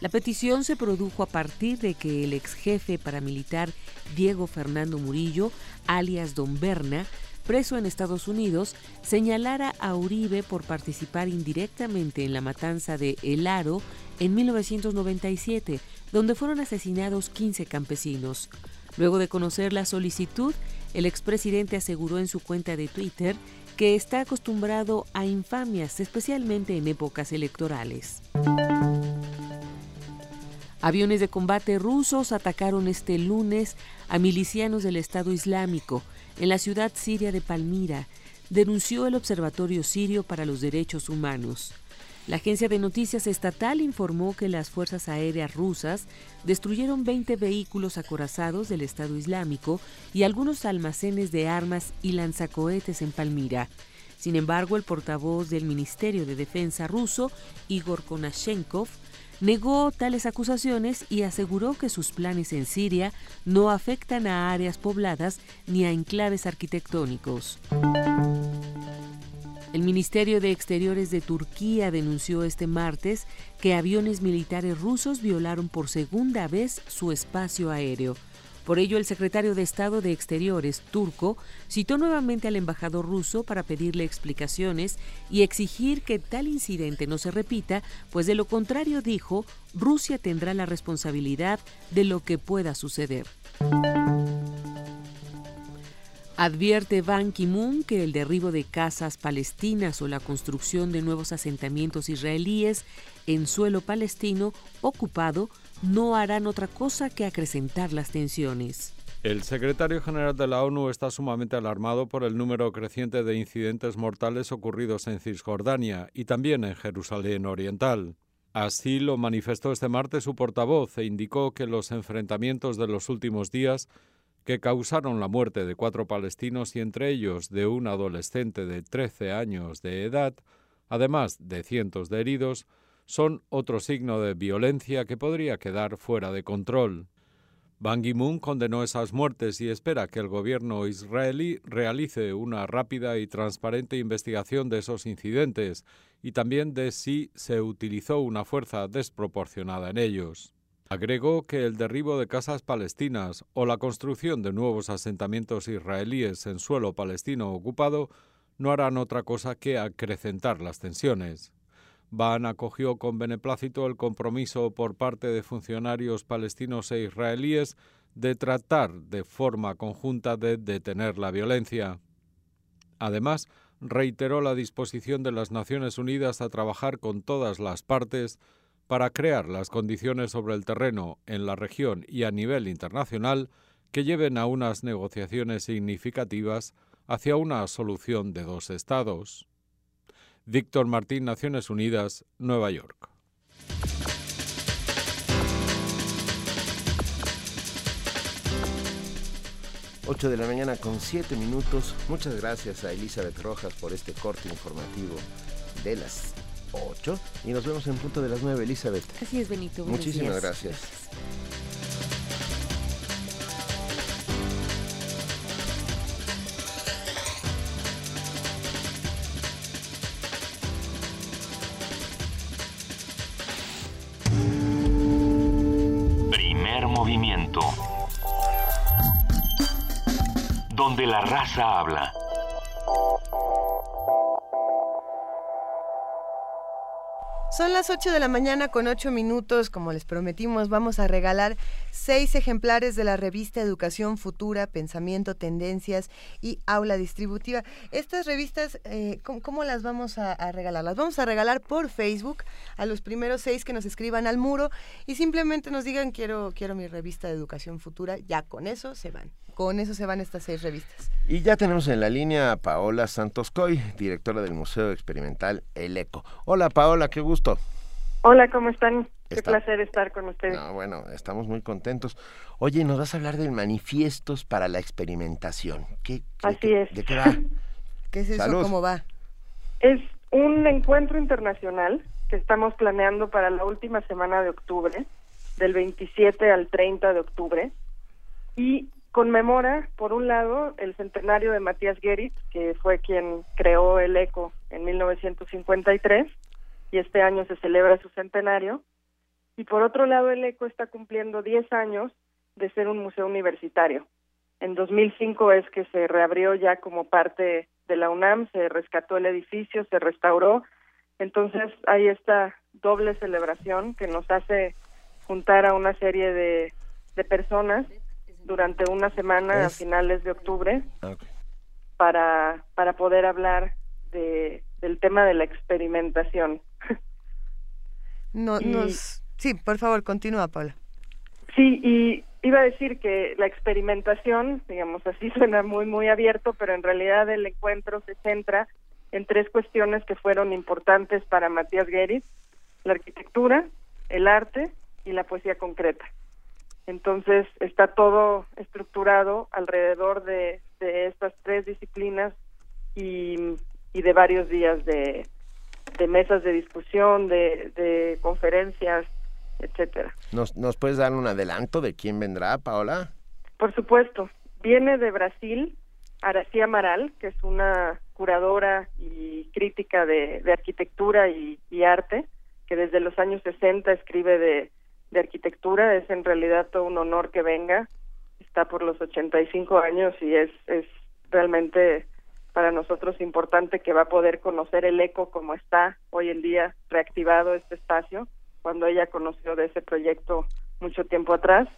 La petición se produjo a partir de que el ex jefe paramilitar Diego Fernando Murillo, alias Don Berna, preso en Estados Unidos, señalara a Uribe por participar indirectamente en la matanza de El Aro en 1997, donde fueron asesinados 15 campesinos. Luego de conocer la solicitud, el expresidente aseguró en su cuenta de Twitter que está acostumbrado a infamias, especialmente en épocas electorales. Aviones de combate rusos atacaron este lunes a milicianos del Estado Islámico en la ciudad siria de Palmira, denunció el Observatorio Sirio para los Derechos Humanos. La agencia de noticias estatal informó que las fuerzas aéreas rusas destruyeron 20 vehículos acorazados del Estado Islámico y algunos almacenes de armas y lanzacohetes en Palmira. Sin embargo, el portavoz del Ministerio de Defensa ruso, Igor Konashenkov, negó tales acusaciones y aseguró que sus planes en Siria no afectan a áreas pobladas ni a enclaves arquitectónicos. El Ministerio de Exteriores de Turquía denunció este martes que aviones militares rusos violaron por segunda vez su espacio aéreo. Por ello, el secretario de Estado de Exteriores turco citó nuevamente al embajador ruso para pedirle explicaciones y exigir que tal incidente no se repita, pues de lo contrario, dijo, Rusia tendrá la responsabilidad de lo que pueda suceder. Advierte Ban Ki-moon que el derribo de casas palestinas o la construcción de nuevos asentamientos israelíes en suelo palestino ocupado no harán otra cosa que acrecentar las tensiones. El secretario general de la ONU está sumamente alarmado por el número creciente de incidentes mortales ocurridos en Cisjordania y también en Jerusalén Oriental. Así lo manifestó este martes su portavoz e indicó que los enfrentamientos de los últimos días, que causaron la muerte de cuatro palestinos y entre ellos de un adolescente de 13 años de edad, además de cientos de heridos, son otro signo de violencia que podría quedar fuera de control. Ban Ki-moon condenó esas muertes y espera que el gobierno israelí realice una rápida y transparente investigación de esos incidentes y también de si se utilizó una fuerza desproporcionada en ellos. Agregó que el derribo de casas palestinas o la construcción de nuevos asentamientos israelíes en suelo palestino ocupado no harán otra cosa que acrecentar las tensiones. Ban acogió con beneplácito el compromiso por parte de funcionarios palestinos e israelíes de tratar de forma conjunta de detener la violencia. Además, reiteró la disposición de las Naciones Unidas a trabajar con todas las partes para crear las condiciones sobre el terreno en la región y a nivel internacional que lleven a unas negociaciones significativas hacia una solución de dos estados. Víctor Martín, Naciones Unidas, Nueva York. Ocho de la mañana con siete minutos. Muchas gracias a Elizabeth Rojas por este corte informativo de las 8 y nos vemos en punto de las 9, Elizabeth. Así es, Benito. Muchísimas gracias. Donde la raza habla. Son las 8 de la mañana con 8 minutos. Como les prometimos, vamos a regalar seis ejemplares de la revista Educación Futura, Pensamiento, Tendencias y Aula Distributiva. Estas revistas, eh, ¿cómo, las vamos a, regalar? Las vamos a regalar por Facebook a los primeros seis que nos escriban al muro y simplemente nos digan quiero, quiero mi revista de Educación Futura. Ya con eso se van. Con eso se van estas seis revistas. Y ya tenemos en la línea a Paola Santos Coy, directora del Museo Experimental El Eco. Hola Paola, qué gusto. Hola, ¿cómo están? Qué placer estar con ustedes. bueno, estamos muy contentos. Oye, nos vas a hablar del Manifiestos para la Experimentación. ¿Qué, Así es. ¿De qué va? ¿Qué es eso? ¿Cómo va? Es un encuentro internacional que estamos planeando para la última semana de octubre, del 27 al 30 de octubre, y conmemora, por un lado, el centenario de Matías Geritz, que fue quien creó el ECO en 1953, y este año se celebra su centenario. Y por otro lado, el ECO está cumpliendo 10 años de ser un museo universitario. En 2005 es que se reabrió ya como parte de la UNAM, se rescató el edificio, se restauró. Entonces hay esta doble celebración que nos hace juntar a una serie de, de personas durante una semana a finales de octubre ah, para, para poder hablar de, del tema de la experimentación. No, nos... Sí, por favor, continúa, Paula. Sí, y iba a decir que la experimentación, digamos así, suena muy, muy abierto, pero en realidad el encuentro se centra en tres cuestiones que fueron importantes para Matías Geritz, la arquitectura, el arte y la poesía concreta. Entonces está todo estructurado alrededor de, estas tres disciplinas y, de varios días de, mesas de discusión, de, conferencias, etcétera. ¿Nos, ¿Nos puedes dar un adelanto de quién vendrá, Paola? Por supuesto. Viene de Brasil Arací Amaral, que es una curadora y crítica de, arquitectura y, y arte, que desde los años 60 escribe de de arquitectura. Es en realidad todo un honor que venga. Está por los 85 años y es, es realmente para nosotros importante que va a poder conocer el eco como está hoy en día reactivado este espacio, cuando ella conoció de ese proyecto mucho tiempo atrás.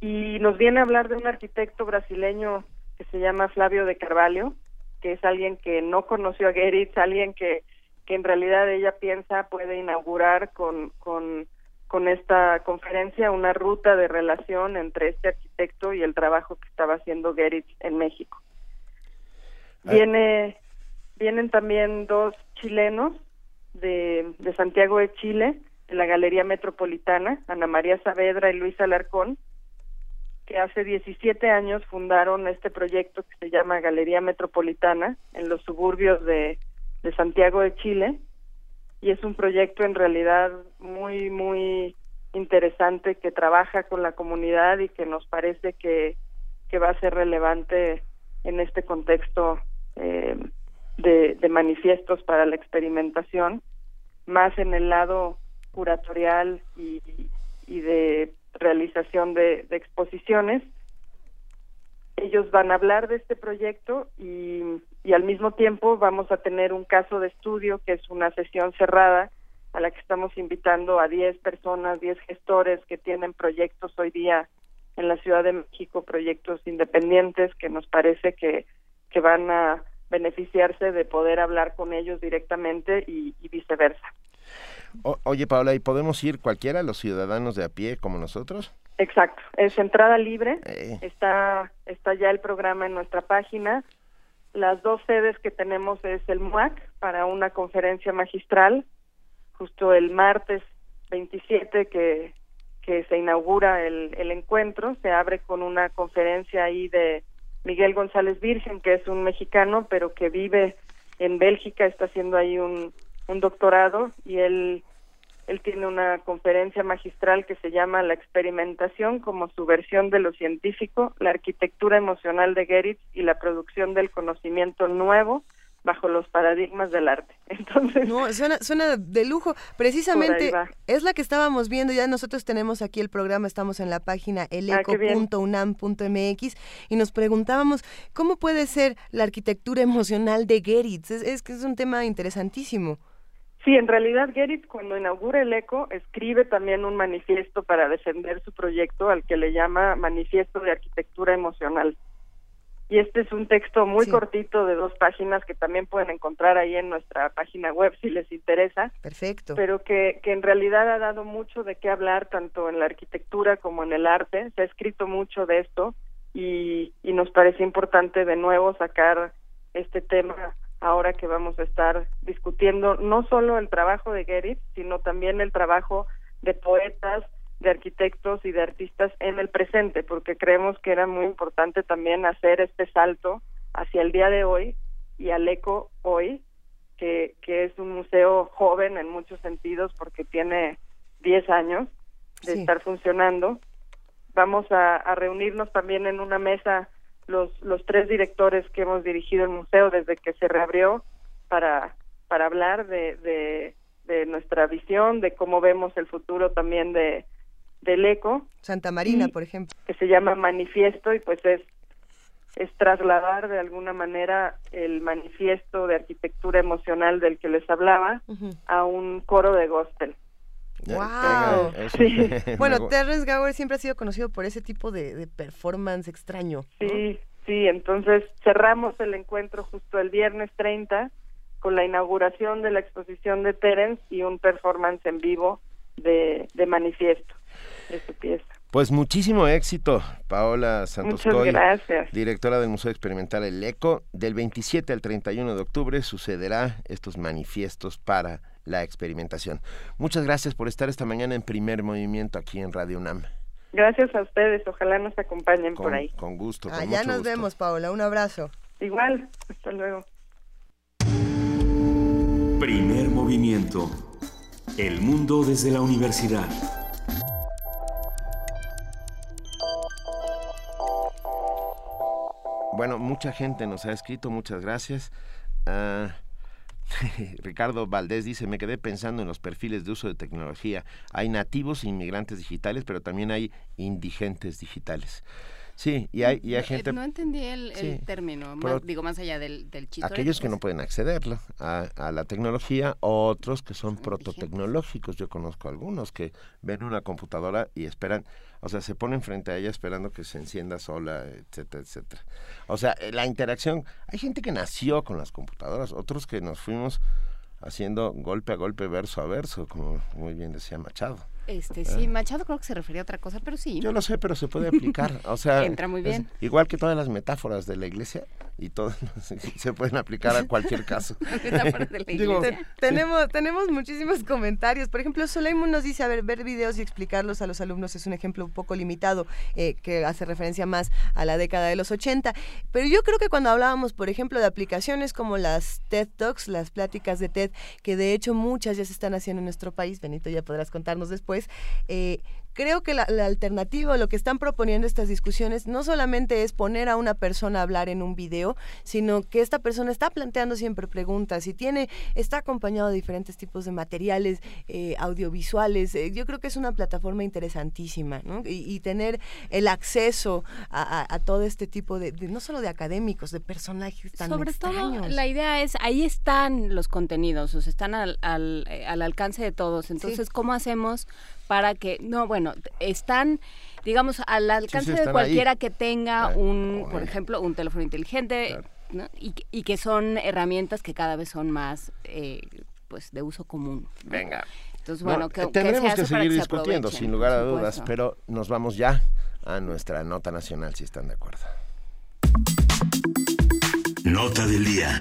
Y nos viene a hablar de un arquitecto brasileño que se llama Flavio de Carvalho, que es alguien que no conoció a Geritz, alguien que, que en realidad ella piensa puede inaugurar con, con con esta conferencia una ruta de relación entre este arquitecto y el trabajo que estaba haciendo Geritz en México. Ah. Viene, vienen también dos chilenos de, de Santiago de Chile, de la Galería Metropolitana, Ana María Saavedra y Luis Alarcón, que hace 17 años fundaron este proyecto que se llama Galería Metropolitana en los suburbios de, de Santiago de Chile y es un proyecto en realidad muy, muy interesante que trabaja con la comunidad y que nos parece que, que va a ser relevante en este contexto eh, de, de manifiestos para la experimentación, más en el lado curatorial y, y de realización de, de exposiciones. Ellos van a hablar de este proyecto y, y al mismo tiempo vamos a tener un caso de estudio que es una sesión cerrada a la que estamos invitando a 10 personas, 10 gestores que tienen proyectos hoy día en la Ciudad de México, proyectos independientes que nos parece que, que van a beneficiarse de poder hablar con ellos directamente y, viceversa. Oye, Paola, ¿y podemos ir cualquiera, los ciudadanos de a pie como nosotros? Exacto, es entrada libre, Eh. está, está ya el programa en nuestra página. Las dos sedes que tenemos es el MUAC para una conferencia magistral, justo el martes 27 que, que se inaugura el, el encuentro, se abre con una conferencia ahí de Miguel González Virgen, que es un mexicano, pero que vive en Bélgica, está haciendo ahí un, un doctorado y él él tiene una conferencia magistral que se llama La experimentación como su versión de lo científico, la arquitectura emocional de Geritz y la producción del conocimiento nuevo bajo los paradigmas del arte. Entonces, No, suena, suena de lujo. Precisamente es la que estábamos viendo, ya nosotros tenemos aquí el programa, estamos en la página Ah, eleco.unam.mx y nos preguntábamos cómo puede ser la arquitectura emocional de Geritz. Es, es que es un tema interesantísimo. Sí, en realidad Geritz cuando inaugura el ECO escribe también un manifiesto para defender su proyecto al que le llama Manifiesto de Arquitectura Emocional. Y este es un texto muy cortito de dos páginas que también pueden encontrar ahí en nuestra página web si les interesa. Perfecto. Pero que, que en realidad ha dado mucho de qué hablar tanto en la arquitectura como en el arte. Se ha escrito mucho de esto y, y nos parece importante de nuevo sacar este tema ahora que vamos a estar discutiendo no solo el trabajo de Geritz, sino también el trabajo de poetas, de arquitectos y de artistas en el presente, porque creemos que era muy importante también hacer este salto hacia el día de hoy y al ECO hoy, que, que es un museo joven en muchos sentidos porque tiene 10 años de Sí. estar funcionando. Vamos a, a reunirnos también en una mesa los, los tres directores que hemos dirigido el museo desde que se reabrió para, para hablar de, de, de nuestra visión, de cómo vemos el futuro también de del ECO. Santa Marina, Y- por ejemplo. que se llama manifiesto y pues es es trasladar de alguna manera el manifiesto de arquitectura emocional del que les hablaba a un coro de gospel. ¡Wow! Eso. Sí. Bueno, Terrence Gower siempre ha sido conocido por ese tipo de, de performance extraño. ¿no? Sí, sí, entonces cerramos el encuentro justo el viernes 30 con la inauguración de la exposición de Terence y un performance en vivo de, de manifiesto de su pieza. Pues muchísimo éxito, Paola Santos Muchas Coy, gracias. directora del Museo Experimental El Eco. Del 27 al 31 de octubre sucederá estos manifiestos para la experimentación. Muchas gracias por estar esta mañana en primer movimiento aquí en Radio UNAM. Gracias a ustedes, ojalá nos acompañen por ahí. con gusto, con Allá mucho nos gusto. vemos, Paola. Un abrazo. Igual, hasta luego. Primer movimiento. El mundo desde la universidad. Bueno, mucha gente nos ha escrito, muchas gracias. Ah, Ricardo Valdés dice, me quedé pensando en los perfiles de uso de tecnología. Hay nativos e inmigrantes digitales, pero también hay indigentes digitales. Sí, y hay, y hay gente... No entendí el, el término, pero- más- digo, más allá del, del. Aquellos que no pueden accederlo a, a la tecnología, otros que son prototecnológicos. Yo conozco algunos que ven una computadora y esperan, o sea, se ponen frente a ella esperando que se encienda sola, etcétera, etcétera. O sea, eh, la interacción, hay gente que nació con las computadoras, otros que nos fuimos haciendo golpe a golpe, verso a verso, como muy bien decía Machado. Este, sí, Machado creo que se refería a otra cosa, pero sí. Yo lo sé, pero se puede aplicar. O sea, Entra muy es bien. igual que todas las metáforas de la iglesia, y todo se pueden aplicar a cualquier caso. tenemos, tenemos muchísimos comentarios. Por ejemplo, Soleiman nos dice, a ver, ver videos y explicarlos a los alumnos es un ejemplo un poco limitado, eh, que hace referencia más a la década de los 80. Pero yo creo que cuando hablábamos, por ejemplo, de aplicaciones como las TED Talks, las pláticas de TED, que de hecho muchas ya se están haciendo en nuestro país, Benito ya podrás contarnos después, eh, creo que la, alternativa, lo que están proponiendo estas discusiones, no solamente es poner a una persona a hablar en un video, sino que esta persona está planteando siempre preguntas y tiene, está acompañado de diferentes tipos de materiales eh, audiovisuales. Eh, yo creo que es una plataforma interesantísima, ¿no? Y, tener el acceso a, todo este tipo de, no solo de académicos, de personajes tan Sobre todo, la idea es, ahí están los contenidos, o sea, están al, al, eh, alcance de todos. Entonces, ¿cómo hacemos para que, no, bueno, están digamos, al alcance de cualquiera que tenga un, por ejemplo, un teléfono inteligente y, que son herramientas que cada vez son más, eh, pues, de uso común. Venga. Entonces, bueno, que, tendremos que, seguir discutiendo, sin lugar a dudas, pero nos vamos ya a nuestra nota nacional, si están de acuerdo. Nota del día.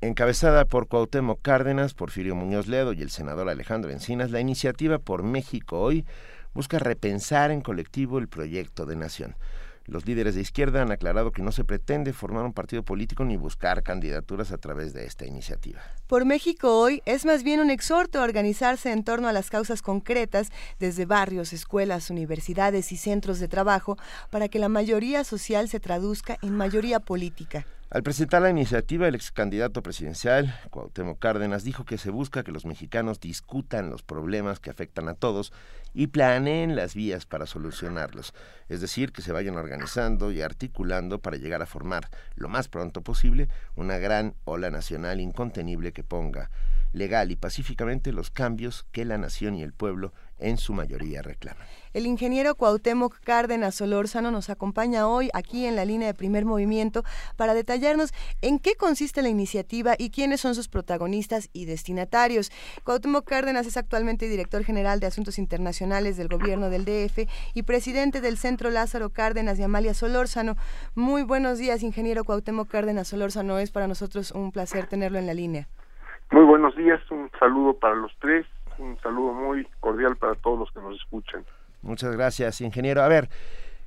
Encabezada por Cuauhtémoc Cárdenas, Porfirio Muñoz Ledo y el senador Alejandro Encinas, la iniciativa por México hoy busca repensar en colectivo el proyecto de nación. Los líderes de izquierda han aclarado que no se pretende formar un partido político ni buscar candidaturas a través de esta iniciativa. Por México hoy es más bien un exhorto a organizarse en torno a las causas concretas desde barrios, escuelas, universidades y centros de trabajo para que la mayoría social se traduzca en mayoría política. Al presentar la iniciativa, el ex candidato presidencial, Cuauhtémoc Cárdenas, dijo que se busca que los mexicanos discutan los problemas que afectan a todos y planeen las vías para solucionarlos, es decir, que se vayan organizando y articulando para llegar a formar lo más pronto posible una gran ola nacional incontenible que ponga legal y pacíficamente los cambios que la nación y el pueblo en su mayoría reclaman. El ingeniero Cuauhtémoc Cárdenas Solórzano nos acompaña hoy aquí en la línea de primer movimiento para detallarnos en qué consiste la iniciativa y quiénes son sus protagonistas y destinatarios. Cuauhtémoc Cárdenas es actualmente director general de Asuntos Internacionales del Gobierno del DF y presidente del Centro Lázaro Cárdenas y Amalia Solórzano. Muy buenos días, ingeniero Cuauhtémoc Cárdenas Solórzano. Es para nosotros un placer tenerlo en la línea. Muy buenos días, un saludo para los tres, un saludo muy cordial para todos los que nos escuchan. Muchas gracias, ingeniero. A ver,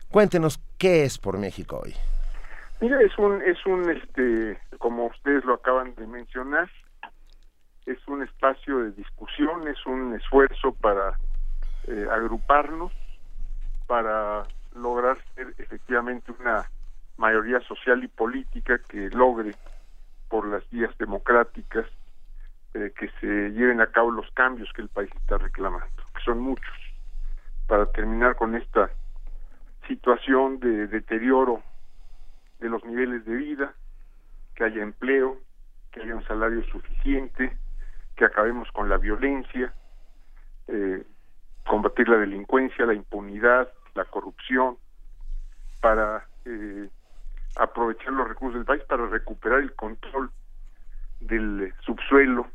cuéntenos qué es por México hoy. Mira, es un, es un, este, como ustedes lo acaban de mencionar, es un espacio de discusión, es un esfuerzo para eh, agruparnos, para lograr ser efectivamente una mayoría social y política que logre por las vías democráticas eh, que se lleven a cabo los cambios que el país está reclamando, que son muchos, para terminar con esta situación de deterioro de los niveles de vida, que haya empleo, que haya un salario suficiente, que acabemos con la violencia, eh, combatir la delincuencia, la impunidad, la corrupción, para eh, aprovechar los recursos del país para recuperar el control del subsuelo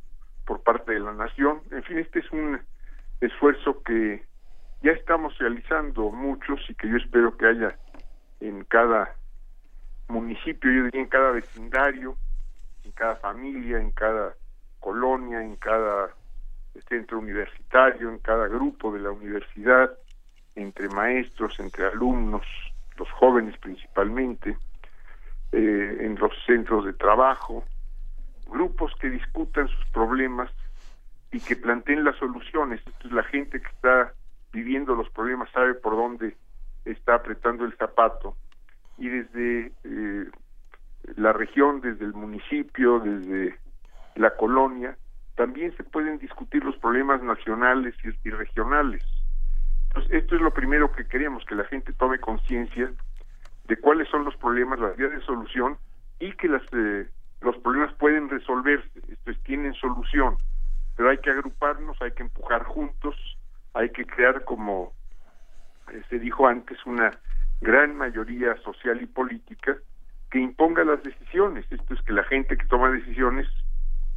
por parte de la nación. En fin, este es un esfuerzo que ya estamos realizando muchos y que yo espero que haya en cada municipio, yo diría en cada vecindario, en cada familia, en cada colonia, en cada centro universitario, en cada grupo de la universidad, entre maestros, entre alumnos, los jóvenes principalmente, eh, en los centros de trabajo, grupos que discutan sus problemas y que planteen las soluciones. la gente que está viviendo los problemas sabe por dónde está apretando el zapato y desde eh, la región, desde el municipio, desde la colonia, también se pueden discutir los problemas nacionales y, regionales. Entonces, esto es lo primero que queremos, que la gente tome conciencia de cuáles son los problemas, las vías de solución y que las eh, los problemas pueden resolverse, esto tienen solución, pero hay que agruparnos, hay que empujar juntos, hay que crear, como eh, se dijo antes, una gran mayoría social y política que imponga las decisiones. Esto es que la gente que toma decisiones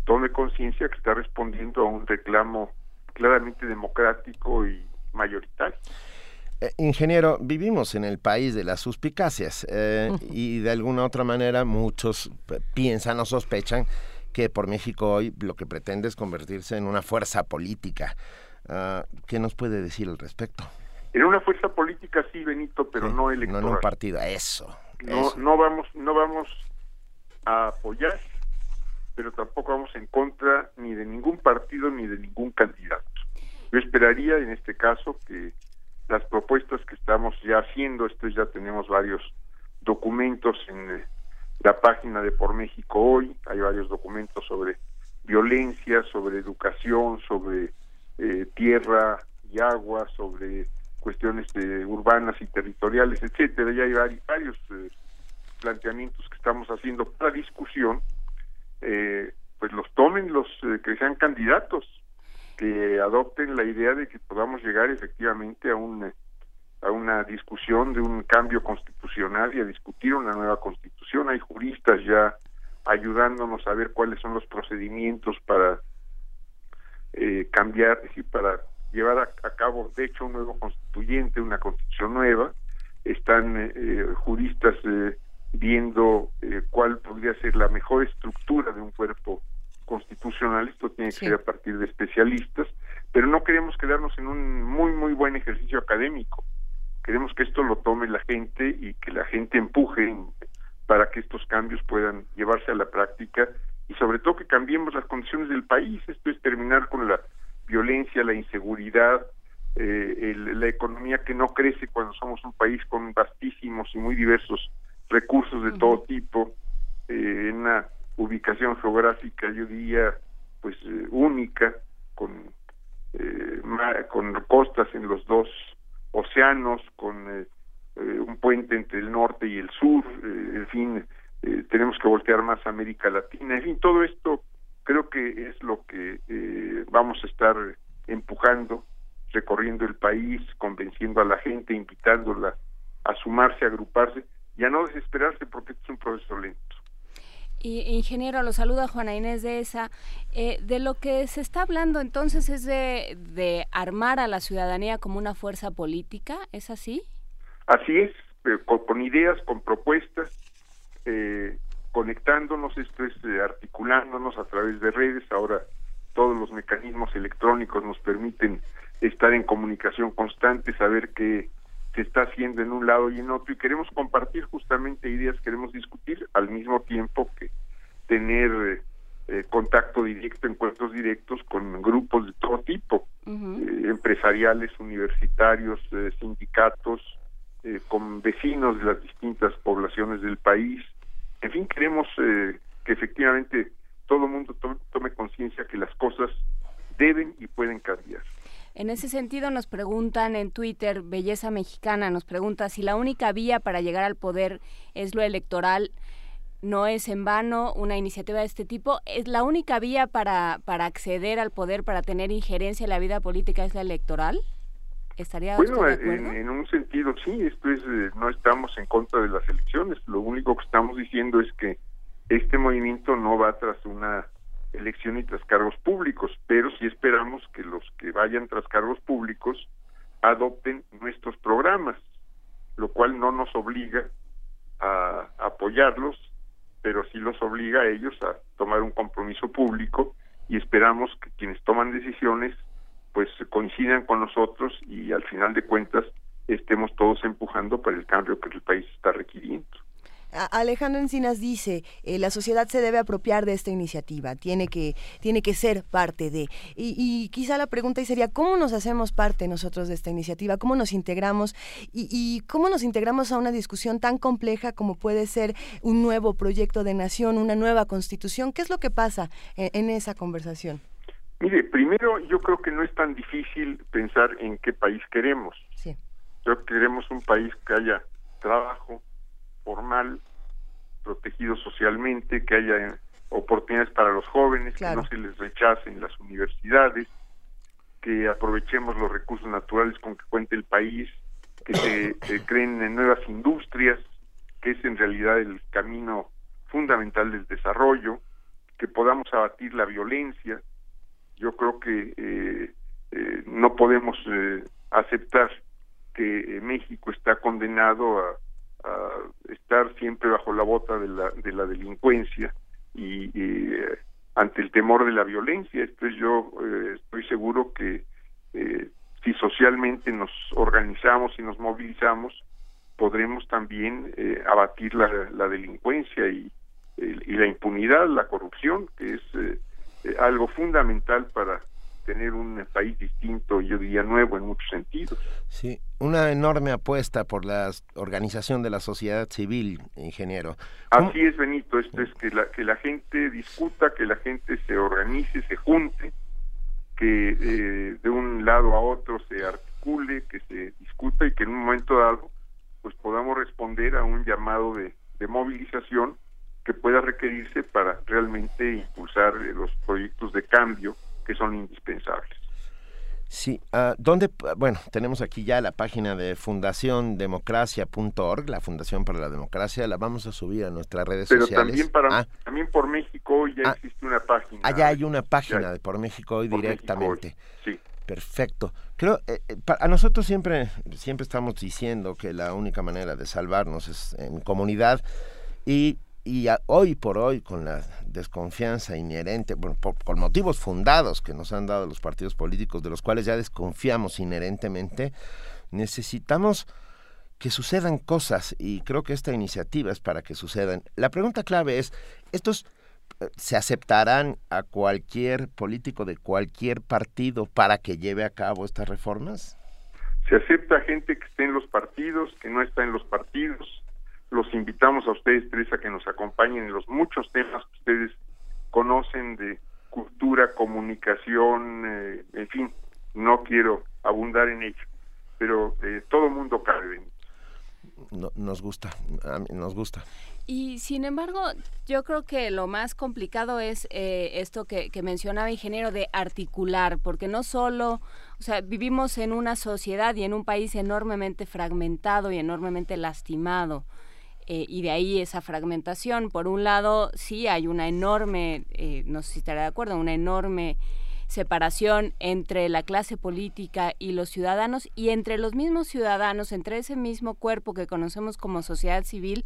tome conciencia que está respondiendo a un reclamo claramente democrático y mayoritario. Eh, ingeniero, vivimos en el país de las suspicacias eh, y de alguna otra manera muchos piensan o sospechan que por México hoy lo que pretende es convertirse en una fuerza política. Ah, ¿Qué nos puede decir al respecto? En una fuerza política sí, Benito, pero no electoral. No en un partido, eso. No, no vamos, no vamos a apoyar, pero tampoco vamos en contra ni de ningún partido ni de ningún candidato. Yo esperaría en este caso que las propuestas que estamos ya haciendo, esto ya tenemos varios documentos en eh, la página de Por México Hoy, hay varios documentos sobre violencia, sobre educación, sobre eh, tierra y agua, sobre cuestiones de urbanas y territoriales, etcétera. Ya hay varios eh, planteamientos que estamos haciendo para discusión, eh, pues los tomen los que sean candidatos, que adopten la idea de que podamos llegar efectivamente a un a una discusión de un cambio constitucional y a discutir una nueva constitución. Hay juristas ya ayudándonos a ver cuáles son los procedimientos para eh, cambiar, y para llevar a, cabo, de hecho, un nuevo constituyente, una constitución nueva. Están eh, juristas eh, viendo eh, cuál podría ser la mejor estructura de un cuerpo constitucional. Esto tiene que ser a partir de especialistas, pero no queremos quedarnos en un muy, muy buen ejercicio académico. Queremos que esto lo tome la gente y que la gente empuje para que estos cambios puedan llevarse a la práctica y sobre todo que cambiemos las condiciones del país. Esto es terminar con la violencia, la inseguridad, eh, la economía que no crece cuando somos un país con vastísimos y muy diversos recursos de todo tipo, eh, en una ubicación geográfica, yo diría, pues eh, única, con, eh, con costas en los dos océanos, con un puente entre el norte y el sur, en fin, eh, tenemos que voltear más a América Latina, en fin, todo esto creo que es lo que eh, vamos a estar empujando, recorriendo el país, convenciendo a la gente, invitándola a sumarse, a agruparse y a no desesperarse porque es un proceso lento. Y, ingeniero, lo saluda Juana Inés de esa. Eh, de lo que se está hablando entonces es de, de armar a la ciudadanía como una fuerza política, ¿es así? Así es, con ideas, con propuestas, eh, conectándonos, esto es eh, articulándonos a través de redes. Ahora todos los mecanismos electrónicos nos permiten estar en comunicación constante, saber qué se está haciendo en un lado y en otro y queremos compartir justamente ideas, queremos discutir al mismo tiempo que tener eh, contacto directo, encuentros directos con grupos de todo tipo, empresariales, universitarios, sindicatos, con vecinos de las distintas poblaciones del país, en fin, queremos eh, que efectivamente todo el mundo tome, conciencia que las cosas deben y pueden cambiar. En ese sentido nos preguntan en Twitter, Belleza Mexicana nos pregunta si la única vía para llegar al poder es lo electoral. No es en vano una iniciativa de este tipo. ¿Es la única vía para, para acceder al poder, para tener injerencia en la vida política, es la electoral? ¿Estaría bueno, en, un sentido sí, esto es, eh, no estamos en contra de las elecciones, lo único que estamos diciendo es que este movimiento no va tras una elección y tras cargos públicos, pero sí esperamos que los que vayan tras cargos públicos adopten nuestros programas, lo cual no nos obliga a apoyarlos, pero sí los obliga a ellos a tomar un compromiso público y esperamos que quienes toman decisiones pues coincidan con nosotros y al final de cuentas estemos todos empujando para el cambio que el país está requiriendo. Alejandro Encinas dice, eh, la sociedad se debe apropiar de esta iniciativa, tiene que, tiene que ser parte de. Y, quizá la pregunta sería, ¿cómo nos hacemos parte nosotros de esta iniciativa? ¿Cómo nos integramos? Y, cómo nos integramos a una discusión tan compleja como puede ser un nuevo proyecto de nación, una nueva constitución? ¿Qué es lo que pasa en esa conversación? Mire, primero yo creo que no es tan difícil pensar en qué país queremos. Sí. Yo queremos un país que haya trabajo formal, protegido socialmente, que haya oportunidades para los jóvenes, que no se les rechacen las universidades, que aprovechemos los recursos naturales con que cuente el país, que se creen en nuevas industrias, que es en realidad el camino fundamental del desarrollo, que podamos abatir la violencia, yo creo que eh, eh, no podemos eh, aceptar que México está condenado a, estar siempre bajo la bota de la, de la delincuencia y, eh, ante el temor de la violencia. Entonces yo eh, estoy seguro que eh, si socialmente nos organizamos y nos movilizamos, podremos también abatir la, la delincuencia y, y, la impunidad, la corrupción, que es algo fundamental para tener un país distinto, yo diría nuevo en muchos sentidos. Sí, una enorme apuesta por la organización de la sociedad civil, ingeniero. Así es, Benito, esto es que la, que la gente discuta, que la gente se organice, se junte, que eh, de un lado a otro se articule, que se discuta y que en un momento dado pues podamos responder a un llamado de, de movilización que pueda requerirse para realmente impulsar eh, los proyectos de cambio que son indispensables. Sí, uh, ¿dónde? Bueno, tenemos aquí ya la página de fundaciondemocracia.org, la Fundación para la Democracia, la vamos a subir a nuestras redes Pero sociales. También, para, ah. también por México hoy ya ah. existe una página. Ah, ya hay una página de por México hoy directamente. Sí. Perfecto. Creo, eh, eh, a nosotros siempre, siempre estamos diciendo que la única manera de salvarnos es en comunidad y y hoy por hoy con la desconfianza inherente, bueno, con motivos fundados que nos han dado los partidos políticos, de los cuales ya desconfiamos inherentemente, necesitamos que sucedan cosas y creo que esta iniciativa es para que sucedan. La pregunta clave es, ¿estos eh, se aceptarán a cualquier político de cualquier partido para que lleve a cabo estas reformas? Se acepta gente que esté en los partidos, que no está en los partidos, los invitamos a ustedes, tres, a que nos acompañen en los muchos temas que ustedes conocen de cultura, comunicación, eh, en fin, no quiero abundar en ello, pero eh, todo mundo cabe. No, nos gusta, nos gusta. Y sin embargo, yo creo que lo más complicado es eh, esto que, que, mencionaba ingeniero de articular, porque no solo, o sea, vivimos en una sociedad y en un país enormemente fragmentado y enormemente lastimado. Eh, y de ahí esa fragmentación. Por un lado, sí hay una enorme, eh, no sé si estará de acuerdo, una enorme separación entre la clase política y los ciudadanos y entre los mismos ciudadanos, entre ese mismo cuerpo que conocemos como sociedad civil,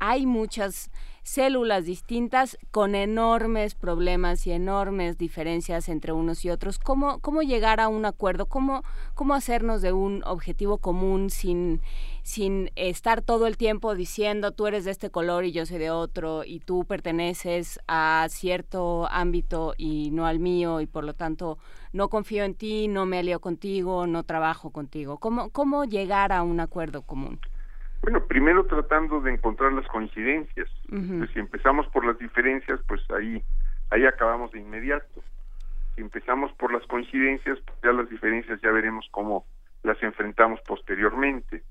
hay muchas células distintas con enormes problemas y enormes diferencias entre unos y otros. ¿Cómo, cómo llegar a un acuerdo? ¿Cómo, ¿Cómo hacernos de un objetivo común sin, sin estar todo el tiempo diciendo tú eres de este color y yo soy de otro y tú perteneces a cierto ámbito y no al mío y por lo tanto no confío en ti, no me alío contigo, no trabajo contigo? ¿Cómo, cómo llegar a un acuerdo común? Bueno, primero tratando de encontrar las coincidencias. pues si empezamos por las diferencias, pues ahí, ahí acabamos de inmediato. Si empezamos por las coincidencias, pues ya las diferencias ya veremos cómo las enfrentamos posteriormente.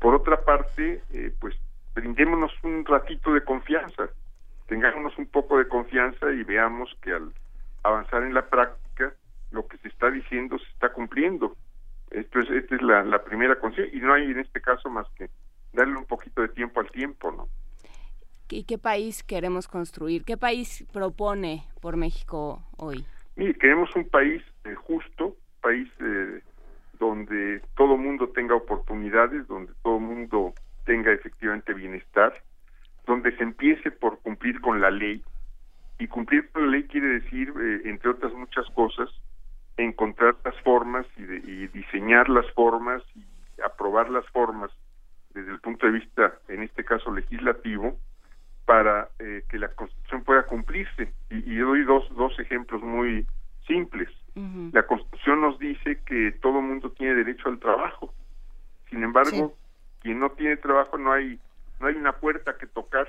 Por otra parte, eh, pues brindémonos un ratito de confianza, tengámonos un poco de confianza y veamos que al avanzar en la práctica, lo que se está diciendo se está cumpliendo. Esto es, esta es la, la primera conciencia y no hay en este caso más que darle un poquito de tiempo al tiempo, ¿no? ¿Y qué país queremos construir? ¿Qué país propone por México hoy? Mire, queremos un país eh, justo, país eh, donde todo mundo tenga oportunidades, donde todo mundo tenga efectivamente bienestar, donde se empiece por cumplir con la ley. Y cumplir con la ley quiere decir, eh, entre otras muchas cosas, encontrar las formas y, y diseñar las formas y aprobar las formas desde el punto de vista, en este caso legislativo, para eh, que la Constitución pueda cumplirse. Y, y doy dos, dos ejemplos muy simples. La Constitución nos dice que todo mundo tiene derecho al trabajo. Sin embargo, quien no tiene trabajo no hay no hay una puerta que tocar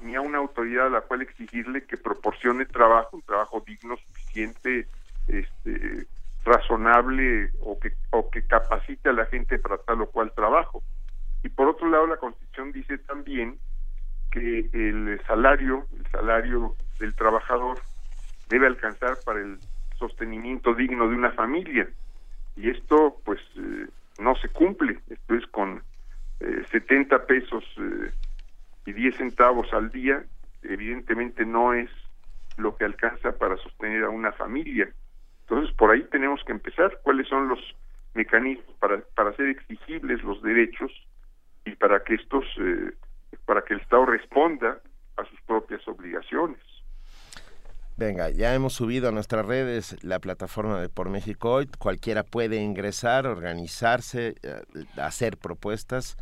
ni a una autoridad a la cual exigirle que proporcione trabajo, un trabajo digno, suficiente, este, razonable o que o que capacite a la gente para tal o cual trabajo. Y por otro lado, la Constitución dice también que el salario, el salario del trabajador debe alcanzar para el sostenimiento digno de una familia. Y esto, pues, eh, no se cumple. Esto es con eh, 70 pesos eh, y 10 centavos al día. Evidentemente no es lo que alcanza para sostener a una familia. Entonces, por ahí tenemos que empezar. ¿Cuáles son los mecanismos para, para hacer exigibles los derechos y para que estos, eh, para que el Estado responda a sus propias obligaciones. Venga, ya hemos subido a nuestras redes la plataforma de Por México Hoy. Cualquiera puede ingresar, organizarse, eh, hacer propuestas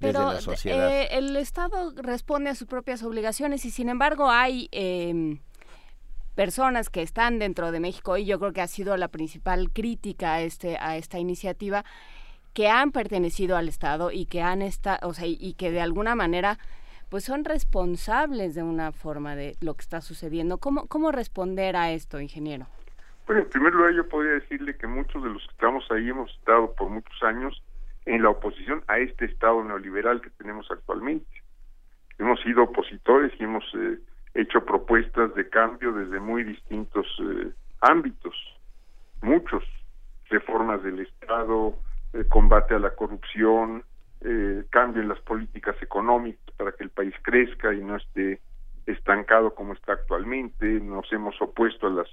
desde Pero la sociedad. eh, el Estado responde a sus propias obligaciones y sin embargo hay eh, personas que están dentro de México y yo creo que ha sido la principal crítica a, este, a esta iniciativa que han pertenecido al Estado y que han esta, o sea, y que de alguna manera pues son responsables de una forma de lo que está sucediendo. ¿Cómo, cómo responder a esto, ingeniero? Bueno, en primer lugar yo podría decirle que muchos de los que estamos ahí hemos estado por muchos años en la oposición a este Estado neoliberal que tenemos actualmente. Hemos sido opositores y hemos eh, hecho propuestas de cambio desde muy distintos eh, ámbitos, muchos, reformas del Estado, eh, combate a la corrupción, eh, cambio en las políticas económicas para que el país crezca y no esté estancado como está actualmente. Nos hemos opuesto a las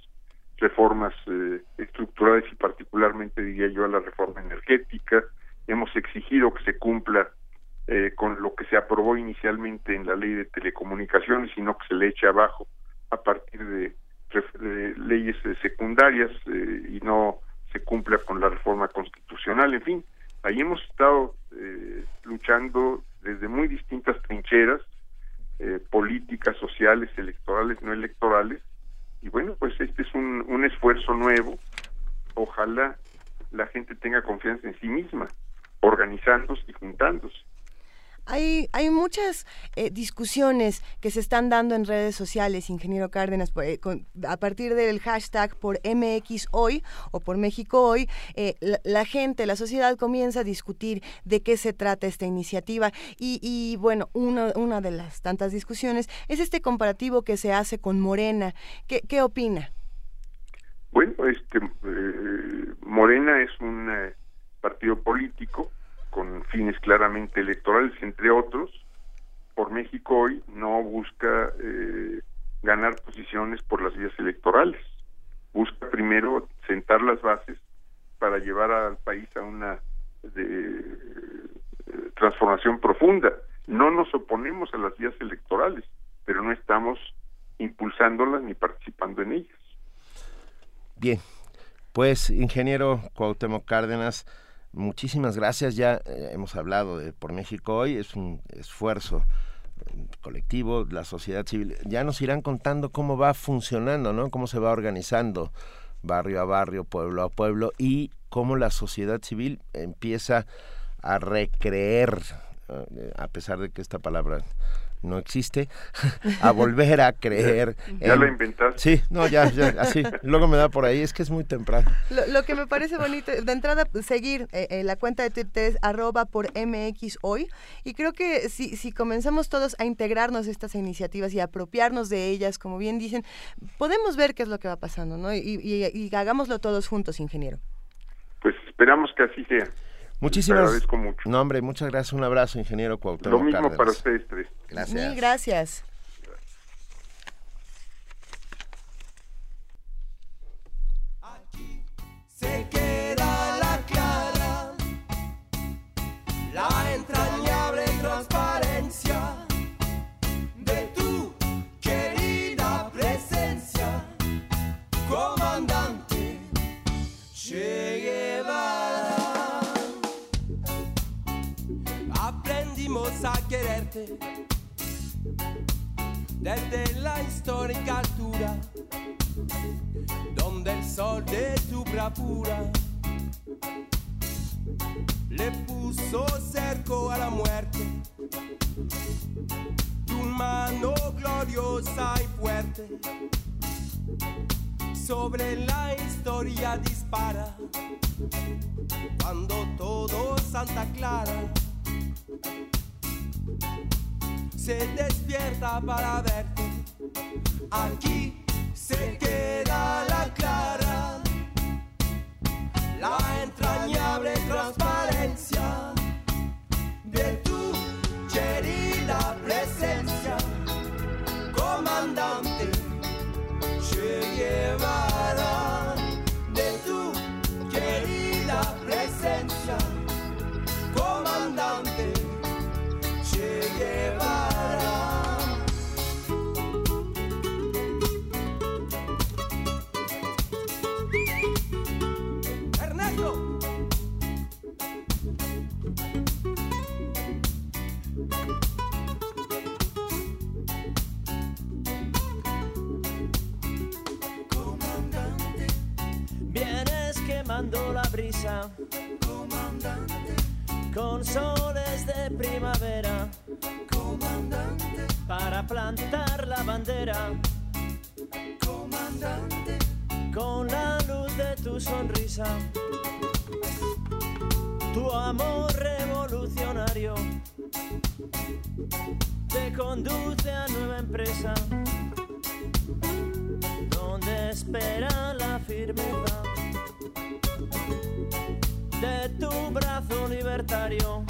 reformas eh, estructurales y particularmente diría yo a la reforma energética. Hemos exigido que se cumpla eh, con lo que se aprobó inicialmente en la ley de telecomunicaciones y no que se le eche abajo a partir de, de leyes secundarias eh, y no se cumpla con la reforma constitucional. En fin, ahí hemos estado eh, luchando desde muy distintas trincheras eh, políticas, sociales, electorales, no electorales. Y bueno, pues este es un, un esfuerzo nuevo. Ojalá la gente tenga confianza en sí misma, organizándose y juntándose. Hay, hay muchas eh, discusiones que se están dando en redes sociales, ingeniero Cárdenas, eh, con- a partir del hashtag por MX Hoy o por México Hoy, eh, la, gente, la sociedad comienza a discutir de qué se trata esta iniciativa y, y, bueno, una, una de las tantas discusiones es este comparativo que se hace con Morena. ¿Qué, qué opina? Bueno, este eh, Morena es un partido político con fines claramente electorales, entre otros. Por México hoy no busca eh, ganar posiciones por las vías electorales. Busca primero sentar las bases para llevar al país a una de, eh, transformación profunda. No nos oponemos a las vías electorales, pero no estamos impulsándolas ni participando en ellas. Bien, pues ingeniero Cuauhtémoc Cárdenas, muchísimas gracias. Ya eh, hemos hablado de Por México hoy, es un esfuerzo eh, colectivo, la sociedad civil. Ya nos irán contando cómo va funcionando, ¿no? Cómo se va organizando barrio a barrio, pueblo a pueblo y cómo la sociedad civil empieza a recreer, eh, a pesar de que esta palabra no existe, a volver a creer. Ya en- la inventaste. Sí, no, ya, ya, así. Luego me da por ahí, es que es muy temprano. Lo, lo que me parece bonito, de entrada, seguir eh, eh, la cuenta de Twitter es arroba por MX hoy. Y creo que si, si comenzamos todos a integrarnos estas iniciativas y a apropiarnos de ellas, como bien dicen, podemos ver qué es lo que va pasando, ¿no? Y, y- y hagámoslo todos juntos, ingeniero. Pues esperamos que así sea. Muchísimas Te agradezco mucho. No, hombre, muchas gracias. Un abrazo, ingeniero Cuauhtémoc Lo mismo Cárdenas. para ustedes tres. Gracias. Mil gracias. Se queda la clara, la entrañable transparencia desde la histórica altura donde el sol de tu bravura le puso cerco a la muerte. Tu mano gloriosa y fuerte sobre la historia dispara. Cuando todo Santa Clara se despierta para verte aquí se queda la clara, la entrañable transparencia comandante, con soles de primavera, comandante, para plantar la bandera, comandante, con la luz de tu sonrisa, tu amor revolucionario. Te conduce a nueva empresa. Donde espera la firmeza libertario.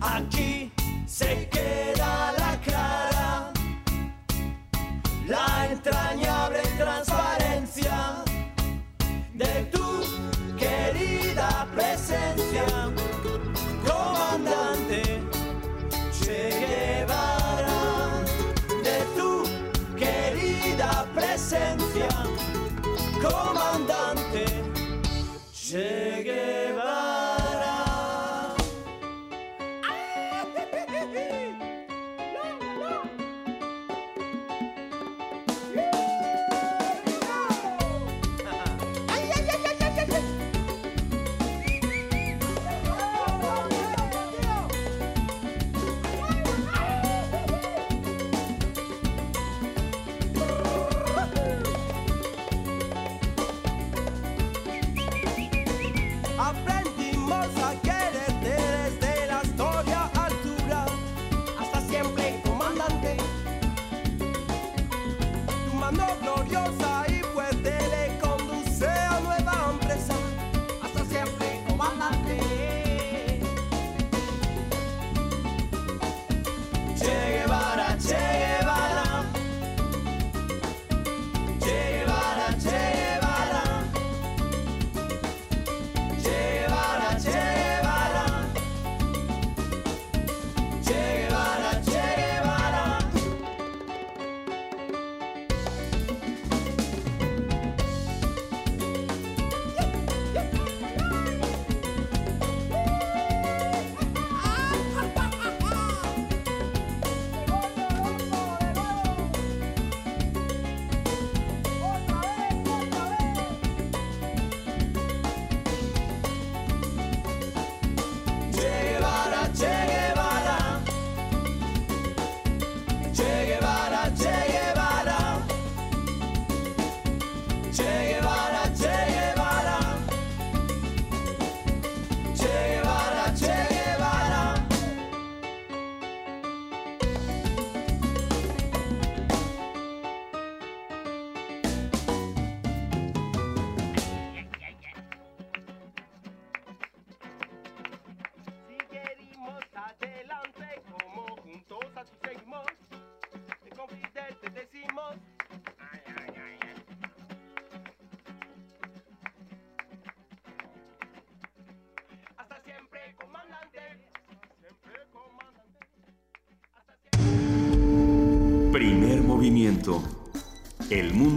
Aquí se queda la clara, la entrañable transparencia de tu querida presencia, comandante Che de tu querida presencia, comandante Che.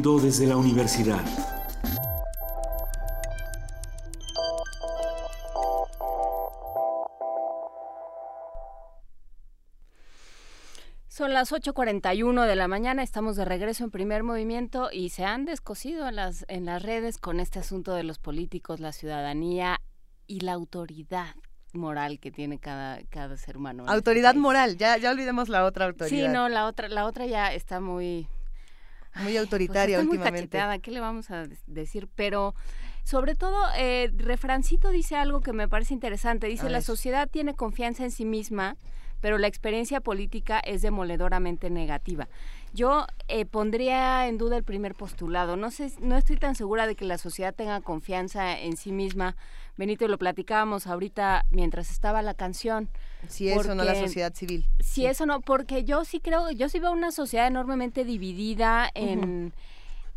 Mundo desde la universidad. Son las 8.41 de la mañana, estamos de regreso en primer movimiento y se han descosido en las, en las redes con este asunto de los políticos, la ciudadanía y la autoridad moral que tiene cada, cada ser humano. este Autoridad moral, ya, ya olvidemos la otra autoridad. Sí, no, la otra, la otra ya está muy... Muy autoritaria pues está muy últimamente. cacheteada, ¿qué le vamos a de- decir? Pero sobre todo, eh, Refrancito dice algo que me parece interesante. Dice, la sociedad tiene confianza en sí misma, pero la experiencia política es demoledoramente negativa. Yo eh, pondría en duda el primer postulado. No sé, no estoy tan segura de que la sociedad tenga confianza en sí misma. Benito, lo platicábamos ahorita mientras estaba la canción. Si eso, no la sociedad civil. si eso no, porque yo sí creo, yo sí veo una sociedad enormemente dividida en,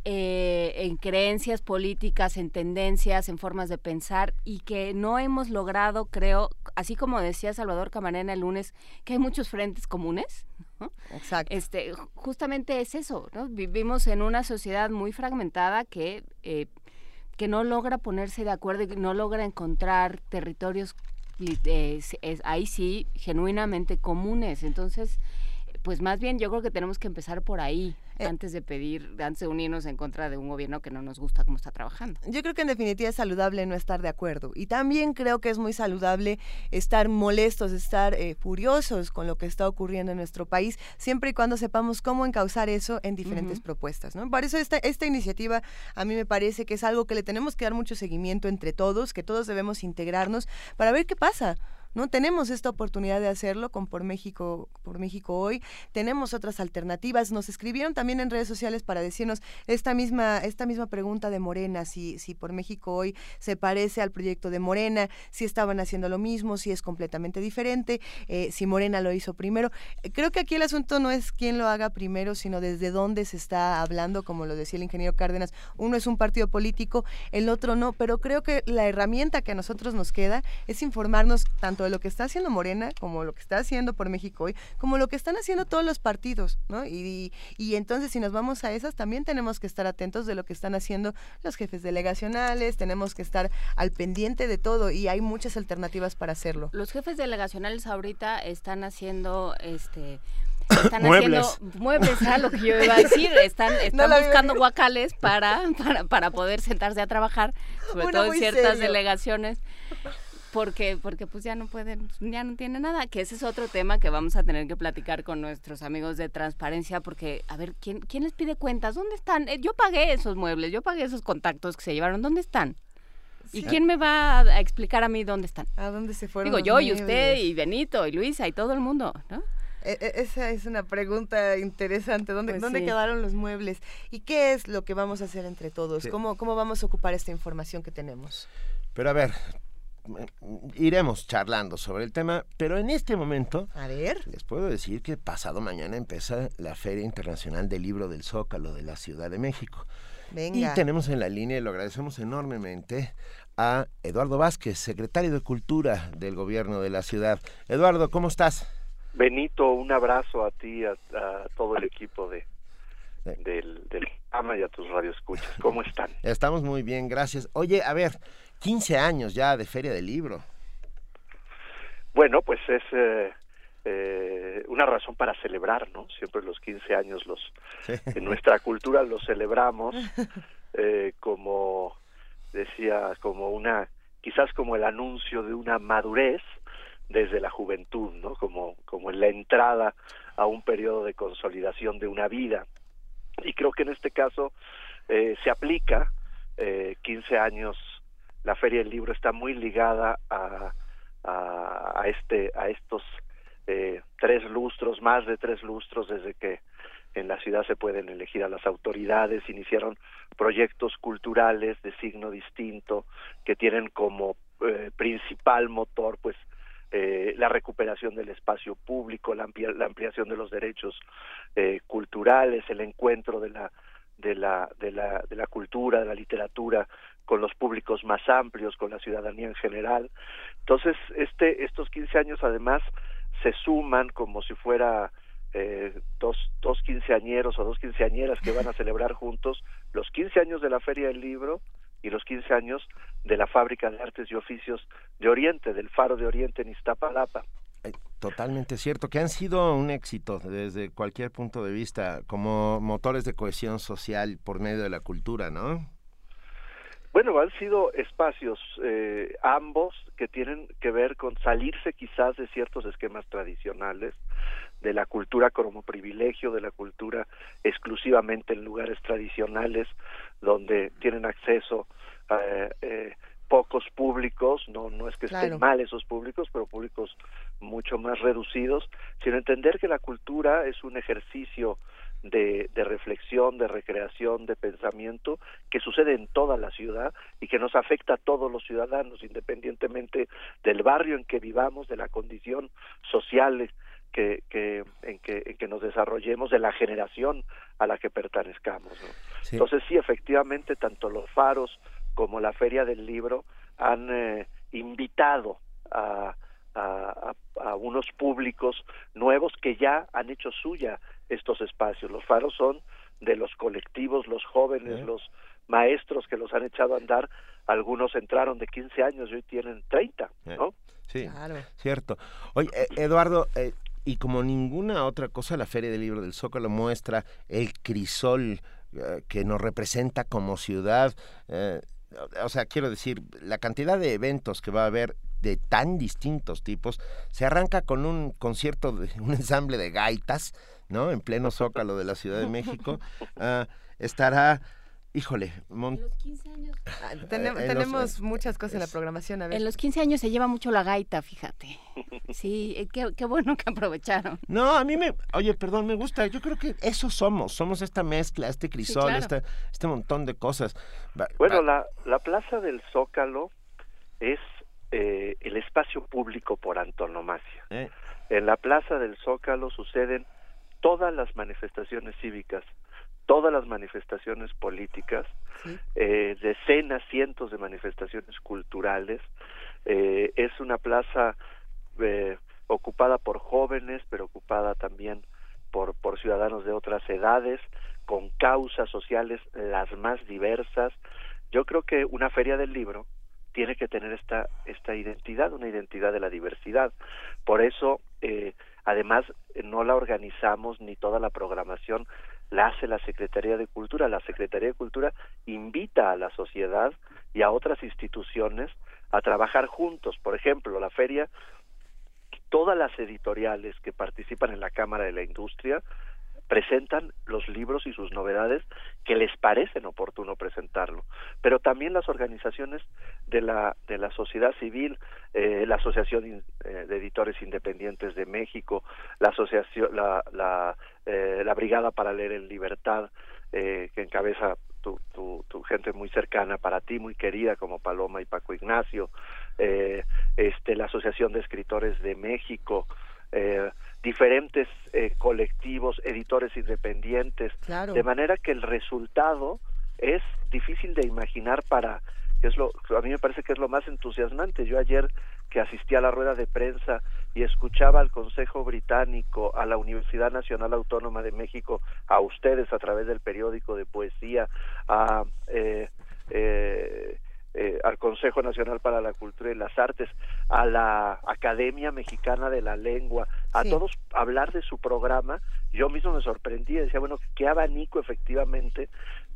eh, en creencias políticas, en tendencias, en formas de pensar y que no hemos logrado, creo, así como decía Salvador Camarena el lunes, que hay muchos frentes comunes. ¿no? Exacto. Este, ju- justamente es eso, ¿no? Vivimos en una sociedad muy fragmentada que, eh, que no logra ponerse de acuerdo y que no logra encontrar territorios eh, ahí sí genuinamente comunes. Entonces, pues más bien yo creo que tenemos que empezar por ahí, antes de pedir, antes de unirnos en contra de un gobierno que no nos gusta cómo está trabajando. Yo creo que en definitiva es saludable no estar de acuerdo. Y también creo que es muy saludable estar molestos, estar eh, furiosos con lo que está ocurriendo en nuestro país, siempre y cuando sepamos cómo encauzar eso en diferentes propuestas. ¿no? Por eso esta, esta iniciativa a mí me parece que es algo que le tenemos que dar mucho seguimiento entre todos, que todos debemos integrarnos para ver qué pasa. ¿No? Tenemos esta oportunidad de hacerlo con Por México, por México Hoy, tenemos otras alternativas. Nos escribieron también en redes sociales para decirnos esta misma, esta misma pregunta de Morena, si, si Por México Hoy se parece al proyecto de Morena, si estaban haciendo lo mismo, si es completamente diferente, eh, si Morena lo hizo primero. Eh, Creo que aquí el asunto no es quién lo haga primero, sino desde dónde se está hablando, como lo decía el ingeniero Cárdenas. Uno es un partido político, el otro no, pero creo que la herramienta que a nosotros nos queda es informarnos tanto de lo que está haciendo Morena, como lo que está haciendo por México hoy, como lo que están haciendo todos los partidos, ¿no? Y, y entonces si nos vamos a esas, también tenemos que estar atentos de lo que están haciendo los jefes delegacionales, tenemos que estar al pendiente de todo y hay muchas alternativas para hacerlo. Los jefes delegacionales ahorita están haciendo este están Muebles. haciendo muebles, era lo que yo iba a decir, están, están buscando guacales para, para, para poder sentarse a trabajar, sobre Uno todo en ciertas serio. delegaciones porque porque pues ya no pueden ya no tienen nada que ese es otro tema que vamos a tener que platicar con nuestros amigos de transparencia porque a ver quién quién les pide cuentas dónde están Eh, yo pagué esos muebles yo pagué esos contactos que se llevaron dónde están y Sí. quién me va a, explicar a mí dónde están a dónde se fueron digo los yo y usted y Benito y Luisa y todo el mundo no E- e- Esa es una pregunta interesante. ¿Dónde, Pues ¿dónde sí. quedaron los muebles? ¿Y qué es lo que vamos a hacer entre todos? Sí. ¿Cómo, ¿Cómo vamos a ocupar esta información que tenemos? Pero a ver, iremos charlando sobre el tema, pero en este momento A ver. les puedo decir que pasado mañana empieza la Feria Internacional del Libro del Zócalo de la Ciudad de México. Venga. Y tenemos en la línea, y lo agradecemos enormemente, a Eduardo Vázquez, secretario de Cultura del Gobierno de la ciudad. Eduardo, ¿cómo estás? Benito, un abrazo a ti, a, a todo el equipo de del, del programa y a tus radioescuchas. ¿Cómo están? Estamos muy bien, gracias. Oye, a ver, 15 años ya de Feria del Libro. Bueno, pues es eh, eh, una razón para celebrar, ¿no? Siempre los 15 años los en nuestra cultura los celebramos eh, como decía, como una quizás como el anuncio de una madurez desde la juventud, ¿no? Como como en la entrada a un periodo de consolidación de una vida. Y creo que en este caso eh, se aplica eh, 15 años la Feria del Libro está muy ligada a, a, este a estos eh, tres lustros, más de tres lustros desde que en la ciudad se pueden elegir a las autoridades, iniciaron proyectos culturales de signo distinto que tienen como eh, principal motor pues eh, la recuperación del espacio público, la, la ampliación de los derechos eh, culturales, el encuentro de la de la de la de la cultura, de la literatura con los públicos más amplios, con la ciudadanía en general. Entonces, este estos 15 años además se suman como si fuera eh, dos, dos quinceañeros o dos quinceañeras que van a celebrar juntos los 15 años de la Feria del Libro y los 15 años de la Fábrica de Artes y Oficios de Oriente, del Faro de Oriente en Iztapalapa. Totalmente cierto, que han sido un éxito desde cualquier punto de vista, como motores de cohesión social por medio de la cultura, ¿no? Bueno, han sido espacios eh, ambos que tienen que ver con salirse quizás de ciertos esquemas tradicionales, de la cultura como privilegio, de la cultura exclusivamente en lugares tradicionales donde tienen acceso eh, eh, pocos públicos, no no es que estén Claro. mal esos públicos, pero públicos mucho más reducidos, sino entender que la cultura es un ejercicio de, de reflexión, de recreación, de pensamiento que sucede en toda la ciudad y que nos afecta a todos los ciudadanos, independientemente del barrio en que vivamos, de la condición social que, que, en, que, en que nos desarrollemos, de la generación a la que pertenezcamos. ¿no? Sí. Entonces sí, efectivamente, tanto los faros como la Feria del Libro han eh, invitado a, a, a- a unos públicos nuevos que ya han hecho suya estos espacios. Los faros son de los colectivos, los jóvenes, Eh. los maestros que los han echado a andar. Algunos entraron de 15 años y hoy tienen 30, ¿no? Sí, cierto. Oye, eh, Eduardo, eh, y como ninguna otra cosa, la Feria del Libro del Zócalo muestra el crisol eh, que nos representa como ciudad. Eh, o sea, quiero decir, la cantidad de eventos que va a haber de tan distintos tipos, se arranca con un concierto, de un ensamble de gaitas, ¿no? En pleno zócalo de la Ciudad de México. Ah, estará Híjole, En los 15 años. Ah, Eh, en tenemos los- muchas cosas en la programación. A ver. En los 15 años se lleva mucho la gaita, fíjate. Sí, eh, qué, qué bueno que aprovecharon. No, a mí me, oye, perdón, me gusta. Yo creo que eso somos, somos esta mezcla, este crisol, claro. este, este montón de cosas. Va- Bueno, va- la, la Plaza del Zócalo es eh, el espacio público por antonomasia. Eh. En la Plaza del Zócalo suceden todas las manifestaciones cívicas, todas las manifestaciones políticas, eh, decenas, cientos de manifestaciones culturales. Eh, es una plaza eh, ocupada por jóvenes, pero ocupada también por, por ciudadanos de otras edades, con causas sociales las más diversas. Yo creo que una feria del libro tiene que tener esta, esta identidad, una identidad de la diversidad. Por eso, eh, además, eh, no la organizamos ni toda la programación la hace la Secretaría de Cultura. La Secretaría de Cultura invita a la sociedad y a otras instituciones a trabajar juntos. Por ejemplo, la feria, todas las editoriales que participan en la Cámara de la Industria presentan los libros y sus novedades que les parecen oportuno presentarlo. Pero también las organizaciones de la de la sociedad civil eh, la asociación eh, de editores independientes de México la asociación la la, eh, la brigada para leer en libertad eh, que encabeza tu, tu, tu gente muy cercana para ti muy querida como Paloma y Paco Ignacio eh, este la asociación de escritores de México eh, diferentes eh, colectivos, editores independientes, Claro. de manera que el resultado es difícil de imaginar para que es lo a mí me parece que es lo más entusiasmante. Yo ayer que asistí a la rueda de prensa y escuchaba al Consejo Británico, a la Universidad Nacional Autónoma de México, a ustedes a través del periódico de poesía, a eh, eh, eh, al Consejo Nacional para la Cultura y las Artes, a la Academia Mexicana de la Lengua, a Sí. todos hablar de su programa, yo mismo me sorprendí, decía, bueno, qué abanico efectivamente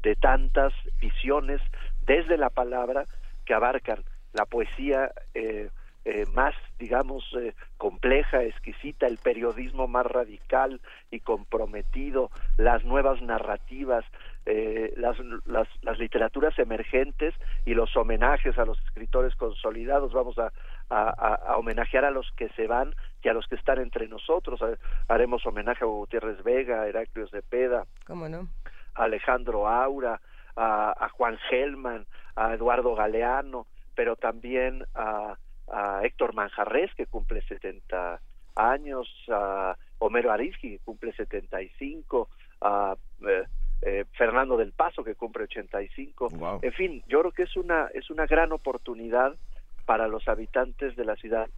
de tantas visiones desde la palabra que abarcan la poesía eh, eh, más, digamos, eh, compleja, exquisita, el periodismo más radical y comprometido, las nuevas narrativas, eh, las, las, las literaturas emergentes y los homenajes a los escritores consolidados. Vamos a, a, homenajear a los que se van y a los que están entre nosotros. Ha- Haremos homenaje a Gutiérrez Vega, a Heraclio Cepeda, ¿Cómo no? a Alejandro Aura, a, a Juan Gelman, a Eduardo Galeano, pero también a, a Héctor Manjarres, que cumple 70 años, a Homero Arizki, que cumple 75, a eh, eh, Fernando del Paso, que cumple 85. En fin, yo creo que es una, es una gran oportunidad para los habitantes de la ciudad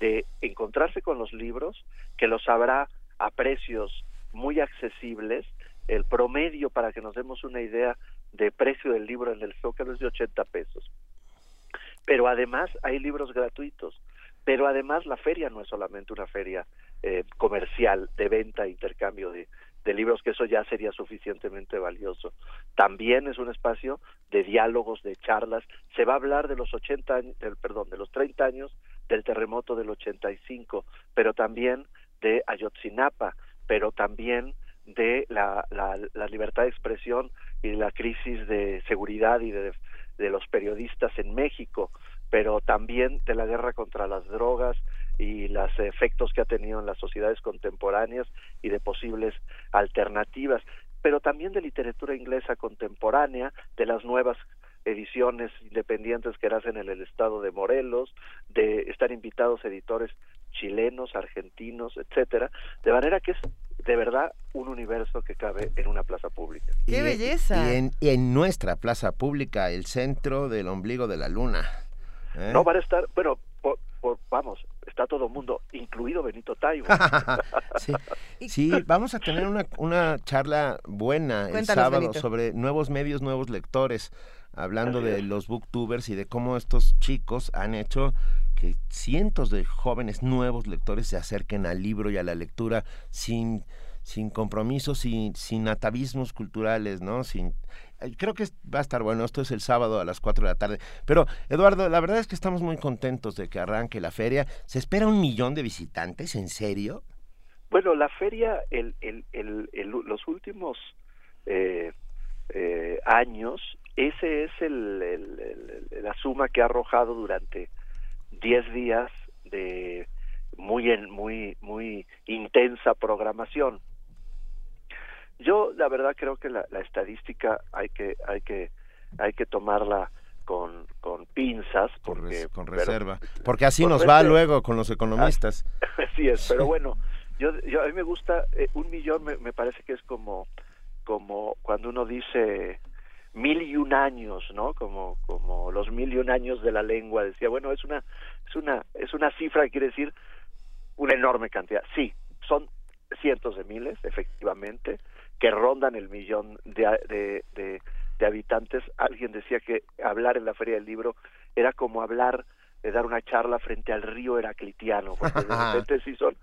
de encontrarse con los libros, que los habrá a precios muy accesibles. El promedio, para que nos demos una idea de precio del libro en el Zócalo, es de 80 pesos. Pero además hay libros gratuitos. Pero además la feria no es solamente una feria eh, comercial de venta e intercambio de, de libros, que eso ya sería suficientemente valioso. También es un espacio de diálogos, de charlas. Se va a hablar de los 80 años, del, perdón, de los 30 años del terremoto del 85, pero también de Ayotzinapa, pero también de la, la, la libertad de expresión y la crisis de seguridad y de, de los periodistas en México, pero también de la guerra contra las drogas y los efectos que ha tenido en las sociedades contemporáneas y de posibles alternativas, pero también de literatura inglesa contemporánea, de las nuevas ediciones independientes que hacen en el estado de Morelos, de estar invitados editores chilenos, argentinos, etcétera, de manera que es de verdad un universo que cabe en una plaza pública. ¡Qué Y- belleza! Y en, y en nuestra plaza pública, el centro del ombligo de la luna. ¿eh? No van a estar, bueno, por- por- vamos, está todo el mundo, incluido Benito Taibo. sí, sí, vamos a tener una, una charla buena el sábado Benito. sobre nuevos medios, nuevos lectores, hablando de los booktubers y de cómo estos chicos han hecho que cientos de jóvenes nuevos lectores se acerquen al libro y a la lectura sin sin compromisos, sin, sin atavismos culturales, ¿no? Sin, creo que va a estar bueno. Esto es el sábado a las 4 de la tarde. Pero, Eduardo, la verdad es que estamos muy contentos de que arranque la feria. ¿Se espera un millón de visitantes? ¿En serio? Bueno, la feria, el, el, el, los últimos eh, eh, años, ese es el, la suma que ha arrojado durante 10 días de muy en, muy muy intensa programación. Yo la verdad creo que la, estadística hay que hay que hay que tomarla con, con pinzas porque con reserva. Porque así nos va luego con los economistas. Así es pero bueno yo, yo a mí me gusta eh, un millón me, me, parece que es como como cuando uno dice mil y un años no como como los mil y un años de la lengua. Decía bueno es una es una es una cifra que quiere decir una enorme cantidad. Sí son cientos de miles efectivamente que rondan el millón de, de, de, habitantes. Alguien decía que hablar en la Feria del Libro era como hablar, de dar una charla frente al río Heraclitiano, porque de repente sí son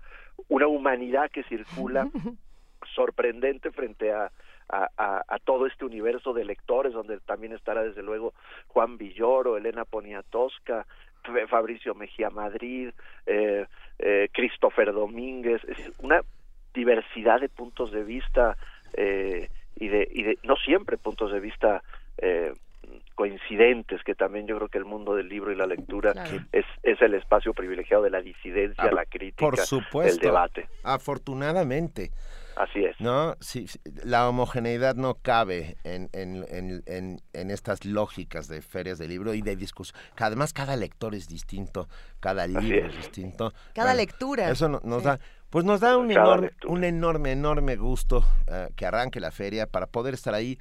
una humanidad que circula sorprendente frente a, a, a, todo este universo de lectores, donde también estará desde luego Juan Villoro, Elena Poniatowska, Fabricio Mejía Madrid, eh, eh, Christopher Domínguez, es una diversidad de puntos de vista eh, y, de, y de no siempre puntos de vista eh, coincidentes, que también yo creo que el mundo del libro y la lectura es, es el espacio privilegiado de la disidencia, ah, la crítica, por supuesto, el debate. Afortunadamente. Así es. ¿No? Sí, la homogeneidad no cabe en, en, en, en, estas lógicas de ferias de libro y de discurso. Además, cada lector es distinto, cada libro es. distinto. Cada lectura. Eso nos da pues nos da un enorme, un enorme, enorme gusto eh, que arranque la feria para poder estar ahí.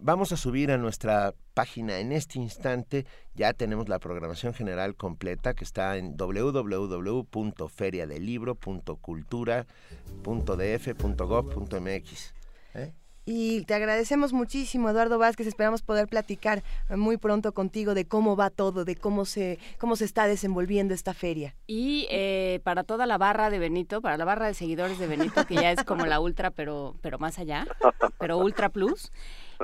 Vamos a subir a nuestra página en este instante. Ya tenemos la programación general completa que está en www.feriadelibro.cultura.df.gov.mx. ¿Eh? Y te agradecemos muchísimo, Eduardo Vázquez. Esperamos poder platicar eh, muy pronto contigo de cómo va todo, de cómo se, cómo se está desenvolviendo esta feria. Y eh, para toda la barra de Benito, para la barra de seguidores de Benito, que ya es como la ultra, pero, pero más allá, pero ultra plus.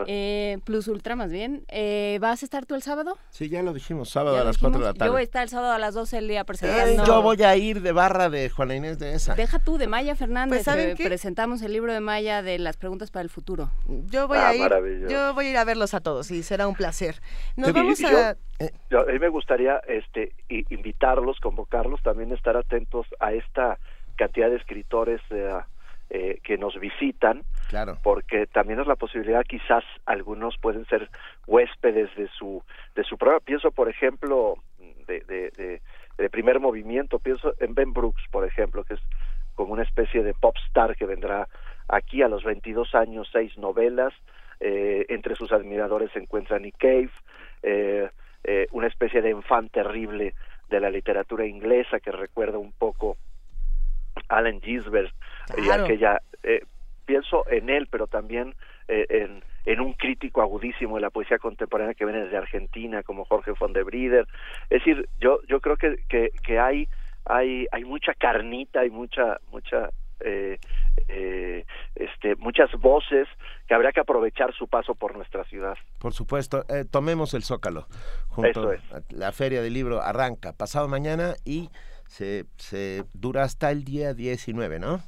Eh, Plus Ultra más bien. Eh, ¿Vas a estar tú el sábado? Sí, ya lo dijimos, sábado a las 4 de la tarde. Yo voy a estar el sábado a las 12 del día presentando. yo voy a ir de barra de Juana Inés de esa. Deja tú de Maya Fernández. Pues, presentamos el libro de Maya de las preguntas para el futuro. Yo voy ah, a ir. Yo voy a ir a verlos a todos y será un placer. Nos vamos a. a mí me gustaría este invitarlos, convocarlos, también estar atentos a esta cantidad de escritores. Eh, eh, que nos visitan, claro. porque también es la posibilidad, quizás algunos pueden ser huéspedes de su de su programa. Pienso, por ejemplo, de, de, de, primer movimiento, pienso en Ben Brooks, por ejemplo, que es como una especie de pop star que vendrá aquí a los 22 años, seis novelas, eh, entre sus admiradores se encuentra Nick Cave, eh, eh, una especie de enfant terrible de la literatura inglesa que recuerda un poco Allen Ginsberg y aquella eh, pienso en él pero también eh, en, en un crítico agudísimo de la poesía contemporánea que viene desde Argentina como Jorge von der Brieder es decir yo yo creo que que, que hay hay hay mucha carnita hay mucha mucha eh, eh, este, muchas voces que habría que aprovechar su paso por nuestra ciudad. Por supuesto, eh, tomemos el Zócalo. Junto es. La Feria del Libro arranca pasado mañana y se, se dura hasta el día 19, ¿no?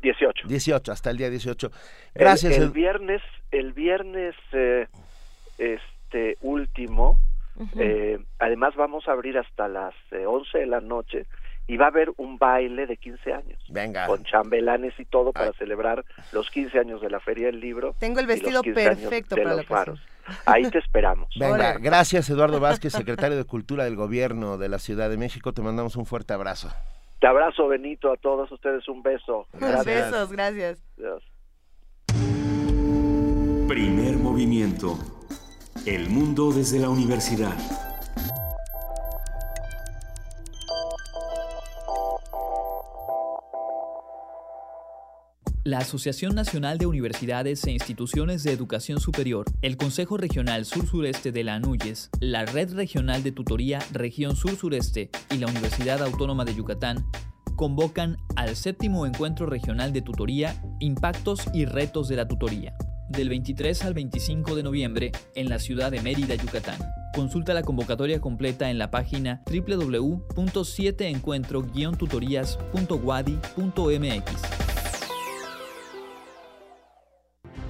18. 18, hasta el día 18. Gracias. El, viernes, el viernes eh, este último, eh, además vamos a abrir hasta las 11 eh, de la noche y va a haber un baile de 15 años. Venga. Con chambelanes y todo para celebrar los 15 años de la Feria del Libro. Tengo el vestido perfecto para los faros. Ahí te esperamos. Venga, gracias Eduardo Vázquez, secretario de Cultura del Gobierno de la Ciudad de México. Te mandamos un fuerte abrazo. Te abrazo, Benito, a todos ustedes un beso. Gracias. Besos, gracias. Primer movimiento. El mundo desde la universidad. La Asociación Nacional de Universidades e Instituciones de Educación Superior, el Consejo Regional Sur-Sureste de la ANUYES, la Red Regional de Tutoría Región Sur-Sureste y la Universidad Autónoma de Yucatán convocan al séptimo encuentro regional de tutoría, impactos y retos de la tutoría, del 23 al 25 de noviembre en la ciudad de Mérida, Yucatán. Consulta la convocatoria completa en la página www.7encuentro-tutorías.wadi.mx.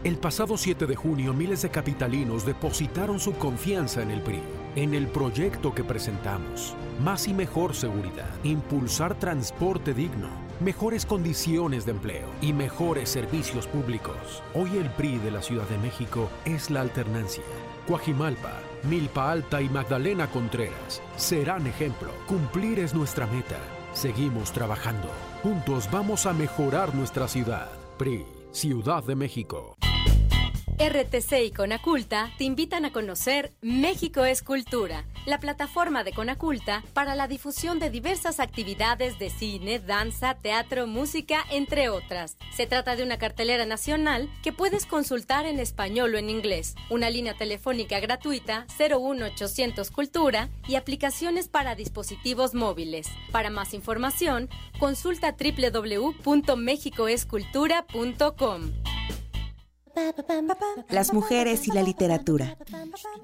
El pasado 7 de junio, miles de capitalinos depositaron su confianza en el PRI, en el proyecto que presentamos. Más y mejor seguridad, impulsar transporte digno, mejores condiciones de empleo y mejores servicios públicos. Hoy el PRI de la Ciudad de México es la alternancia. Coajimalpa, Milpa Alta y Magdalena Contreras serán ejemplo. Cumplir es nuestra meta. Seguimos trabajando. Juntos vamos a mejorar nuestra ciudad. PRI, Ciudad de México. RTC y Conaculta te invitan a conocer México es Cultura, la plataforma de Conaculta para la difusión de diversas actividades de cine, danza, teatro, música, entre otras. Se trata de una cartelera nacional que puedes consultar en español o en inglés, una línea telefónica gratuita 01800 Cultura y aplicaciones para dispositivos móviles. Para más información, consulta www.mexicoescultura.com. Las mujeres y la literatura.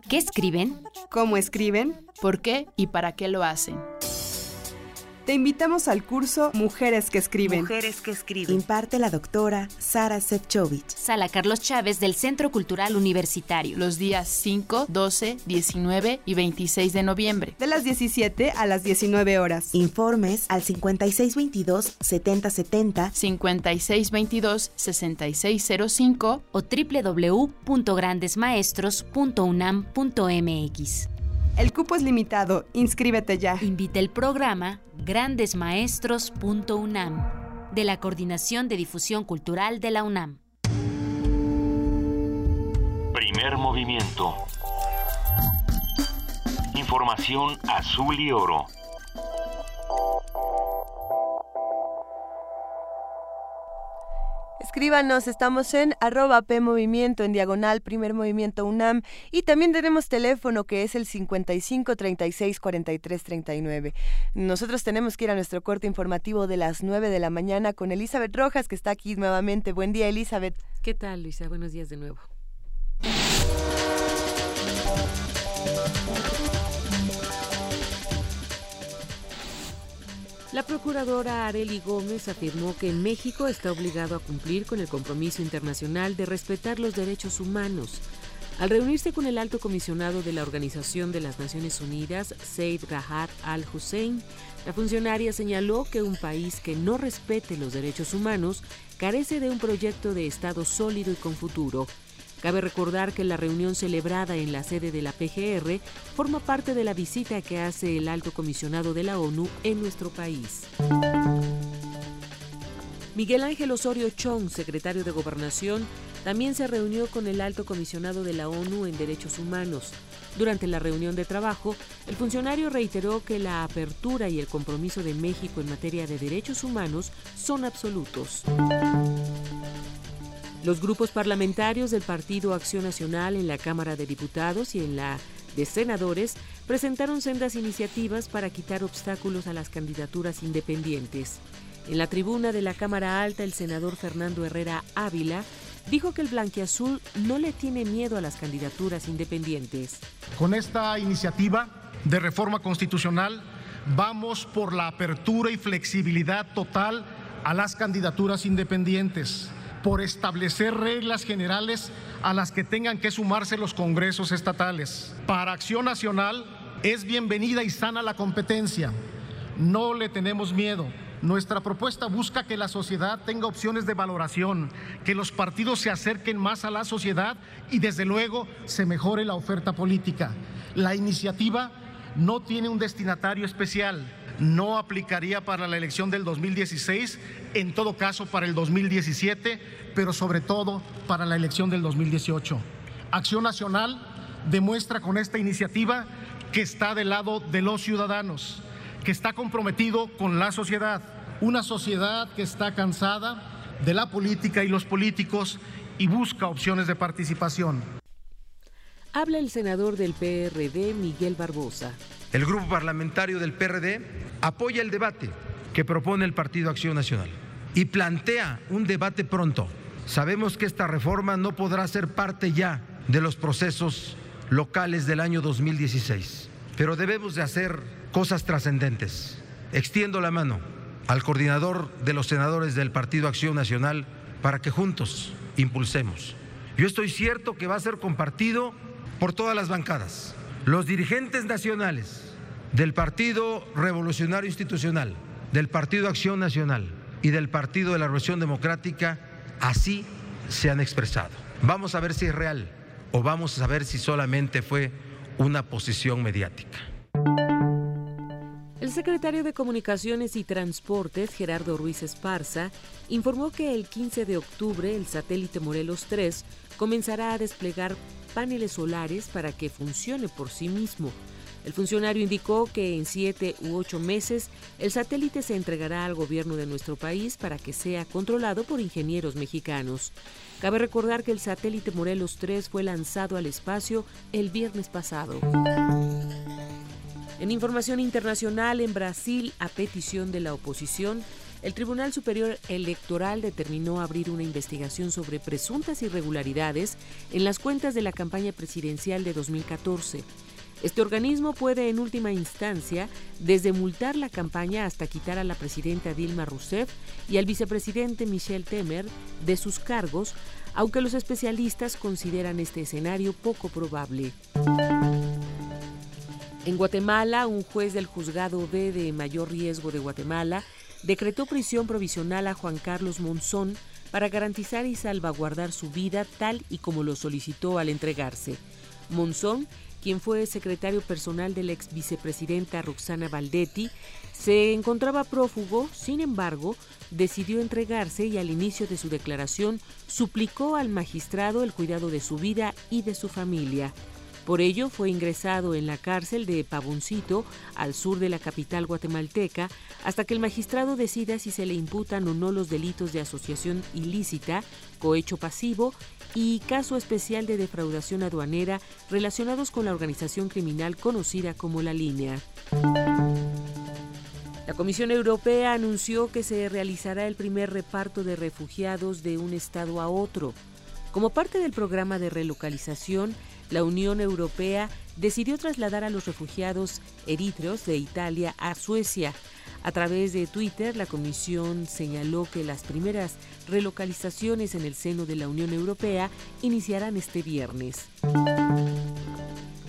¿Qué escriben? ¿Cómo escriben? ¿Por qué y para qué lo hacen? Te invitamos al curso Mujeres que escriben. Mujeres que escriben. Imparte la doctora Sara Sefcovic. Sala Carlos Chávez del Centro Cultural Universitario. Los días 5, 12, 19 y 26 de noviembre. De las 17 a las 19 horas. Informes al 5622 7070, 5622 6605 o www.grandesmaestros.unam.mx. El cupo es limitado, inscríbete ya. Invita el programa grandesmaestros.unam de la Coordinación de Difusión Cultural de la UNAM. Primer movimiento. Información azul y oro. Escríbanos, estamos en arroba P Movimiento, en diagonal, primer movimiento UNAM. Y también tenemos teléfono que es el 55 36 43 39. Nosotros tenemos que ir a nuestro corte informativo de las 9 de la mañana con Elizabeth Rojas, que está aquí nuevamente. Buen día, Elizabeth. ¿Qué tal, Luisa? Buenos días de nuevo. La procuradora Areli Gómez afirmó que México está obligado a cumplir con el compromiso internacional de respetar los derechos humanos. Al reunirse con el alto comisionado de la Organización de las Naciones Unidas, Said Rahat al-Hussein, la funcionaria señaló que un país que no respete los derechos humanos carece de un proyecto de Estado sólido y con futuro Cabe recordar que la reunión celebrada en la sede de la PGR forma parte de la visita que hace el alto comisionado de la ONU en nuestro país. Miguel Ángel Osorio Chong, secretario de Gobernación, también se reunió con el alto comisionado de la ONU en Derechos Humanos. Durante la reunión de trabajo, el funcionario reiteró que la apertura y el compromiso de México en materia de derechos humanos son absolutos. Los grupos parlamentarios del Partido Acción Nacional en la Cámara de Diputados y en la de Senadores presentaron sendas iniciativas para quitar obstáculos a las candidaturas independientes. En la tribuna de la Cámara Alta, el senador Fernando Herrera Ávila dijo que el blanquiazul no le tiene miedo a las candidaturas independientes. Con esta iniciativa de reforma constitucional vamos por la apertura y flexibilidad total a las candidaturas independientes por establecer reglas generales a las que tengan que sumarse los congresos estatales. Para Acción Nacional es bienvenida y sana la competencia. No le tenemos miedo. Nuestra propuesta busca que la sociedad tenga opciones de valoración, que los partidos se acerquen más a la sociedad y desde luego se mejore la oferta política. La iniciativa no tiene un destinatario especial no aplicaría para la elección del 2016, en todo caso para el 2017, pero sobre todo para la elección del 2018. Acción Nacional demuestra con esta iniciativa que está del lado de los ciudadanos, que está comprometido con la sociedad, una sociedad que está cansada de la política y los políticos y busca opciones de participación. Habla el senador del PRD, Miguel Barbosa. El grupo parlamentario del PRD apoya el debate que propone el Partido Acción Nacional y plantea un debate pronto. Sabemos que esta reforma no podrá ser parte ya de los procesos locales del año 2016, pero debemos de hacer cosas trascendentes. Extiendo la mano al coordinador de los senadores del Partido Acción Nacional para que juntos impulsemos. Yo estoy cierto que va a ser compartido por todas las bancadas. Los dirigentes nacionales del Partido Revolucionario Institucional, del Partido Acción Nacional y del Partido de la Revolución Democrática así se han expresado. Vamos a ver si es real o vamos a ver si solamente fue una posición mediática. El secretario de Comunicaciones y Transportes, Gerardo Ruiz Esparza, informó que el 15 de octubre el satélite Morelos 3 comenzará a desplegar paneles solares para que funcione por sí mismo. El funcionario indicó que en siete u ocho meses el satélite se entregará al gobierno de nuestro país para que sea controlado por ingenieros mexicanos. Cabe recordar que el satélite Morelos 3 fue lanzado al espacio el viernes pasado. En información internacional, en Brasil, a petición de la oposición, el Tribunal Superior Electoral determinó abrir una investigación sobre presuntas irregularidades en las cuentas de la campaña presidencial de 2014. Este organismo puede en última instancia desde multar la campaña hasta quitar a la presidenta Dilma Rousseff y al vicepresidente Michel Temer de sus cargos, aunque los especialistas consideran este escenario poco probable. En Guatemala, un juez del juzgado B de mayor riesgo de Guatemala decretó prisión provisional a Juan Carlos Monzón para garantizar y salvaguardar su vida tal y como lo solicitó al entregarse. Monzón quien fue secretario personal de la ex vicepresidenta Roxana Valdetti, se encontraba prófugo, sin embargo, decidió entregarse y al inicio de su declaración suplicó al magistrado el cuidado de su vida y de su familia. Por ello fue ingresado en la cárcel de Pavoncito, al sur de la capital guatemalteca, hasta que el magistrado decida si se le imputan o no los delitos de asociación ilícita, cohecho pasivo y caso especial de defraudación aduanera relacionados con la organización criminal conocida como La Línea. La Comisión Europea anunció que se realizará el primer reparto de refugiados de un estado a otro. Como parte del programa de relocalización, la Unión Europea decidió trasladar a los refugiados eritreos de Italia a Suecia, a través de Twitter, la Comisión señaló que las primeras relocalizaciones en el seno de la Unión Europea iniciarán este viernes.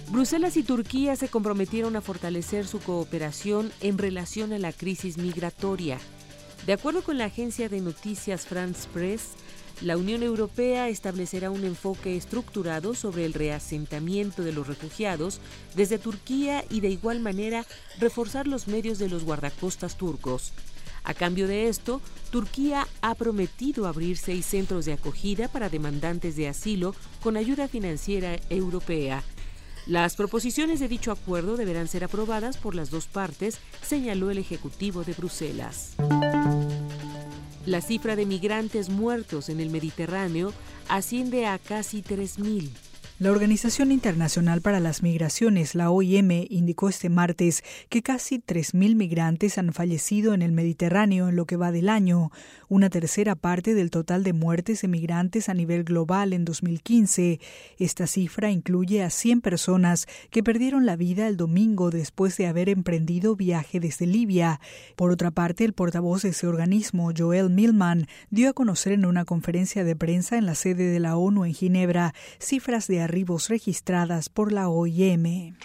Bruselas y Turquía se comprometieron a fortalecer su cooperación en relación a la crisis migratoria. De acuerdo con la agencia de noticias France Press, la Unión Europea establecerá un enfoque estructurado sobre el reasentamiento de los refugiados desde Turquía y de igual manera reforzar los medios de los guardacostas turcos. A cambio de esto, Turquía ha prometido abrir seis centros de acogida para demandantes de asilo con ayuda financiera europea. Las proposiciones de dicho acuerdo deberán ser aprobadas por las dos partes, señaló el Ejecutivo de Bruselas. La cifra de migrantes muertos en el Mediterráneo asciende a casi 3.000. La Organización Internacional para las Migraciones, la OIM, indicó este martes que casi 3.000 migrantes han fallecido en el Mediterráneo en lo que va del año, una tercera parte del total de muertes de migrantes a nivel global en 2015. Esta cifra incluye a 100 personas que perdieron la vida el domingo después de haber emprendido viaje desde Libia. Por otra parte, el portavoz de ese organismo, Joel Millman, dio a conocer en una conferencia de prensa en la sede de la ONU en Ginebra cifras de arribos registradas por la OIM.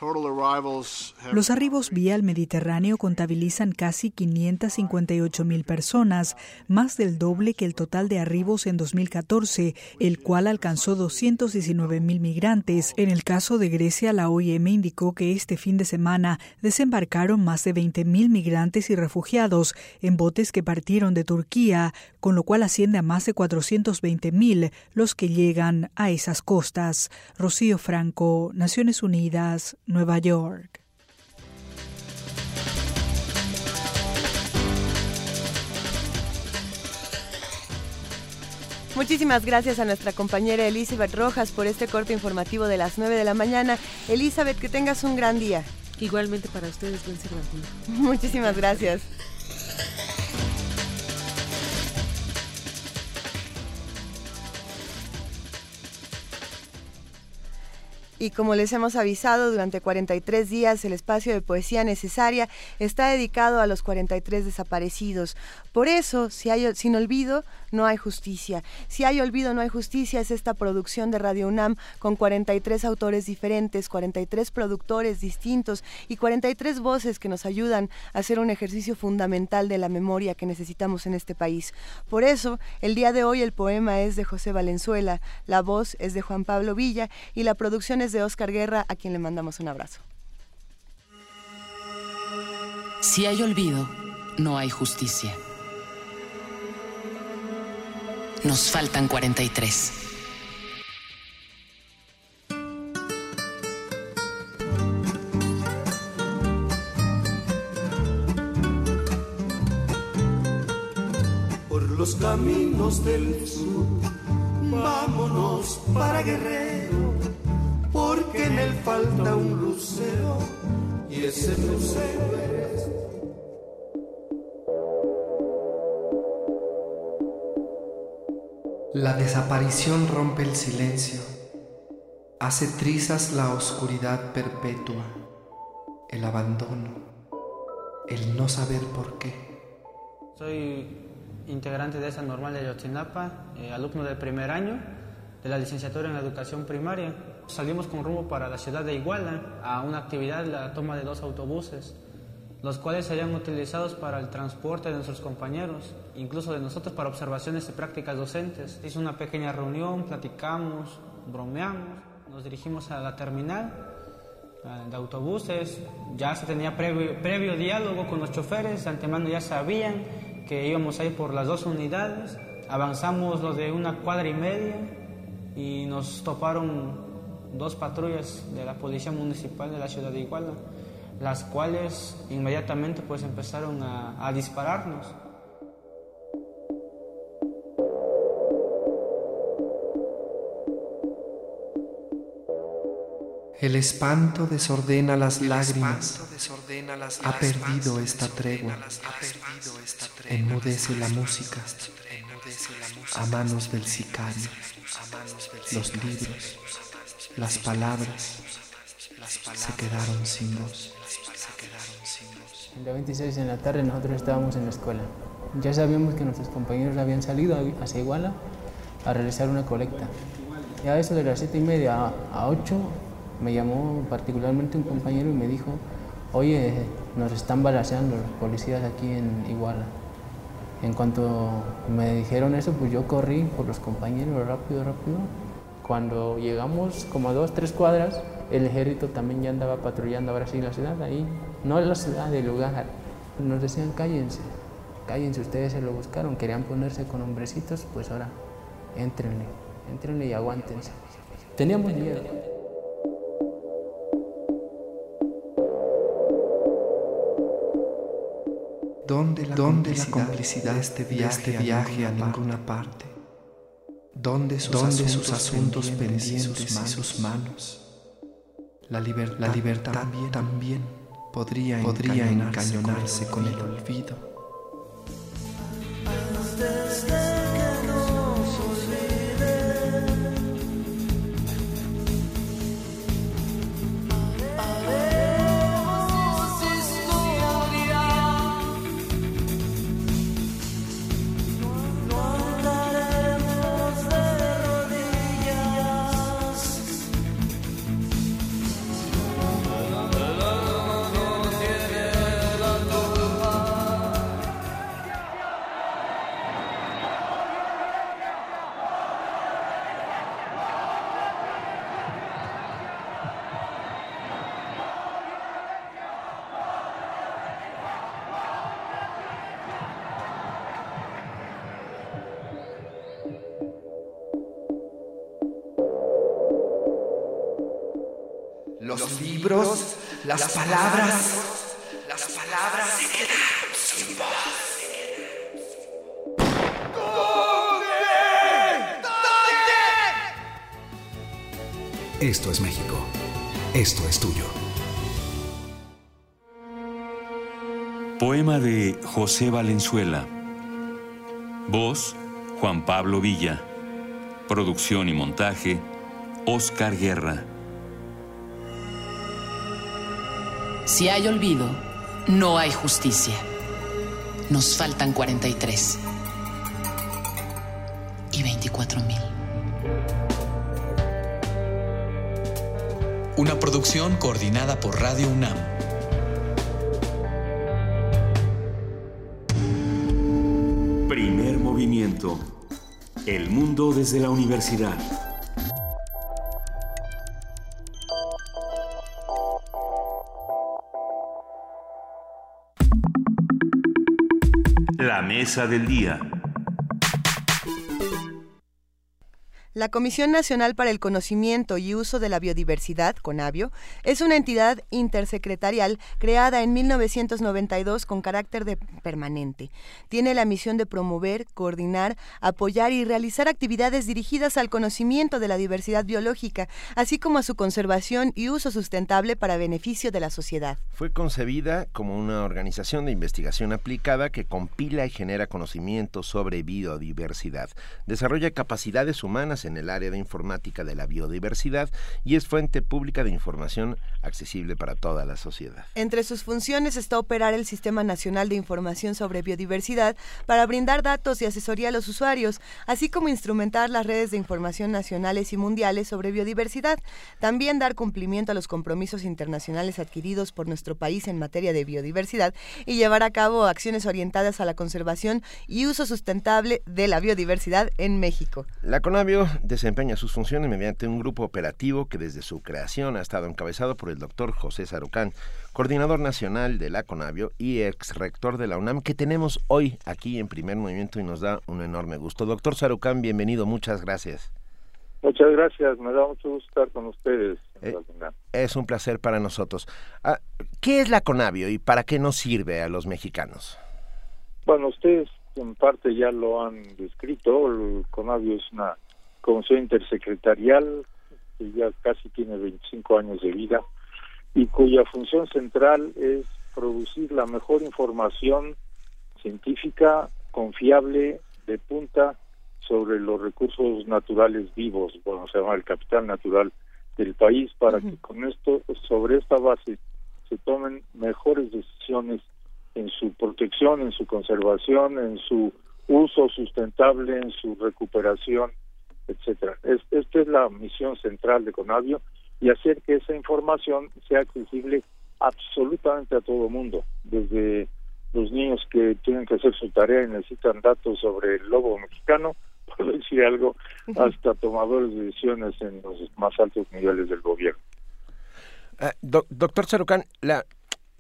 Los arribos vía el Mediterráneo contabilizan casi 558 mil personas, más del doble que el total de arribos en 2014, el cual alcanzó 219 mil migrantes. En el caso de Grecia, la OIM indicó que este fin de semana desembarcaron más de 20 mil migrantes y refugiados en botes que partieron de Turquía, con lo cual asciende a más de 420 mil los que llegan a esas costas. Rocío Franco, Naciones Unidas, Nueva York. Muchísimas gracias a nuestra compañera Elizabeth Rojas por este corte informativo de las 9 de la mañana. Elizabeth, que tengas un gran día. Igualmente para ustedes, buen. Muchísimas gracias. Y como les hemos avisado, durante 43 días el espacio de poesía necesaria está dedicado a los 43 desaparecidos. Por eso, si hay, sin olvido, no hay justicia. Si hay olvido, no hay justicia es esta producción de Radio UNAM con 43 autores diferentes, 43 productores distintos y 43 voces que nos ayudan a hacer un ejercicio fundamental de la memoria que necesitamos en este país. Por eso, el día de hoy el poema es de José Valenzuela, la voz es de Juan Pablo Villa y la producción es de Oscar Guerra, a quien le mandamos un abrazo. Si hay olvido, no hay justicia. Nos faltan 43. Por los caminos del sur, vámonos para Guerrero, porque en él falta un lucero y ese lucero eres La desaparición rompe el silencio, hace trizas la oscuridad perpetua, el abandono, el no saber por qué. Soy integrante de esa normal de Yotzinapa, eh, alumno del primer año de la licenciatura en educación primaria. Salimos con rumbo para la ciudad de Iguala a una actividad, la toma de dos autobuses los cuales serían utilizados para el transporte de nuestros compañeros, incluso de nosotros para observaciones y prácticas docentes. Hizo una pequeña reunión, platicamos, bromeamos, nos dirigimos a la terminal de autobuses, ya se tenía previo, previo diálogo con los choferes, de antemano ya sabían que íbamos a ir por las dos unidades, avanzamos lo de una cuadra y media y nos toparon dos patrullas de la Policía Municipal de la ciudad de Iguala las cuales inmediatamente pues empezaron a, a dispararnos. El espanto desordena las lágrimas, ha perdido esta tregua, enmudece la música, a manos del sicario, los libros, las palabras. Se quedaron sin voz. El día 26 en la tarde nosotros estábamos en la escuela. Ya sabíamos que nuestros compañeros habían salido hacia Iguala a realizar una colecta. Ya eso de las 7 y media a 8 me llamó particularmente un compañero y me dijo, oye, nos están balaseando los policías aquí en Iguala. En cuanto me dijeron eso, pues yo corrí por los compañeros rápido, rápido. Cuando llegamos como a dos, tres cuadras, el ejército también ya andaba patrullando ahora sí la ciudad, ahí, no la ciudad, el lugar. Nos decían cállense, cállense, ustedes se lo buscaron, querían ponerse con hombrecitos, pues ahora, entrenle, entrenle y aguántense. Teníamos miedo. ¿Dónde la, ¿Dónde complicidad, la complicidad de este viaje, este viaje a, ninguna parte? ¿Dónde sus, ¿Dónde asuntos, sus asuntos pendientes, y sus manos? La, liber la libertad también, también podría, podría encañonarse, encañonarse con el olvido. José Valenzuela. Voz, Juan Pablo Villa. Producción y montaje, Oscar Guerra. Si hay olvido, no hay justicia. Nos faltan 43 y 24 mil. Una producción coordinada por Radio UNAM. Desde la universidad. La mesa del día. La Comisión Nacional para el Conocimiento y Uso de la Biodiversidad, CONABIO, es una entidad intersecretarial creada en 1992 con carácter de permanente. Tiene la misión de promover, coordinar, apoyar y realizar actividades dirigidas al conocimiento de la diversidad biológica, así como a su conservación y uso sustentable para beneficio de la sociedad. Fue concebida como una organización de investigación aplicada que compila y genera conocimiento sobre biodiversidad, desarrolla capacidades humanas en el área de informática de la biodiversidad y es fuente pública de información accesible para toda la sociedad. Entre sus funciones está operar el Sistema Nacional de Información sobre Biodiversidad para brindar datos y asesoría a los usuarios, así como instrumentar las redes de información nacionales y mundiales sobre biodiversidad. También dar cumplimiento a los compromisos internacionales adquiridos por nuestro país en materia de biodiversidad y llevar a cabo acciones orientadas a la conservación y uso sustentable de la biodiversidad en México. La CONABIO desempeña sus funciones mediante un grupo operativo que desde su creación ha estado encabezado por el doctor José Sarucán, coordinador nacional de la CONABIO y ex rector de la UNAM, que tenemos hoy aquí en primer movimiento y nos da un enorme gusto. Doctor Sarucán, bienvenido, muchas gracias. Muchas gracias, me da mucho gusto estar con ustedes. Eh, es un placer para nosotros. Ah, ¿Qué es la CONABIO y para qué nos sirve a los mexicanos? Bueno, ustedes en parte ya lo han descrito. El CONABIO es una comisión intersecretarial que ya casi tiene 25 años de vida y cuya función central es producir la mejor información científica, confiable, de punta sobre los recursos naturales vivos, bueno, se llama el capital natural del país, para que con esto, sobre esta base, se tomen mejores decisiones en su protección, en su conservación, en su uso sustentable, en su recuperación, etcétera. Es, esta es la misión central de Conavio y hacer que esa información sea accesible absolutamente a todo el mundo, desde los niños que tienen que hacer su tarea y necesitan datos sobre el lobo mexicano, por decir algo, hasta tomadores de decisiones en los más altos niveles del gobierno. Uh, doctor Sarucán, la,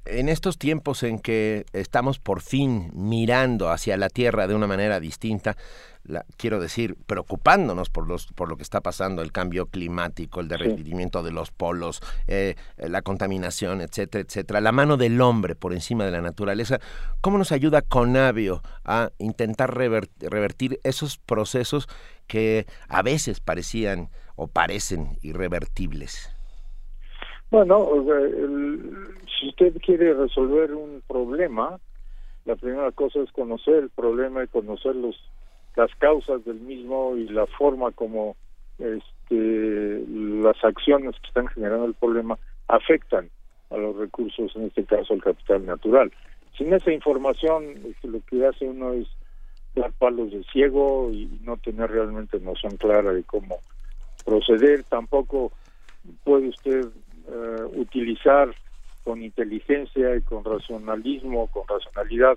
en estos tiempos en que estamos por fin mirando hacia la Tierra de una manera distinta, la, quiero decir, preocupándonos por, los, por lo que está pasando, el cambio climático, el derretimiento de los polos, eh, la contaminación, etcétera, etcétera, la mano del hombre por encima de la naturaleza, ¿cómo nos ayuda Conavio a intentar revertir esos procesos que a veces parecían o parecen irrevertibles? Bueno, el, si usted quiere resolver un problema, la primera cosa es conocer el problema y conocer los las causas del mismo y la forma como este, las acciones que están generando el problema afectan a los recursos, en este caso al capital natural. Sin esa información, este, lo que hace uno es dar palos de ciego y no tener realmente noción clara de cómo proceder. Tampoco puede usted eh, utilizar con inteligencia y con racionalismo, con racionalidad,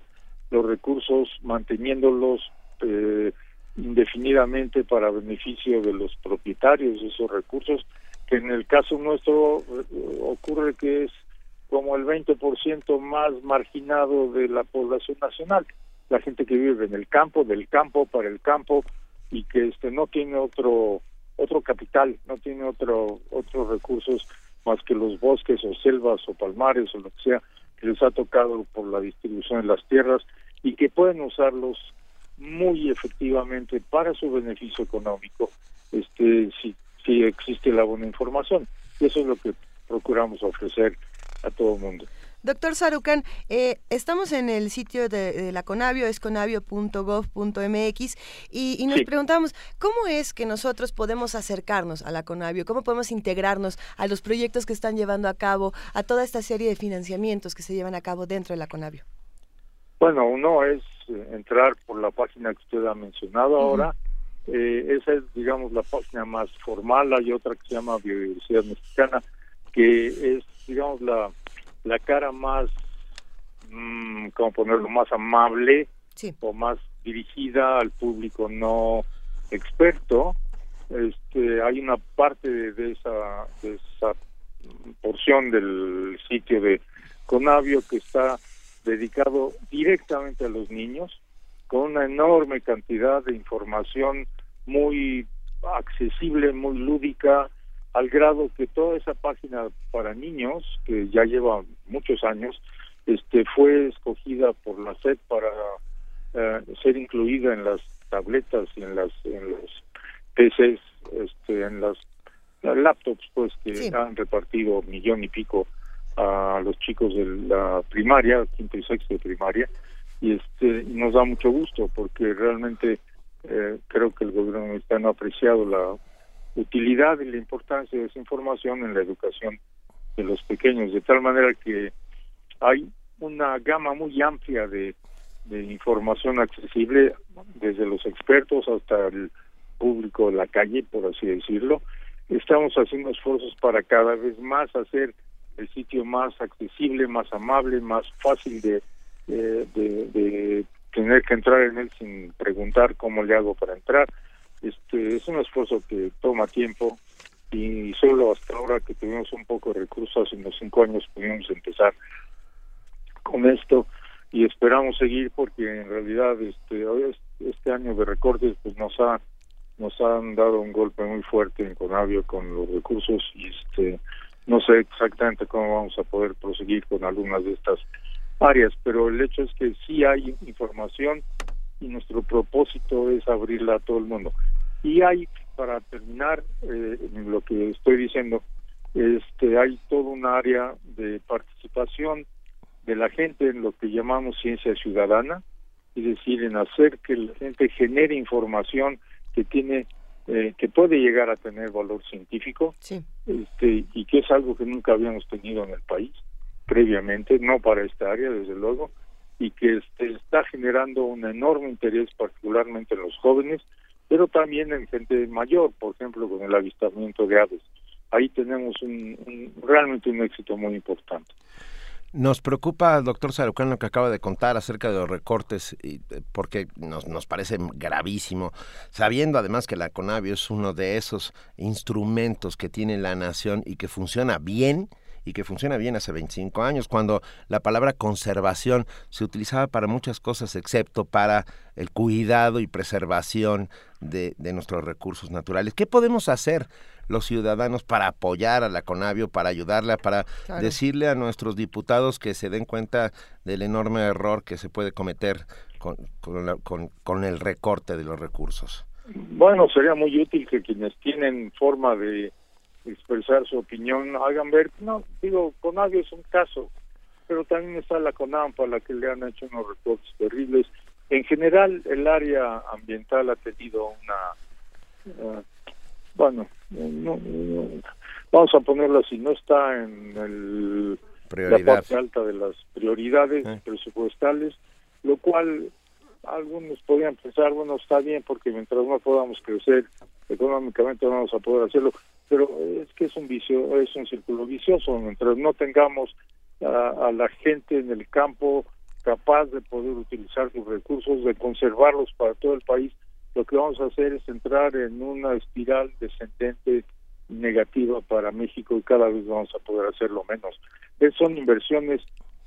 los recursos manteniéndolos eh, indefinidamente para beneficio de los propietarios de esos recursos, que en el caso nuestro eh, ocurre que es como el 20% más marginado de la población nacional, la gente que vive en el campo, del campo para el campo y que este no tiene otro otro capital, no tiene otro otros recursos más que los bosques o selvas o palmares o lo que sea que les ha tocado por la distribución de las tierras y que pueden usarlos muy efectivamente para su beneficio económico. Este, si si existe la buena información. Y eso es lo que procuramos ofrecer a todo el mundo. Doctor Sarucan, eh, estamos en el sitio de, la Conavio, es conavio.gov.mx, y, y nos preguntamos, ¿cómo es que nosotros podemos acercarnos a la Conavio? ¿Cómo podemos integrarnos a los proyectos que están llevando a cabo, a toda esta serie de financiamientos que se llevan a cabo dentro de la Conavio? Bueno, uno es eh, entrar por la página que usted ha mencionado ahora. Eh, esa es, digamos, la página más formal. Hay otra que se llama Biodiversidad Mexicana, que es, digamos, la la cara más, mmm, ¿cómo ponerlo?, más amable o más dirigida al público no experto. Este, hay una parte de, esa, de esa porción del sitio de Conavio que está dedicado directamente a los niños, con una enorme cantidad de información muy accesible, muy lúdica, al grado que toda esa página para niños, que ya lleva muchos años, este fue escogida por la SED para eh, ser incluida en las tabletas y en las en los PCs, este, en las, laptops, pues que han repartido millón y pico a los chicos de la primaria, quinto y sexto de primaria, y este nos da mucho gusto porque realmente eh, creo que el gobierno mexicano ha apreciado la utilidad y la importancia de esa información en la educación de los pequeños, de tal manera que hay una gama muy amplia de, información accesible desde los expertos hasta el público de la calle, por así decirlo. Estamos haciendo esfuerzos para cada vez más hacer el sitio más accesible, más amable, más fácil de, de, de tener que entrar en él sin preguntar cómo le hago para entrar este, es un esfuerzo que toma tiempo y solo hasta ahora que tuvimos un poco de recursos, hace unos cinco años pudimos empezar con esto y esperamos seguir porque en realidad este este año de recortes pues nos ha nos han dado un golpe muy fuerte en Conavio con los recursos y este no sé exactamente cómo vamos a poder proseguir con algunas de estas áreas pero el hecho es que sí hay información y nuestro propósito es abrirla a todo el mundo. Y hay, para terminar eh, lo que estoy diciendo, este hay todo un área de participación de la gente en lo que llamamos ciencia ciudadana, es decir, en hacer que la gente genere información que tiene eh, que puede llegar a tener valor científico este, y que es algo que nunca habíamos tenido en el país previamente, no para esta área, desde luego, y que este, está generando un enorme interés particularmente en los jóvenes, pero también en gente mayor, por ejemplo, con el avistamiento de aves. Ahí tenemos realmente un éxito muy importante. Nos preocupa, doctor Sarucán, lo que acaba de contar acerca de los recortes, eh, porque nos, nos parece gravísimo, sabiendo además que la CONAVIO es uno de esos instrumentos que tiene la nación y que funciona bien, y que funciona bien hace 25 años, cuando la palabra conservación se utilizaba para muchas cosas excepto para el cuidado y preservación de, nuestros recursos naturales. ¿Qué podemos hacer los ciudadanos para apoyar a la Conavio, para ayudarla, para decirle a nuestros diputados que se den cuenta del enorme error que se puede cometer con, con, con el recorte de los recursos? Bueno, sería muy útil que quienes tienen forma de expresar su opinión, hagan ver, no, digo, Conavio es un caso, pero también está la CONAMPA, a la que le han hecho unos reportes terribles. En general, el área ambiental ha tenido una, eh, bueno, vamos a ponerlo así, no está en el, la parte alta de las prioridades eh. presupuestales, lo cual algunos podrían pensar, bueno, está bien porque mientras no podamos crecer económicamente vamos a poder hacerlo, pero es que es un vicio, es un círculo vicioso, mientras no tengamos a, la gente en el campo capaz de poder utilizar sus recursos, de conservarlos para todo el país, lo que vamos a hacer es entrar en una espiral descendente negativa para México y cada vez vamos a poder hacerlo menos. son inversiones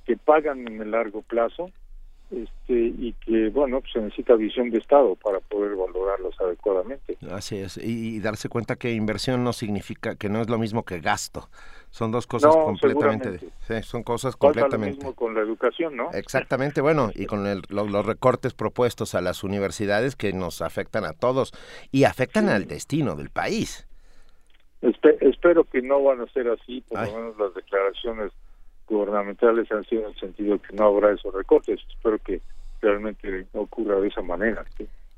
que pagan en el largo plazo, este, y que bueno pues se necesita visión de estado para poder valorarlos adecuadamente. Así es y, darse cuenta que inversión no significa que no es lo mismo que gasto. Son dos cosas completamente son cosas completamente lo mismo con la educación no exactamente bueno y con los recortes propuestos a las universidades que nos afectan a todos y afectan al destino del país. Espero que no van a ser así, por lo menos las declaraciones gubernamentales han sido en el sentido que no habrá esos recortes. Espero que realmente ocurra de esa manera.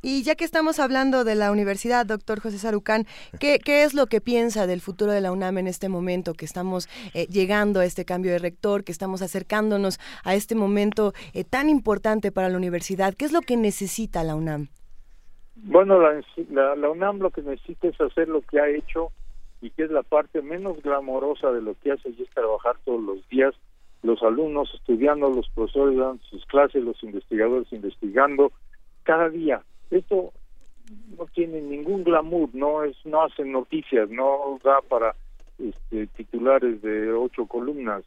Y ya que estamos hablando de la universidad, doctor José Sarucán, ¿qué, ¿qué, es lo que piensa del futuro de la UNAM en este momento, que estamos eh, llegando a este cambio de rector, que estamos acercándonos a este momento eh, tan importante para la universidad? ¿Qué es lo que necesita la UNAM? Bueno, la, la, UNAM lo que necesita es hacer lo que ha hecho y que es la parte menos glamorosa de lo que hace y es trabajar todos los días, los alumnos estudiando, los profesores dando sus clases, los investigadores investigando, cada día. Esto no tiene ningún glamour, no es, no hacen noticias, no da para este, titulares de ocho columnas,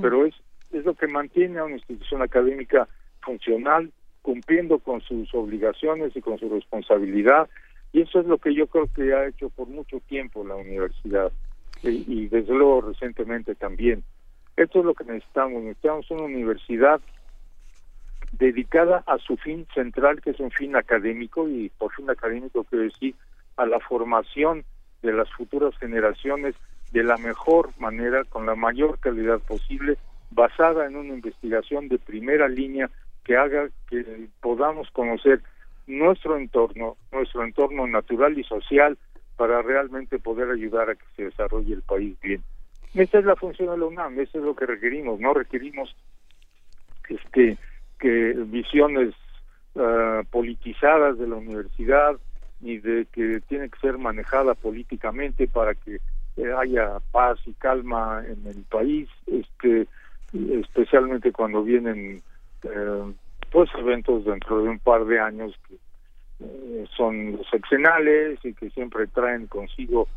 pero es es lo que mantiene a una institución académica funcional, cumpliendo con sus obligaciones y con su responsabilidad, y eso es lo que yo creo que ha hecho por mucho tiempo la universidad, y, desde luego recientemente también. Esto es lo que necesitamos, necesitamos una universidad dedicada a su fin central, que es un fin académico, y por fin académico quiero decir a la formación de las futuras generaciones de la mejor manera, con la mayor calidad posible, basada en una investigación de primera línea que haga que podamos conocer nuestro entorno, nuestro entorno natural y social, para realmente poder ayudar a que se desarrolle el país bien. Esa es la función de la UNAM, eso es lo que requerimos, no requerimos este que visiones ah, politizadas de la universidad ni de que tiene que ser manejada políticamente para que eh, haya paz y calma en el país este especialmente cuando vienen eh, pues eventos dentro de un par de años que eh, son sexenales y que siempre traen consigo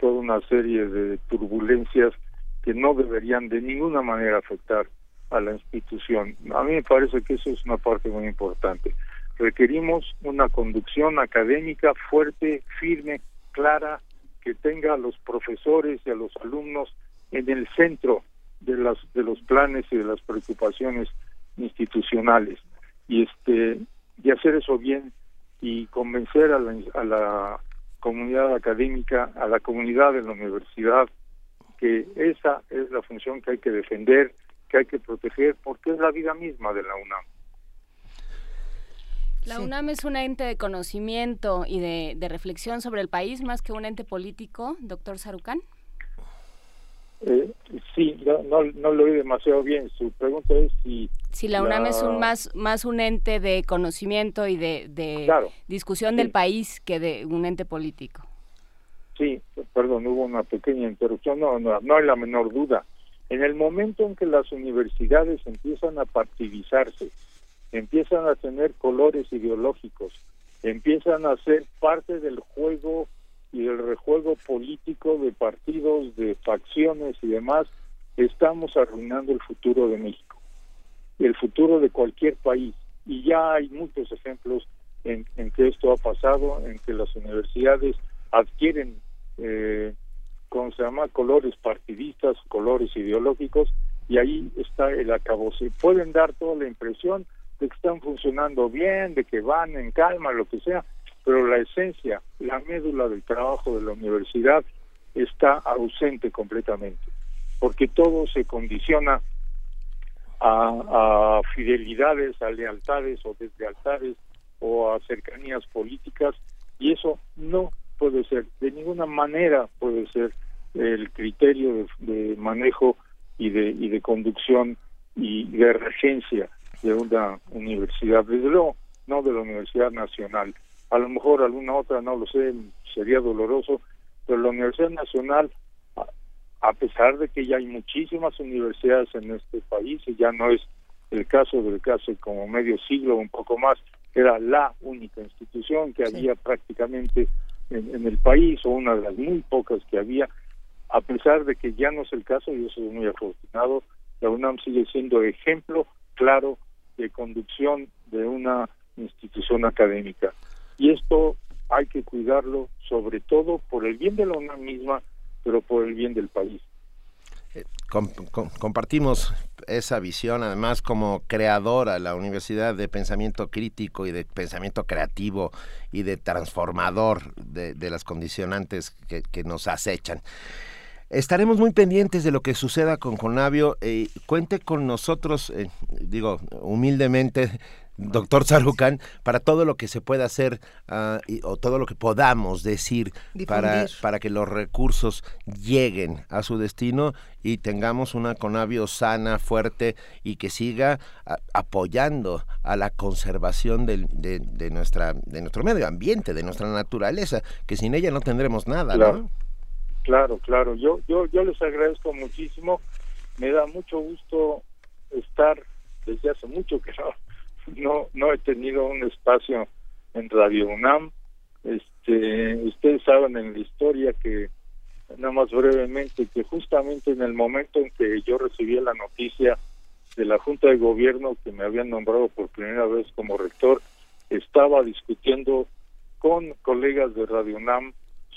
toda una serie de turbulencias que no deberían de ninguna manera afectar a la institución. A mí me parece que eso es una parte muy importante. Requerimos una conducción académica fuerte, firme, clara, que tenga a los profesores y a los alumnos en el centro de las de los planes y de las preocupaciones institucionales y este y hacer eso bien y convencer a la, a la comunidad académica, a la comunidad de la universidad que esa es la función que hay que defender que hay que proteger porque es la vida misma de la UNAM. La UNAM es un ente de conocimiento y de, reflexión sobre el país más que un ente político, doctor Sarucán. Eh, sí, no, no, lo oí demasiado bien. Su pregunta es si... Si la UNAM es un más, más un ente de conocimiento y de, discusión del país que de un ente político. Sí, perdón, hubo una pequeña interrupción. No, no, no hay la menor duda. En el momento en que las universidades empiezan a partidizarse, empiezan a tener colores ideológicos, empiezan a ser parte del juego y del rejuego político de partidos, de facciones y demás, estamos arruinando el futuro de México, el futuro de cualquier país. Y ya hay muchos ejemplos en, que esto ha pasado, en que las universidades adquieren eh, como se llama, colores partidistas, colores ideológicos, y ahí está el acabo. Se pueden dar toda la impresión de que están funcionando bien, de que van en calma, lo que sea, pero la esencia, la médula del trabajo de la universidad está ausente completamente, porque todo se condiciona a, a fidelidades, a lealtades o deslealtades o a cercanías políticas, y eso no puede ser, de ninguna manera puede ser el criterio de, manejo y de, y de conducción y de regencia de una universidad, desde luego no de la Universidad Nacional. A lo mejor alguna otra, no lo sé, sería doloroso, pero la Universidad Nacional, a pesar de que ya hay muchísimas universidades en este país, y ya no es el caso del caso como medio siglo o un poco más, era la única institución que había prácticamente en, el país o una de las muy pocas que había, a pesar de que ya no es el caso, y eso es muy afortunado, la UNAM sigue siendo ejemplo claro de conducción de una institución académica. Y esto hay que cuidarlo sobre todo por el bien de la UNAM misma, pero por el bien del país. compartimos esa visión, además como creadora, la Universidad de Pensamiento Crítico y de Pensamiento Creativo y de Transformador de, las condicionantes que, nos acechan. Estaremos muy pendientes de lo que suceda con Conavio. Eh, cuente con nosotros, eh, digo, humildemente, doctor Sarukan, para todo lo que se pueda hacer ah, o todo lo que podamos decir para, para que los recursos lleguen a su destino y tengamos una Conavio sana, fuerte y que siga apoyando a la conservación de, de, nuestra, de nuestro medio ambiente, de nuestra naturaleza, que sin ella no tendremos nada, claro. ¿no? Claro, claro. Yo, yo, yo les agradezco muchísimo. Me da mucho gusto estar desde hace mucho que no no no he tenido un espacio en Radio UNAM. Este, ustedes saben en la historia que nada más brevemente que justamente en el momento en que yo recibí la noticia de la Junta de Gobierno que me habían nombrado por primera vez como rector, estaba discutiendo con colegas de Radio UNAM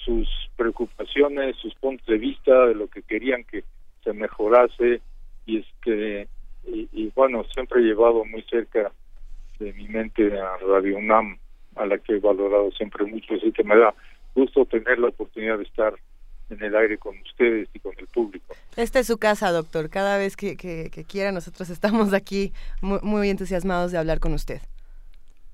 sus preocupaciones, sus puntos de vista de lo que querían que se mejorase y este y, y bueno siempre he llevado muy cerca de mi mente a Radio UNAM, a la que he valorado siempre mucho, así que me da gusto tener la oportunidad de estar en el aire con ustedes y con el público. Esta es su casa, doctor. Cada vez que, que, quiera, nosotros estamos aquí muy, muy, entusiasmados de hablar con usted.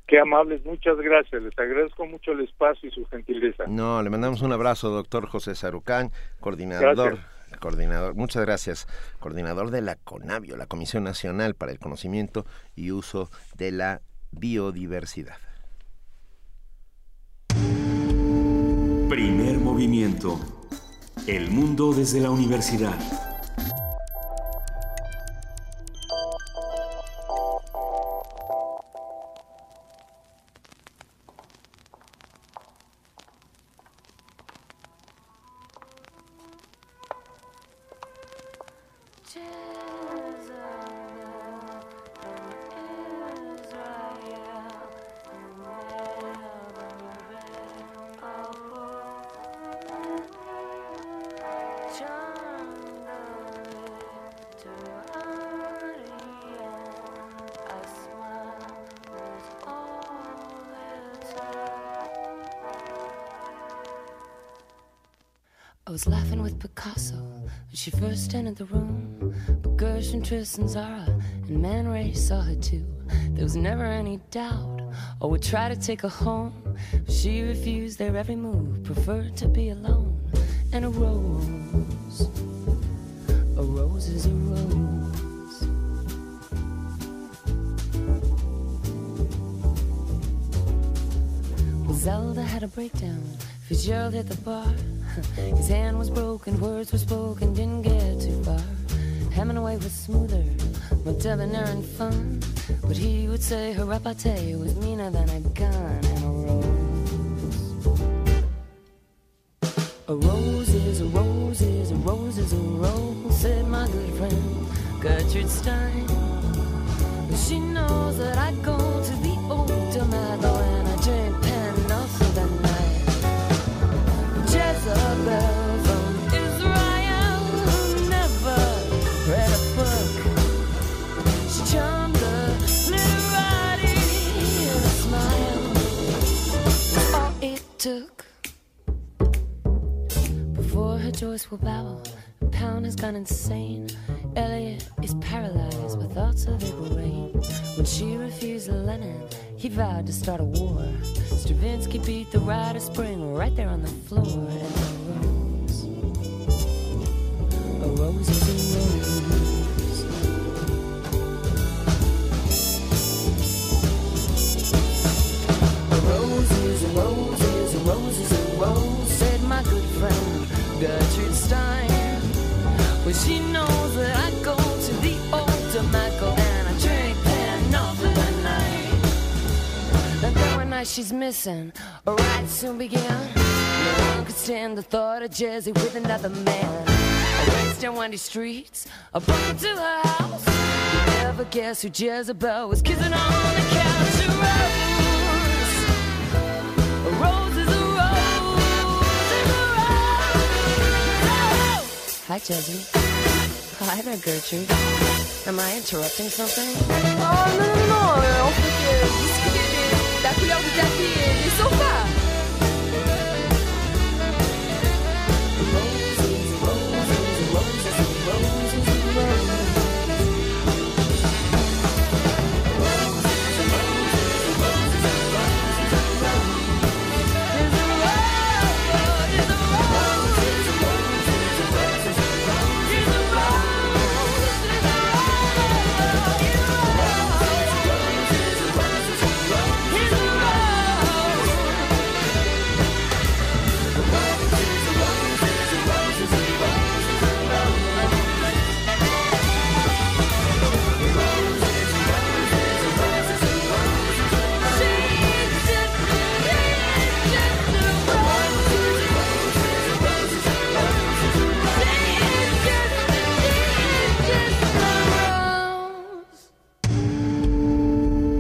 Qué amables, muchas gracias. Les agradezco mucho el espacio y su gentileza. No, le mandamos un abrazo, doctor José Sarucán, coordinador. Coordinador, muchas gracias. Coordinador de la CONAVIO, la Comisión Nacional para el Conocimiento y Uso de la Biodiversidad. Primer movimiento. El mundo desde la universidad. Tristan, Zara, and Man Ray saw her too. There was never any doubt, oh, or would try to take her home. She refused their every move, preferred to be alone. And a rose, a rose is a rose. Zelda had a breakdown. Fitzgerald hit the bar. His hand was broken, words were spoken, didn't get too far. Hemingway was smoother, more debonair and fun. But he would say her repartee was meaner than a gun and a rose. A rose is a rose is a rose is a rose, said my good friend Gertrude Stein. But she knows that I will. Pound has gone insane. Elliot is paralyzed with thoughts of April rain. When she refused Lennon, he vowed to start a war. Stravinsky beat the rite of spring right there on the floor. Nights she's missing, a ride soon began. No one could stand the thought of Jersey with another man. I raced down windy streets, I broke to her house. You never guess who Jezebel was kissing on the couch. A rose, a rose is a Hi, Josie. Hi. Hi there, Gertrude. Am I interrupting something? Oh, non, non, non, daqui, me.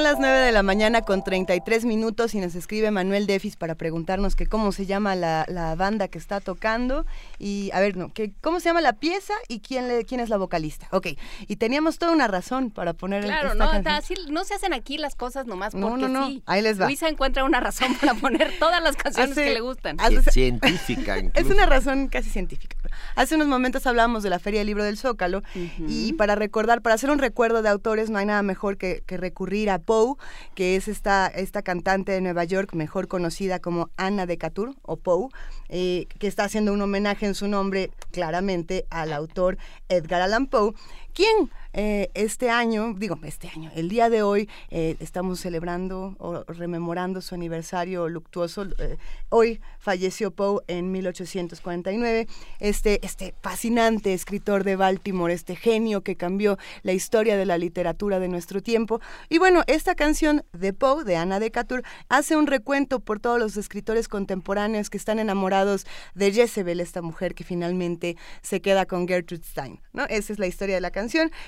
Son las 9 de la mañana con 33 minutos y nos escribe Manuel Defis para preguntarnos que cómo se llama la, la banda que está tocando y, a ver, no, que cómo se llama la pieza y quién, le, quién es la vocalista. Ok, y teníamos toda una razón para poner Claro, esta no, así no se hacen aquí las cosas nomás No, porque no, no, sí. ahí les va. Luisa encuentra una razón para poner todas las canciones Hace- que le gustan. hace- Científica, Es incluso. una razón casi científica. Hace unos momentos hablábamos de la Feria del Libro del Zócalo y para recordar, para hacer un recuerdo de autores, no hay nada mejor que, que recurrir a Poe, que es esta, esta cantante de Nueva York, mejor conocida como Anna de Catur, o Poe, eh, que está haciendo un homenaje en su nombre claramente al autor Edgar Allan Poe, quien eh, este año, digo, este año, el día de hoy, eh, estamos celebrando o rememorando su aniversario luctuoso. eh, hoy falleció Poe en 1849, este, este fascinante escritor de Baltimore, este genio que cambió la historia de la literatura de nuestro tiempo. Y bueno, esta canción de Poe, de Ana de Catur, hace un recuento por todos los escritores contemporáneos que están enamorados de Jezebel, esta mujer que finalmente se queda con Gertrude Stein. ¿no? Esa es la historia de la canción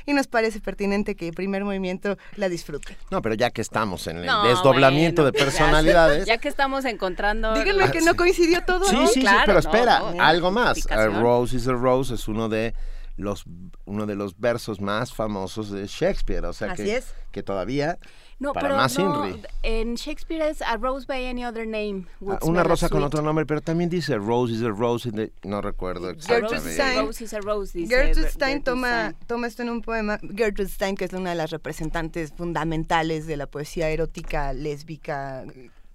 y nos parece pertinente que el primer movimiento la disfrute. No, pero ya que estamos en el No, desdoblamiento bueno, de personalidades. Ya, que estamos encontrando. Díganme que no coincidió todo. Sí, ¿no? sí, sí, pero espera, no, algo más. A Rose is a Rose es uno de los uno de los versos más famosos de Shakespeare, o sea Así que, es. que todavía No, para pero más no, en Shakespeare es A Rose by Any Other Name. would Ah, Una rosa con otro nombre, pero también dice Rose is a Rose, in the- no recuerdo exactamente. is a Rose is a Rose, dice Gertrude Stein Gertrude toma, Stein. toma esto en un poema. Gertrude Stein, que es una de las representantes fundamentales de la poesía erótica, lésbica,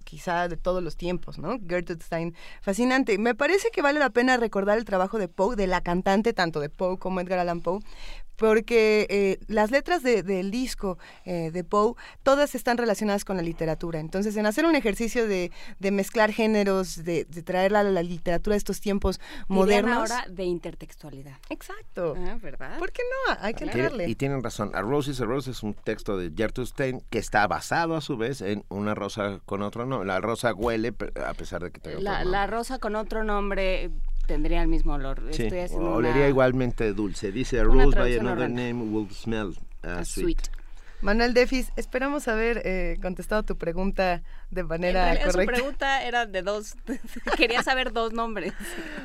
quizá de todos los tiempos, ¿no? Gertrude Stein, fascinante. Me parece que vale la pena recordar el trabajo de Poe, de la cantante, tanto de Poe como Edgar Allan Poe, porque eh, las letras de- del disco eh, de Poe, todas están relacionadas con la literatura. Entonces, en hacer un ejercicio de, de mezclar géneros, de, de traer la, la literatura de estos tiempos modernos. ahora de intertextualidad. Exacto. Ah, ¿verdad? ¿Por qué no? Hay que entrarle. y tienen razón. A Rose is a Rose es un texto de Gertrude Stein que está basado a su vez en una rosa con otro nombre. La rosa huele a pesar de que tenga La, la rosa con otro nombre tendría el mismo olor. Sí, Estoy haciendo olería una- igualmente dulce. Dice Rose by another name will smell uh, sweet. sweet. Manuel Defis, esperamos haber eh, contestado tu pregunta de En manera realidad, su correcta. pregunta era de dos. Quería saber dos nombres.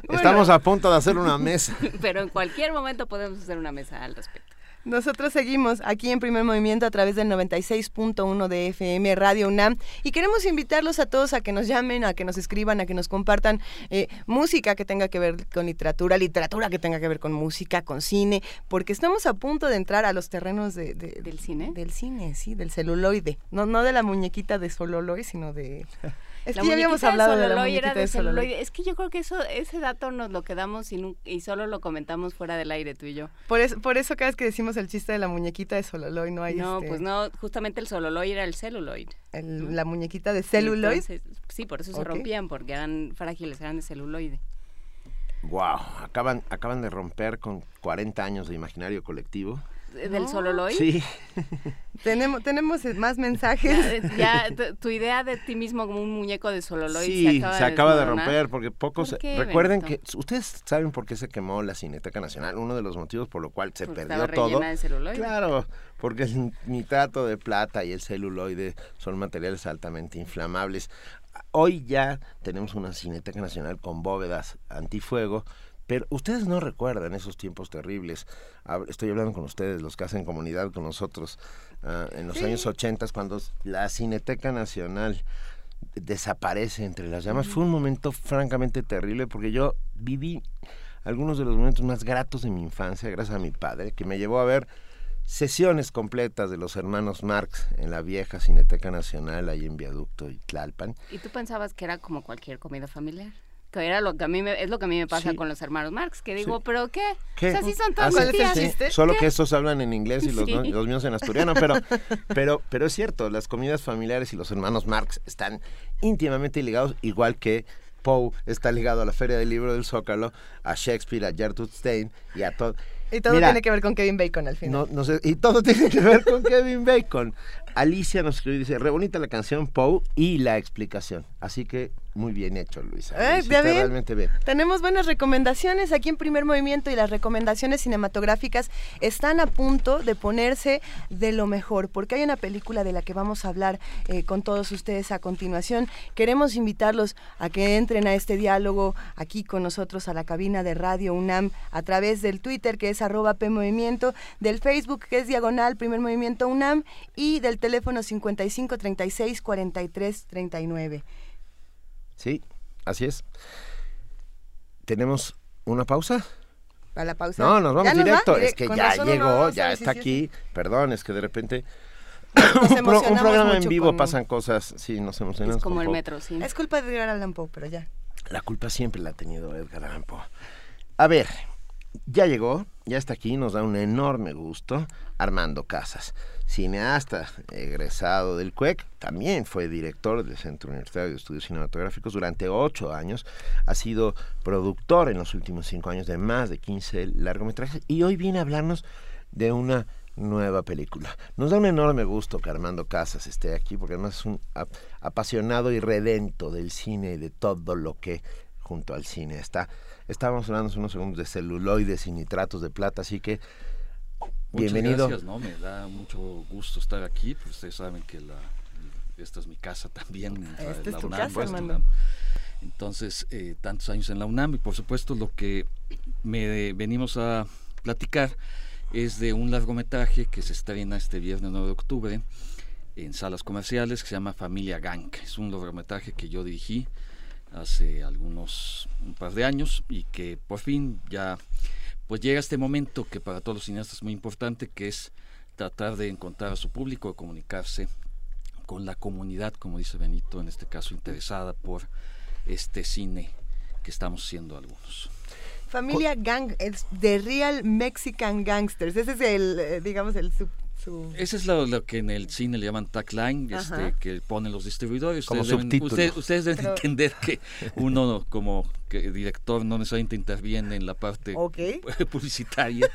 Estamos a punto de hacer una mesa. Pero en cualquier momento podemos hacer una mesa al respecto. Nosotros seguimos aquí en Primer Movimiento a través del 96.1 de FM Radio UNAM y queremos invitarlos a todos a que nos llamen, a que nos escriban, a que nos compartan eh, música que tenga que ver con literatura, literatura que tenga que ver con música, con cine, porque estamos a punto de entrar a los terrenos de, de- ¿Del cine? Del cine, sí, del celuloide. No, no de la muñequita de Sololoy, sino de... Es La que ya habíamos hablado de la era de celuloide. Es que yo creo que eso, ese dato nos lo quedamos y, solo lo comentamos fuera del aire tú y yo. Por eso, por eso cada vez que decimos el chiste de la muñequita de Sololoy no hay no, este, pues no, justamente el celuloid era el celuloid. el- la muñequita de celuloid. Entonces, sí, por eso se rompían, porque eran frágiles, eran de celuloide. Wow, acaban, acaban de romper con 40 años de imaginario colectivo. Del Sololoy? Sí. tenemos, tenemos más mensajes. Ya, tu, idea de ti mismo como un muñeco de Sololoy sí, se acaba, de, romper porque pocos... recuerden que... ¿Ustedes saben por qué se quemó la Cineteca Nacional? Uno de los motivos por lo cual se perdió todo. De claro, porque el nitrato de plata y el celuloide son materiales altamente inflamables. Hoy ya tenemos una Cineteca Nacional con bóvedas antifuego, pero ustedes no recuerdan esos tiempos terribles. Estoy hablando con ustedes, los que hacen comunidad con nosotros, ah, en los años 80, cuando la Cineteca Nacional desaparece entre las llamas. Fue un momento francamente terrible porque yo viví algunos de los momentos más gratos de mi infancia gracias a mi padre, que me llevó a ver sesiones completas de los hermanos Marx en la vieja Cineteca Nacional ahí en Viaducto y Tlalpan. ¿Y tú pensabas que era como cualquier comida familiar? Que era lo que a mí me, es lo que a mí me pasa con los hermanos Marx, que digo, ¿pero qué? ¿Qué? O sea, sí son todos ¿Ah, Solo que estos hablan en inglés y los, los, míos en asturiano, pero, pero, pero es cierto, las comidas familiares y los hermanos Marx están íntimamente ligados, igual que Poe está ligado a la Feria del Libro del Zócalo, a Shakespeare, a Gertrude Stein y a todo. Y todo tiene que ver con Kevin Bacon al final. No, no sé, y todo tiene que ver con Kevin Bacon. Alicia nos escribió y dice, re bonita la canción Poe y la explicación. Así que muy bien hecho, Luisa. realmente bien. Tenemos buenas recomendaciones aquí en Primer Movimiento y las recomendaciones cinematográficas están a punto de ponerse de lo mejor, porque hay una película de la que vamos a hablar eh, con todos ustedes a continuación. Queremos invitarlos a que entren a este diálogo aquí con nosotros a la cabina de Radio UNAM a través del Twitter que es arroba PMovimiento, del Facebook que es diagonal Primer Movimiento UNAM y del teléfono 55 36 43 39. Sí, así es. ¿Tenemos una pausa? ¿Para la pausa? No, nos vamos directo. es que ya llegó, ya está aquí. Perdón, es que de repente un, programa en vivo pasan cosas, sí, nos emocionamos. Es como el metro, sí. Es culpa de Edgar Allan Poe, pero ya. La culpa siempre la ha tenido Edgar Allan Poe. A ver, ya llegó, ya está aquí, nos da un enorme gusto Armando Casas cineasta egresado del CUEC, también fue director del Centro Universitario de Estudios Cinematográficos durante ocho años, ha sido productor en los últimos cinco años de más de 15 largometrajes y hoy viene a hablarnos de una nueva película. Nos da un enorme gusto que Armando Casas esté aquí porque además es un apasionado y redento del cine y de todo lo que junto al cine está. Estábamos hablando hace unos segundos de celuloides y nitratos de plata, así que Bienvenido. gracias, ¿no? Me da mucho gusto estar aquí, pues ustedes saben que la, esta es mi casa también. Esta es tu UNAM, casa, pues, Entonces, eh, tantos años en la UNAM y por supuesto lo que me venimos a platicar es de un largometraje que se estrena este viernes 9 de octubre en salas comerciales que se llama Familia Gang. Es un largometraje que yo dirigí hace algunos un par de años y que por fin ya pues llega este momento que para todos los cineastas es muy importante, que es tratar de encontrar a su público, de comunicarse con la comunidad, como dice Benito, en este caso interesada por este cine que estamos haciendo algunos. Familia Gang, es The Real Mexican Gangsters. Ese es el, eh, digamos, el ese es lo, que en el cine le llaman tagline, este, que ponen los distribuidores. Como ustedes, deben, ustedes, deben entender que uno como director no necesariamente interviene en la parte publicitaria.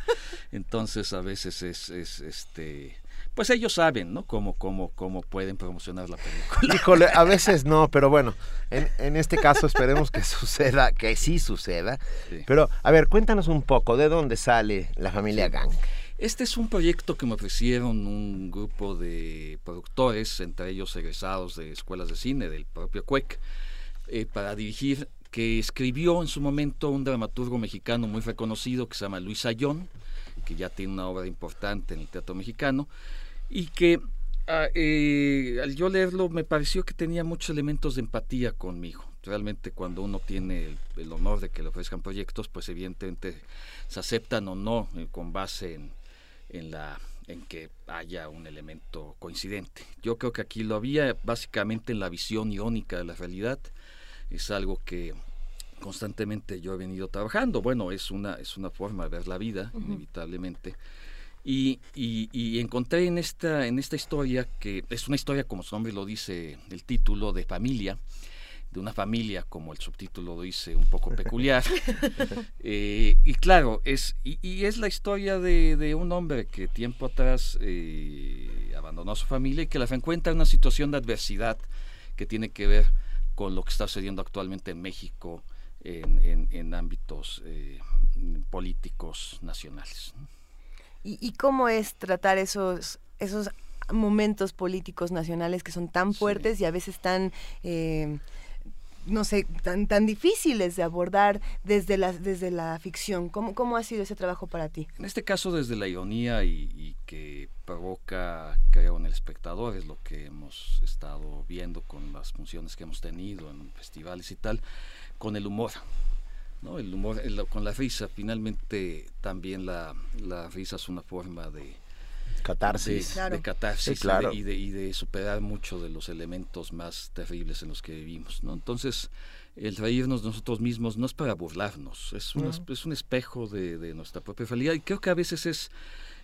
Entonces a veces es, es este pues ellos saben, ¿no? Cómo, cómo, cómo pueden promocionar la película. Híjole, a veces no, pero bueno, en, en este caso esperemos que suceda, que sí suceda. Pero, a ver, cuéntanos un poco, ¿de dónde sale la familia Gang? Este es un proyecto que me ofrecieron un grupo de productores, entre ellos egresados de escuelas de cine del propio CUEC, eh, para dirigir, que escribió en su momento un dramaturgo mexicano muy reconocido que se llama Luis Ayón, que ya tiene una obra importante en el teatro mexicano, y que ah, eh, al yo leerlo me pareció que tenía muchos elementos de empatía conmigo. Realmente cuando uno tiene el, el honor de que le ofrezcan proyectos, pues evidentemente se aceptan o no eh, con base en en la en que haya un elemento coincidente. Yo creo que aquí lo había básicamente en la visión irónica de la realidad. Es algo que constantemente yo he venido trabajando. Bueno, es una, es una forma de ver la vida, inevitablemente. Y, y, encontré en esta, en esta historia, que es una historia, como su nombre lo dice, el título, de familia, de una familia, como el subtítulo lo dice, un poco peculiar. Eh, y claro, es, y, es la historia de, un hombre que tiempo atrás eh, abandonó a su familia y que la encuentra en una situación de adversidad que tiene que ver con lo que está sucediendo actualmente en México en, ámbitos eh, políticos nacionales. ¿Y, cómo es tratar esos, esos momentos políticos nacionales que son tan fuertes y a veces tan no sé, tan, tan difíciles de abordar desde la, desde la ficción. ¿Cómo, ¿Cómo ha sido ese trabajo para ti? En este caso, desde la ironía y, que provoca, creo, en el espectador, es lo que hemos estado viendo con las funciones que hemos tenido en festivales y tal, con el humor. ¿no? El humor, con la risa, finalmente también la, la risa es una forma de, catarsis. De, catarsis claro. y, de, y, de, superar mucho de los elementos más terribles en los que vivimos. ¿no? Entonces, el reírnos nosotros mismos no es para burlarnos, es un, es un espejo de, de, nuestra propia realidad y creo que a veces es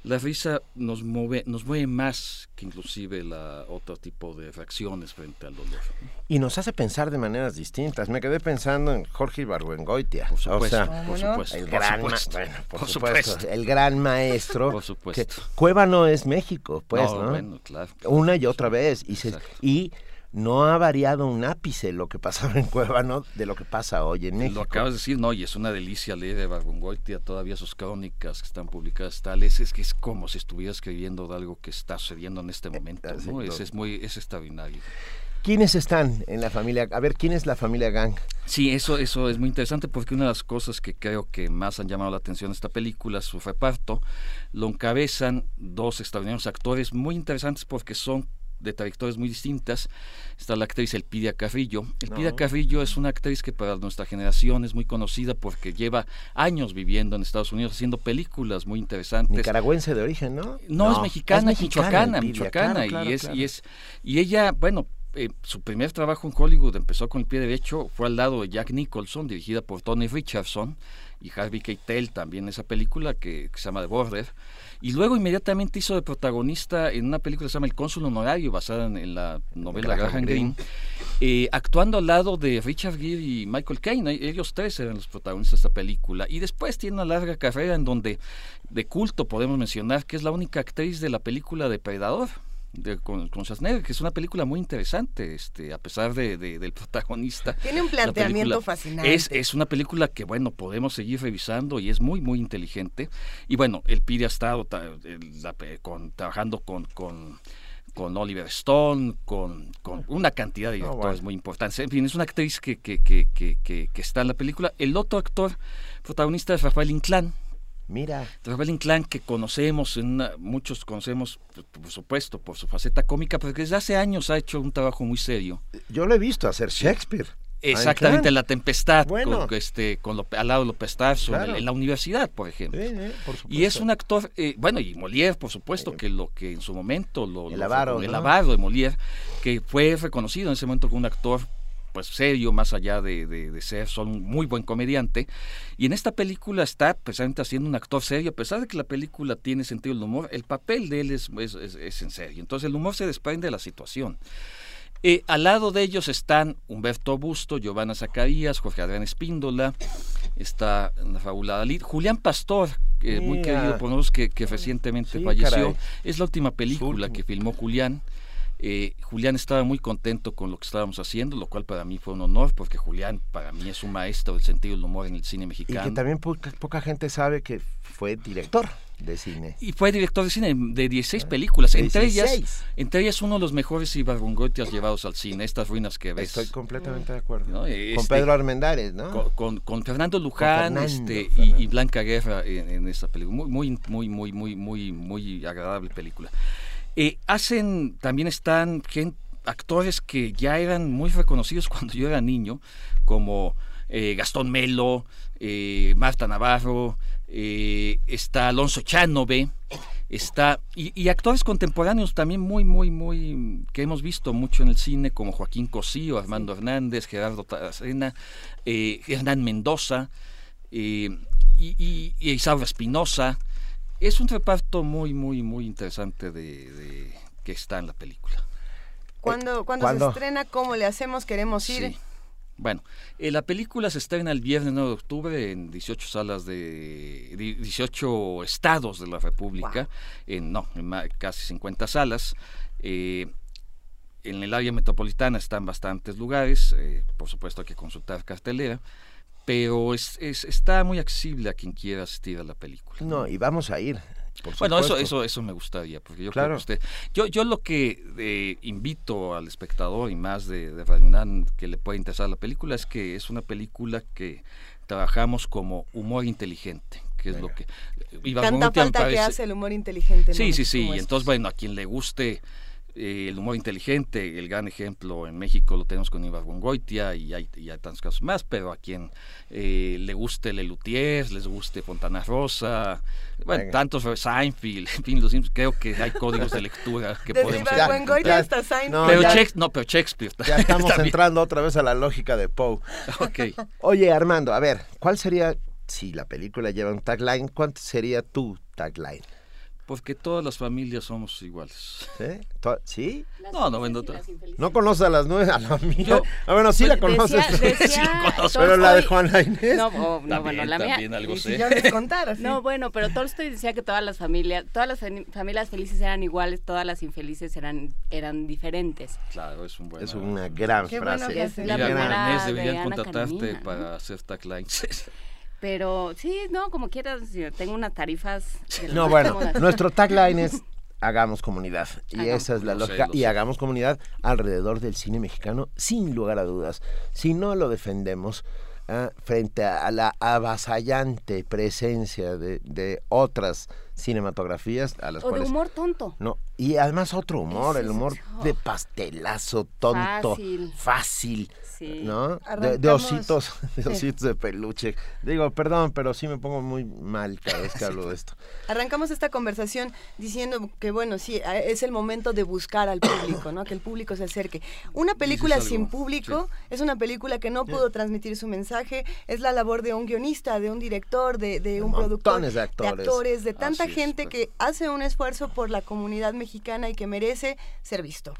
la risa nos mueve, nos mueve más que inclusive la otro tipo de reacciones frente al dolor. Y nos hace pensar de maneras distintas. Me quedé pensando en Jorge Ibargüengoitia. Por supuesto, por supuesto. El gran, por, supuesto, el gran maestro. Por supuesto. Cueva no es México, pues, ¿no? Bueno, claro. Una y otra vez. Y, se, y no ha variado un ápice lo que pasaba en Cuevano de lo que pasa hoy en México. Lo acabas de decir, no, y es una delicia leer de Bargungoitia todavía sus crónicas que están publicadas tales, es que es como si estuviera escribiendo de algo que está sucediendo en este momento, ¿no? Es, es, muy, es extraordinario. ¿Quiénes están en la familia? A ver, ¿quién es la familia Gang? Sí, eso, eso es muy interesante porque una de las cosas que creo que más han llamado la atención de esta película, su reparto, lo encabezan dos extraordinarios actores muy interesantes porque son de trayectorias muy distintas. Está la actriz Elpidia Carrillo. Elpidia Carrillo es una actriz que para nuestra generación es muy conocida porque lleva años viviendo en Estados Unidos haciendo películas muy interesantes. Nicaragüense de origen, ¿no? No, es mexicana, es michoacana, michoacana. y, es, y, es, y ella, bueno, eh, su primer trabajo en Hollywood empezó con el pie derecho, fue al lado de Jack Nicholson, dirigida por Tony Richardson, y Harvey Keitel también esa película que, que se llama The Border. Y luego inmediatamente hizo de protagonista en una película que se llama El Cónsul Honorario, basada en, la novela Graham Greene, eh, actuando al lado de Richard Gere y Michael Caine. Ellos tres eran los protagonistas de esta película. Y después tiene una larga carrera en donde, de culto podemos mencionar, que es la única actriz de la película Depredador de, con, con Schwarzenegger, que es una película muy interesante, este, a pesar de, del protagonista. Tiene un planteamiento fascinante. Es, es una película que, bueno, podemos seguir revisando y es muy, muy inteligente. Y bueno, el Piri ha estado con, trabajando con, con con Oliver Stone, con, con una cantidad de directores muy importantes. En fin, es una actriz que, que, que, que, que está en la película. El otro actor protagonista es Rafael Inclán, Mira. Rafael Inclán, que conocemos, en muchos conocemos, por, supuesto, por su faceta cómica, pero que desde hace años ha hecho un trabajo muy serio. Yo lo he visto hacer Shakespeare. Exactamente, La Tempestad, con, este, con al lado de López Tarso, en, la universidad, por ejemplo. y es un actor, eh, bueno, y Molière, por supuesto, que lo que en su momento, lo, el, avaro, el avaro de Molière, que fue reconocido en ese momento como un actor pues serio, más allá de, de, ser son un muy buen comediante. Y en esta película está precisamente haciendo un actor serio, a pesar de que la película tiene sentido del humor, el papel de él es, es, en serio. Entonces el humor se desprende de la situación. Eh, al lado de ellos están Humberto Busto, Giovanna Zacarías, Jorge Adrián Espíndola, está la fabulada Lid, Julián Pastor, muy querido por nosotros, que, que recientemente falleció. Es la última película que filmó Julián. Eh, Julián estaba muy contento con lo que estábamos haciendo, lo cual para mí fue un honor, porque Julián para mí es un maestro del sentido del humor en el cine mexicano. Y que también poca, gente sabe que fue director de cine. Y fue director de cine de 16 películas, entre ellas entre ellas uno de los mejores Ibargongotias llevados al cine, estas ruinas que ves. Estoy completamente de acuerdo. con este, Pedro Armendáriz, ¿no? Con, Fernando Luján este, Y, Blanca Guerra en, en esta película. Muy, muy, muy, muy, muy, muy agradable película. Eh, hacen, también están actores que ya eran muy reconocidos cuando yo era niño, como eh, Gastón Melo, eh, Marta Navarro, está Alonso Chanove, está y, actores contemporáneos también muy muy muy que hemos visto mucho en el cine como Joaquín Cosío, Armando Hernández, Gerardo Taracena, Hernán Mendoza y, y, y Isaura Espinosa es un reparto muy, muy, muy interesante de, que está en la película. Cuando, cuando se estrena, ¿cómo le hacemos? Queremos ir. Bueno, eh, la película se estrena el viernes 9 de octubre en 18 salas de 18 estados de la República, en no, en casi 50 salas. Eh, en el área metropolitana están bastantes lugares, eh, por supuesto hay que consultar cartelera, pero es, está muy accesible a quien quiera asistir a la película. No, y vamos a ir. bueno, eso, eso, eso me gustaría, porque yo creo que usted, yo, yo lo que eh, invito al espectador y más de, de que le pueda interesar la película es que es una película que trabajamos como humor inteligente, que es lo que Tanta falta que hace el humor inteligente. Sí, sí, sí. Y entonces, bueno, a quien le guste eh, el humor inteligente, el gran ejemplo en México lo tenemos con Ibar Gongoitia y hay, y hay tantos casos más, pero a quien eh, le guste Lelutier, les guste Fontana Rosa, bueno, tantos Seinfeld, en fin, los, creo que hay códigos de lectura que podemos... Ya, hasta Seinfeld. No, pero, no, pero Shakespeare. Ya estamos entrando otra vez a la lógica de Poe. okay. Oye, Armando, a ver, ¿cuál sería, si la película lleva un tagline, cuál sería tu tagline? Porque todas las familias somos iguales. ¿Sí? ¿Sí? no, no, bueno, no conoces a las nueve, a la mía. ah, bueno, sí la pues, conoces. sí la conozco. Pero la de Juana Inés. No, oh, no bueno, la mía. Algo sé. Si yo les contara, No, bueno, pero Tolstoy decía que todas las familias, todas las familias felices eran iguales, todas las infelices eran eran diferentes. Claro, es un buen. Es una gran Qué frase. Bueno que es la Mira, Inés deberían contratarte para hacer taglines. Pero sí, no, como quieras, tengo unas tarifas. No, bueno, nuestro tagline es hagamos comunidad. Y esa es la lógica. y hagamos comunidad alrededor del cine mexicano, sin lugar a dudas. Si no lo defendemos ah, frente a, la avasallante presencia de, de otras cinematografías a las o de humor tonto. No, y además otro humor, el humor de pastelazo, tonto, fácil, ¿no? De, ositos, de ositos de peluche. Digo, perdón, pero sí me pongo muy mal cada vez que hablo de esto. Arrancamos esta conversación diciendo que, bueno, sí, es el momento de buscar al público, ¿no? Que el público se acerque. Una película sin público es una película que no pudo transmitir su mensaje, es la labor de un guionista, de un director, de, de un productor, de actores, de, actores, de tanta gente que hace un esfuerzo por la comunidad mexicana y que merece ser visto.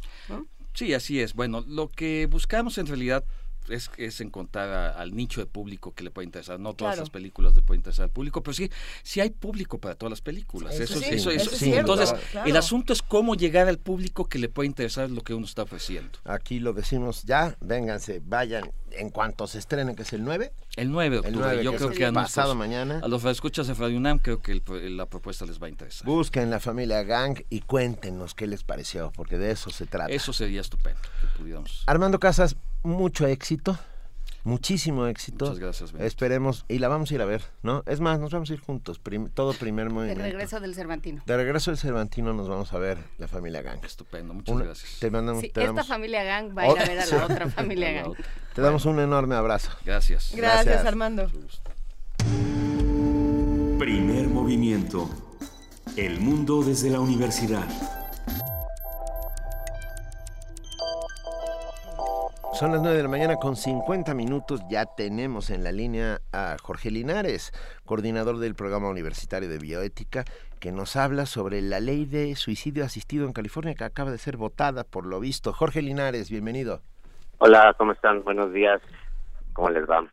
Sí, así es. Bueno, lo que buscamos en realidad es, es encontrar al nicho de público que le puede interesar. No todas las películas le pueden interesar al público, pero sí, sí hay público para todas las películas. Eso, eso, Entonces, el asunto es cómo llegar al público que le puede interesar lo que uno está ofreciendo. Aquí lo decimos ya, vénganse, vayan en cuanto se estrene, que es el 9. El 9 de octubre. Yo creo que a pasado mañana. A los escuchas de Radio UNAM creo que la propuesta les va a interesar. Busquen la familia Gang y cuéntenos qué les pareció, porque de eso se trata. Eso sería estupendo que pudiéramos. Armando Casas, mucho éxito muchísimo éxito. Muchas gracias. Esperemos, y la vamos a ir a ver, ¿no? Es más, nos vamos a ir juntos, todo primer movimiento. De regreso del Cervantino. De regreso del Cervantino nos vamos a ver la familia Gang. Estupendo, muchas gracias. Te mandamos, sí, esta familia Gang va a ir a ver a la otra familia Gang. Te damos un enorme abrazo. Gracias. Gracias, gracias. Armando. Primer movimiento. El mundo desde la universidad. Son las 9 de la mañana con 50 minutos. Ya tenemos en la línea a Jorge Linares, coordinador del programa universitario de bioética, que nos habla sobre la ley de suicidio asistido en California que acaba de ser votada, por lo visto. Jorge Linares, bienvenido. Hola, ¿cómo están? Buenos días. ¿Cómo les va?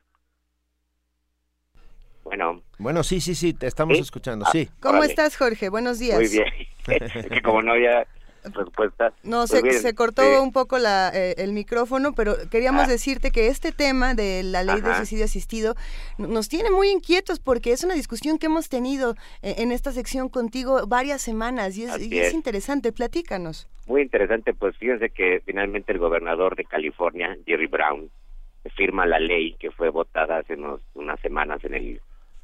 Bueno. Bueno, sí, sí, sí, te estamos escuchando, sí. Ah, ¿Cómo estás, Jorge? Buenos días. Muy bien. que como no había respuesta. No, se, pues se, cortó un poco la, eh, el micrófono, pero queríamos ah. decirte que este tema de la ley de suicidio asistido nos tiene muy inquietos porque es una discusión que hemos tenido eh, en esta sección contigo varias semanas y es, interesante. Platícanos. Muy interesante, pues fíjense que finalmente el gobernador de California, Jerry Brown, firma la ley que fue votada hace unas semanas en el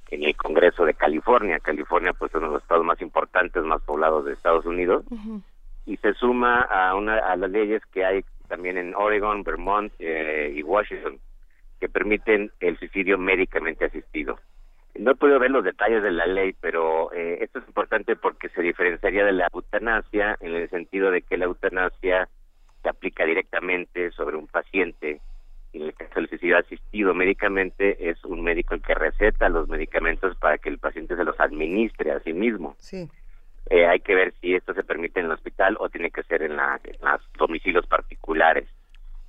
en el Congreso de California. California, pues, es uno de los estados más importantes, más poblados de Estados Unidos y se suma a, una, a las leyes que hay también en Oregon, Vermont eh, y Washington que permiten el suicidio médicamente asistido. No he podido ver los detalles de la ley, pero eh, esto es importante porque se diferenciaría de la eutanasia en el sentido de que la eutanasia se aplica directamente sobre un paciente. En el caso del suicidio asistido médicamente es un médico el que receta los medicamentos para que el paciente se los administre a sí mismo. Sí. Eh, hay que ver si esto se permite en el hospital o tiene que ser en, la, los domicilios particulares.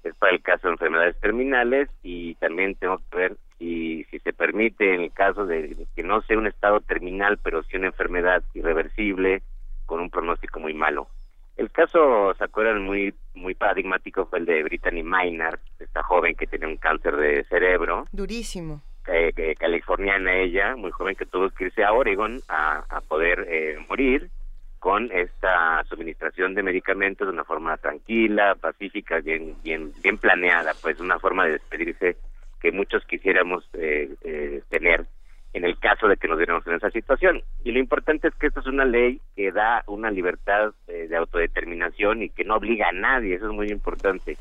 es para el caso de enfermedades terminales y también tengo que ver si, si se permite en el caso de que no sea un estado terminal, pero sí una enfermedad irreversible con un pronóstico muy malo. El caso, ¿se acuerdan? Muy, muy paradigmático fue el de Brittany Maynard, esta joven que tiene un cáncer de cerebro. Durísimo. Eh, californiana ella, muy joven que tuvo que irse a Oregon a, poder eh, morir con esta suministración de medicamentos de una forma tranquila, pacífica, bien, bien, bien planeada, pues una forma de despedirse que muchos quisiéramos eh, eh, tener en el caso de que nos viéramos en esa situación. Y lo importante es que esta es una ley que da una libertad eh, de autodeterminación y que no obliga a nadie, eso es muy importante.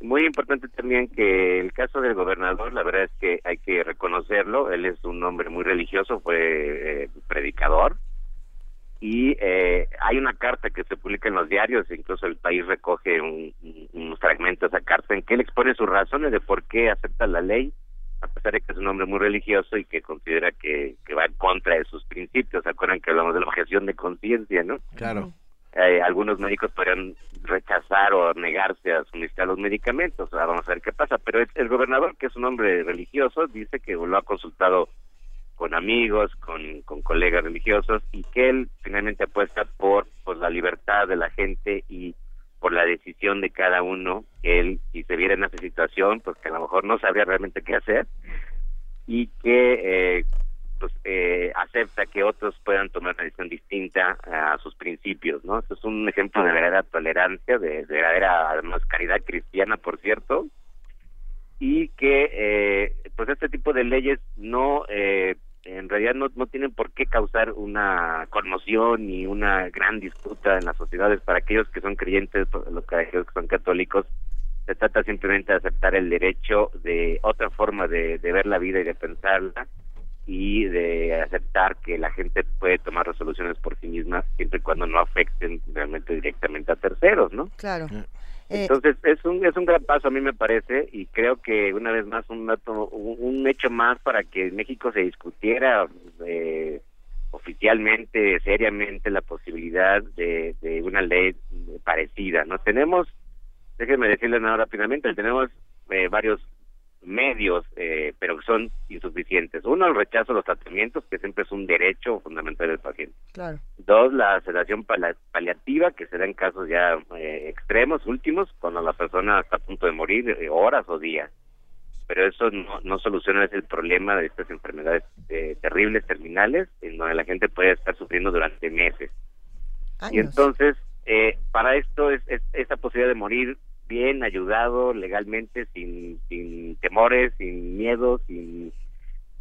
Muy importante también que el caso del gobernador, la verdad es que hay que reconocerlo, él es un hombre muy religioso, fue predicador, y eh, hay una carta que se publica en los diarios, incluso el país recoge un, un, fragmento de esa carta en que él expone sus razones de por qué acepta la ley, a pesar de que es un hombre muy religioso y que considera que, que va en contra de sus principios. ¿Se acuerdan que hablamos de la objeción de conciencia, no? Claro. Eh, algunos médicos podrían rechazar o negarse a suministrar los medicamentos. vamos a ver qué pasa. Pero el gobernador, que es un hombre religioso, dice que lo ha consultado con amigos, con, con colegas religiosos y que él finalmente apuesta por pues, la libertad de la gente y por la decisión de cada uno, que él si se viera en esa situación, pues que a lo mejor no sabría realmente qué hacer y que eh, pues eh, acepta que otros puedan tomar una decisión distinta a sus principios, ¿no? Eso es un ejemplo de verdadera tolerancia, de, verdadera además caridad cristiana, por cierto, y que eh, pues este tipo de leyes no eh, en realidad no, no tienen por qué causar una conmoción ni una gran disputa en las sociedades para aquellos que son creyentes, los que, que son católicos. Se trata simplemente de aceptar el derecho de otra forma de ver la vida y de pensarla y de aceptar que la gente puede tomar resoluciones por sí misma siempre y cuando no afecten realmente directamente a terceros, ¿no? Claro. Eh, Entonces es un es un gran paso a mí me parece y creo que una vez más un dato un, hecho más para que en México se discutiera eh, oficialmente seriamente la posibilidad de, de una ley parecida no tenemos déjenme decirles nada rápidamente tenemos eh, varios medios, eh, pero que son insuficientes. Uno, el rechazo a los tratamientos, que siempre es un derecho fundamental del paciente. Claro. Dos, la sedación paliativa, que se da en casos ya eh, extremos, últimos, cuando la persona está a punto de morir, eh, horas o días. Pero eso no, no soluciona el problema de estas enfermedades terribles, terminales, en donde la gente puede estar sufriendo durante meses. Y entonces, para esto, es, es esa posibilidad de morir bien, ayudado legalmente, sin, sin temores, sin miedos, sin,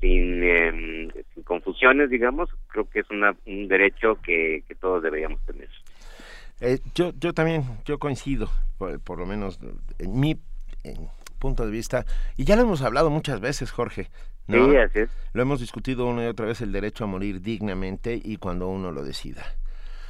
sin, em, sin confusiones, digamos, creo que es una, un derecho que, que todos deberíamos tener. Eh, yo, yo también, yo coincido, por, lo menos en mi punto de vista, y ya lo hemos hablado muchas veces, Jorge. ¿no? Sí, así es. Lo hemos discutido una y otra vez, el derecho a morir dignamente y cuando uno lo decida.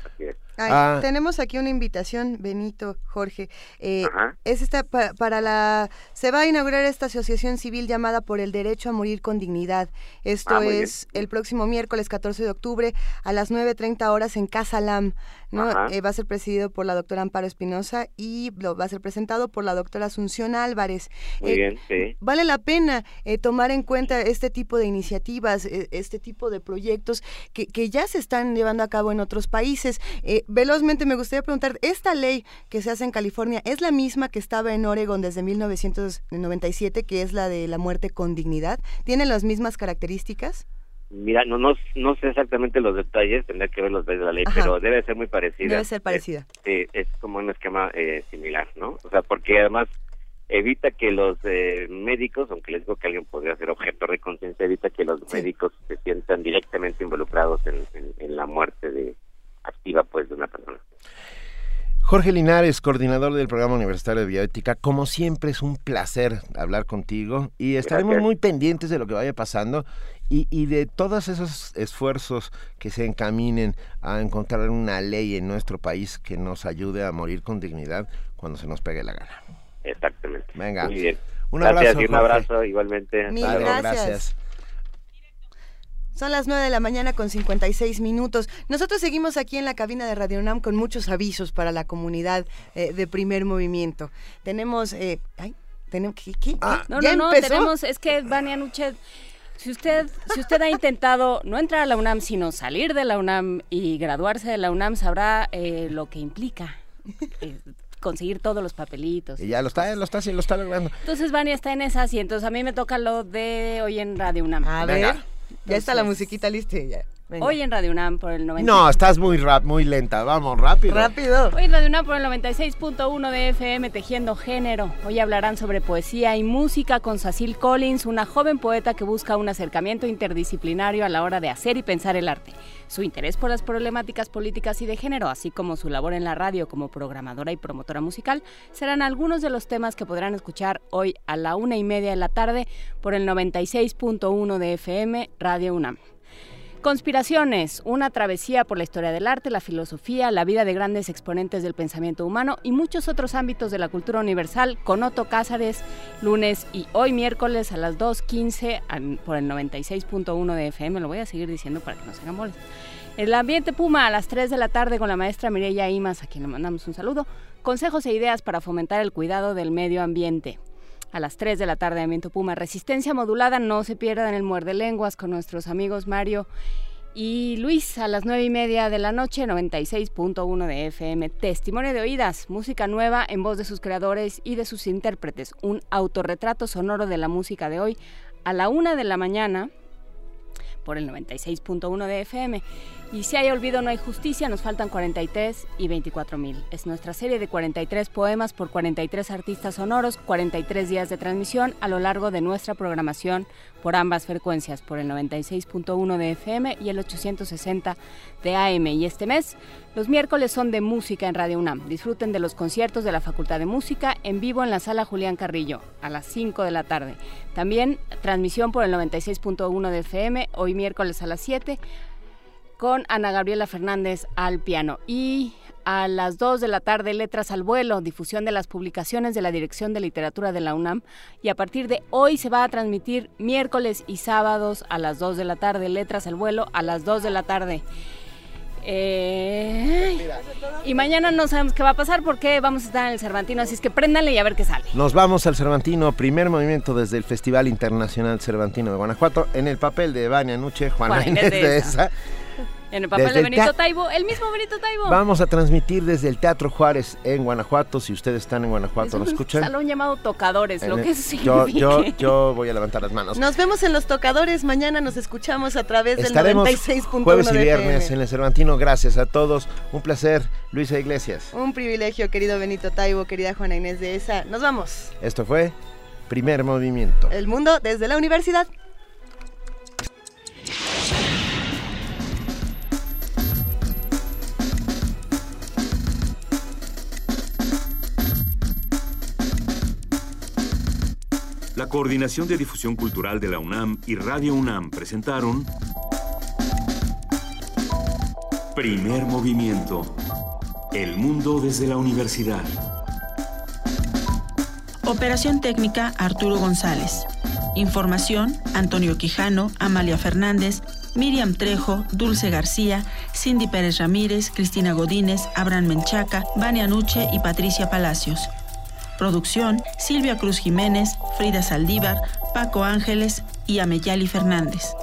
Así es. Ah. Tenemos aquí una invitación, Benito, Jorge. Eh, es esta para, la. Se va a inaugurar esta asociación civil llamada por el derecho a morir con dignidad. Esto ah, es el próximo miércoles 14 de octubre a las 9.30 horas en Casa Lam. ¿no? Eh, va a ser presidido por la doctora Amparo Espinosa y lo va a ser presentado por la doctora Asunción Álvarez. Muy eh, bien, sí. Vale la pena tomar en cuenta este tipo de iniciativas, este tipo de proyectos que, que ya se están llevando a cabo en otros países velozmente me gustaría preguntar, ¿esta ley que se hace en California es la misma que estaba en Oregon desde 1997, que es la de la muerte con dignidad? ¿Tiene las mismas características? Mira, no, no, no sé exactamente los detalles, tendría que ver los detalles de la ley, pero debe ser muy parecida. Debe ser parecida. Sí, es, como un esquema eh, similar, ¿no? O sea, porque además evita que los eh, médicos, aunque les digo que alguien podría ser objeto de conciencia, evita que los médicos se sientan directamente involucrados en la muerte de, activa pues de una persona. Jorge Linares, coordinador del programa universitario de bioética, como siempre es un placer hablar contigo y estaremos muy pendientes de lo que vaya pasando y, y, de todos esos esfuerzos que se encaminen a encontrar una ley en nuestro país que nos ayude a morir con dignidad cuando se nos pegue la gana. Exactamente. Venga. Muy bien. Un gracias abrazo. Y un abrazo igualmente. Mil gracias. Son las 9 de la mañana con 56 minutos. Nosotros seguimos aquí en la cabina de Radio UNAM con muchos avisos para la comunidad eh, de primer movimiento. Tenemos... Eh, ay, tenemos ¿qué, ah. no, no, no, tenemos... Es que, Vania Nuchet... Si usted, si usted ha intentado no entrar a la UNAM, sino salir de la UNAM y graduarse de la UNAM, sabrá eh, lo que implica conseguir todos los papelitos. Y ya lo está, lo está, lo está logrando. Entonces Vania está en esas y entonces a mí me toca lo de hoy en Radio UNAM. A ver. Ya está la musiquita lista ya. Hoy en Radio UNAM por el 96. No, estás muy rap, muy lenta. Vamos, rápido. Rápido. Hoy en Radio UNAM por el 96.1 de FM Tejiendo Género. Hoy hablarán sobre poesía y música con Cecil Collins, una joven poeta que busca un acercamiento interdisciplinario a la hora de hacer y pensar el arte. Su interés por las problemáticas políticas y de género, así como su labor en la radio como programadora y promotora musical, serán algunos de los temas que podrán escuchar hoy a la una y media de la tarde por el 96.1 de FM Radio UNAM. Conspiraciones, una travesía por la historia del arte, la filosofía, la vida de grandes exponentes del pensamiento humano y muchos otros ámbitos de la cultura universal con Otto Cázares, lunes y hoy miércoles a las 2.15 por el 96.1 de FM. Lo voy a seguir diciendo para que no se hagan El ambiente Puma a las 3 de la tarde con la maestra Mireya Imas, a quien le mandamos un saludo. Consejos e ideas para fomentar el cuidado del medio ambiente a las 3 de la tarde de Viento Puma. Resistencia modulada, no se pierdan el muerde lenguas con nuestros amigos Mario y Luis a las 9 y media de la noche, 96.1 de FM. Testimonio de oídas, música nueva en voz de sus creadores y de sus intérpretes. Un autorretrato sonoro de la música de hoy a la 1 de la mañana por el 96.1 de FM. Y si hay olvido no hay justicia, nos faltan 43 y 24 mil. Es nuestra serie de 43 poemas por 43 artistas sonoros, 43 días de transmisión a lo largo de nuestra programación por ambas frecuencias, por el 96.1 de FM y el 860 de AM. Y este mes, los miércoles son de música en Radio UNAM. Disfruten de los conciertos de la Facultad de Música en vivo en la sala Julián Carrillo a las 5 de la tarde. También transmisión por el 96.1 de FM, hoy miércoles a las 7 con Ana Gabriela Fernández al piano. Y a las 2 de la tarde, Letras al Vuelo, difusión de las publicaciones de la Dirección de Literatura de la UNAM. Y a partir de hoy se va a transmitir miércoles y sábados a las 2 de la tarde, Letras al Vuelo a las 2 de la tarde. Eh, y mañana no sabemos qué va a pasar porque vamos a estar en el Cervantino, así es que préndanle y a ver qué sale. Nos vamos al Cervantino, primer movimiento desde el Festival Internacional Cervantino de Guanajuato, en el papel de Vania Nuche, Juana, Inés, de esa. En el papel de Benito Taibo, el mismo Benito Taibo. Vamos a transmitir desde el Teatro Juárez en Guanajuato. Si ustedes están en Guanajuato, ¿nos escuchan? Un salón llamado Tocadores, lo que es yo, yo, yo voy a levantar las manos. Nos vemos en los Tocadores. Mañana nos escuchamos a través del 96.1 jueves y viernes en el Cervantino. Gracias a todos. Un placer, Luisa Iglesias. Un privilegio, querido Benito Taibo, querida Juana Inés de esa. Nos vamos. Esto fue Primer Movimiento. El mundo desde la universidad. La Coordinación de Difusión Cultural de la UNAM y Radio UNAM presentaron Primer Movimiento. El mundo desde la universidad. Operación técnica Arturo González. Información Antonio Quijano, Amalia Fernández, Miriam Trejo, Dulce García, Cindy Pérez Ramírez, Cristina Godínez, Abraham Menchaca, Vania Nuche y Patricia Palacios. Producción, Silvia Cruz Jiménez, Frida Saldívar, Paco Ángeles y Ameyali Fernández.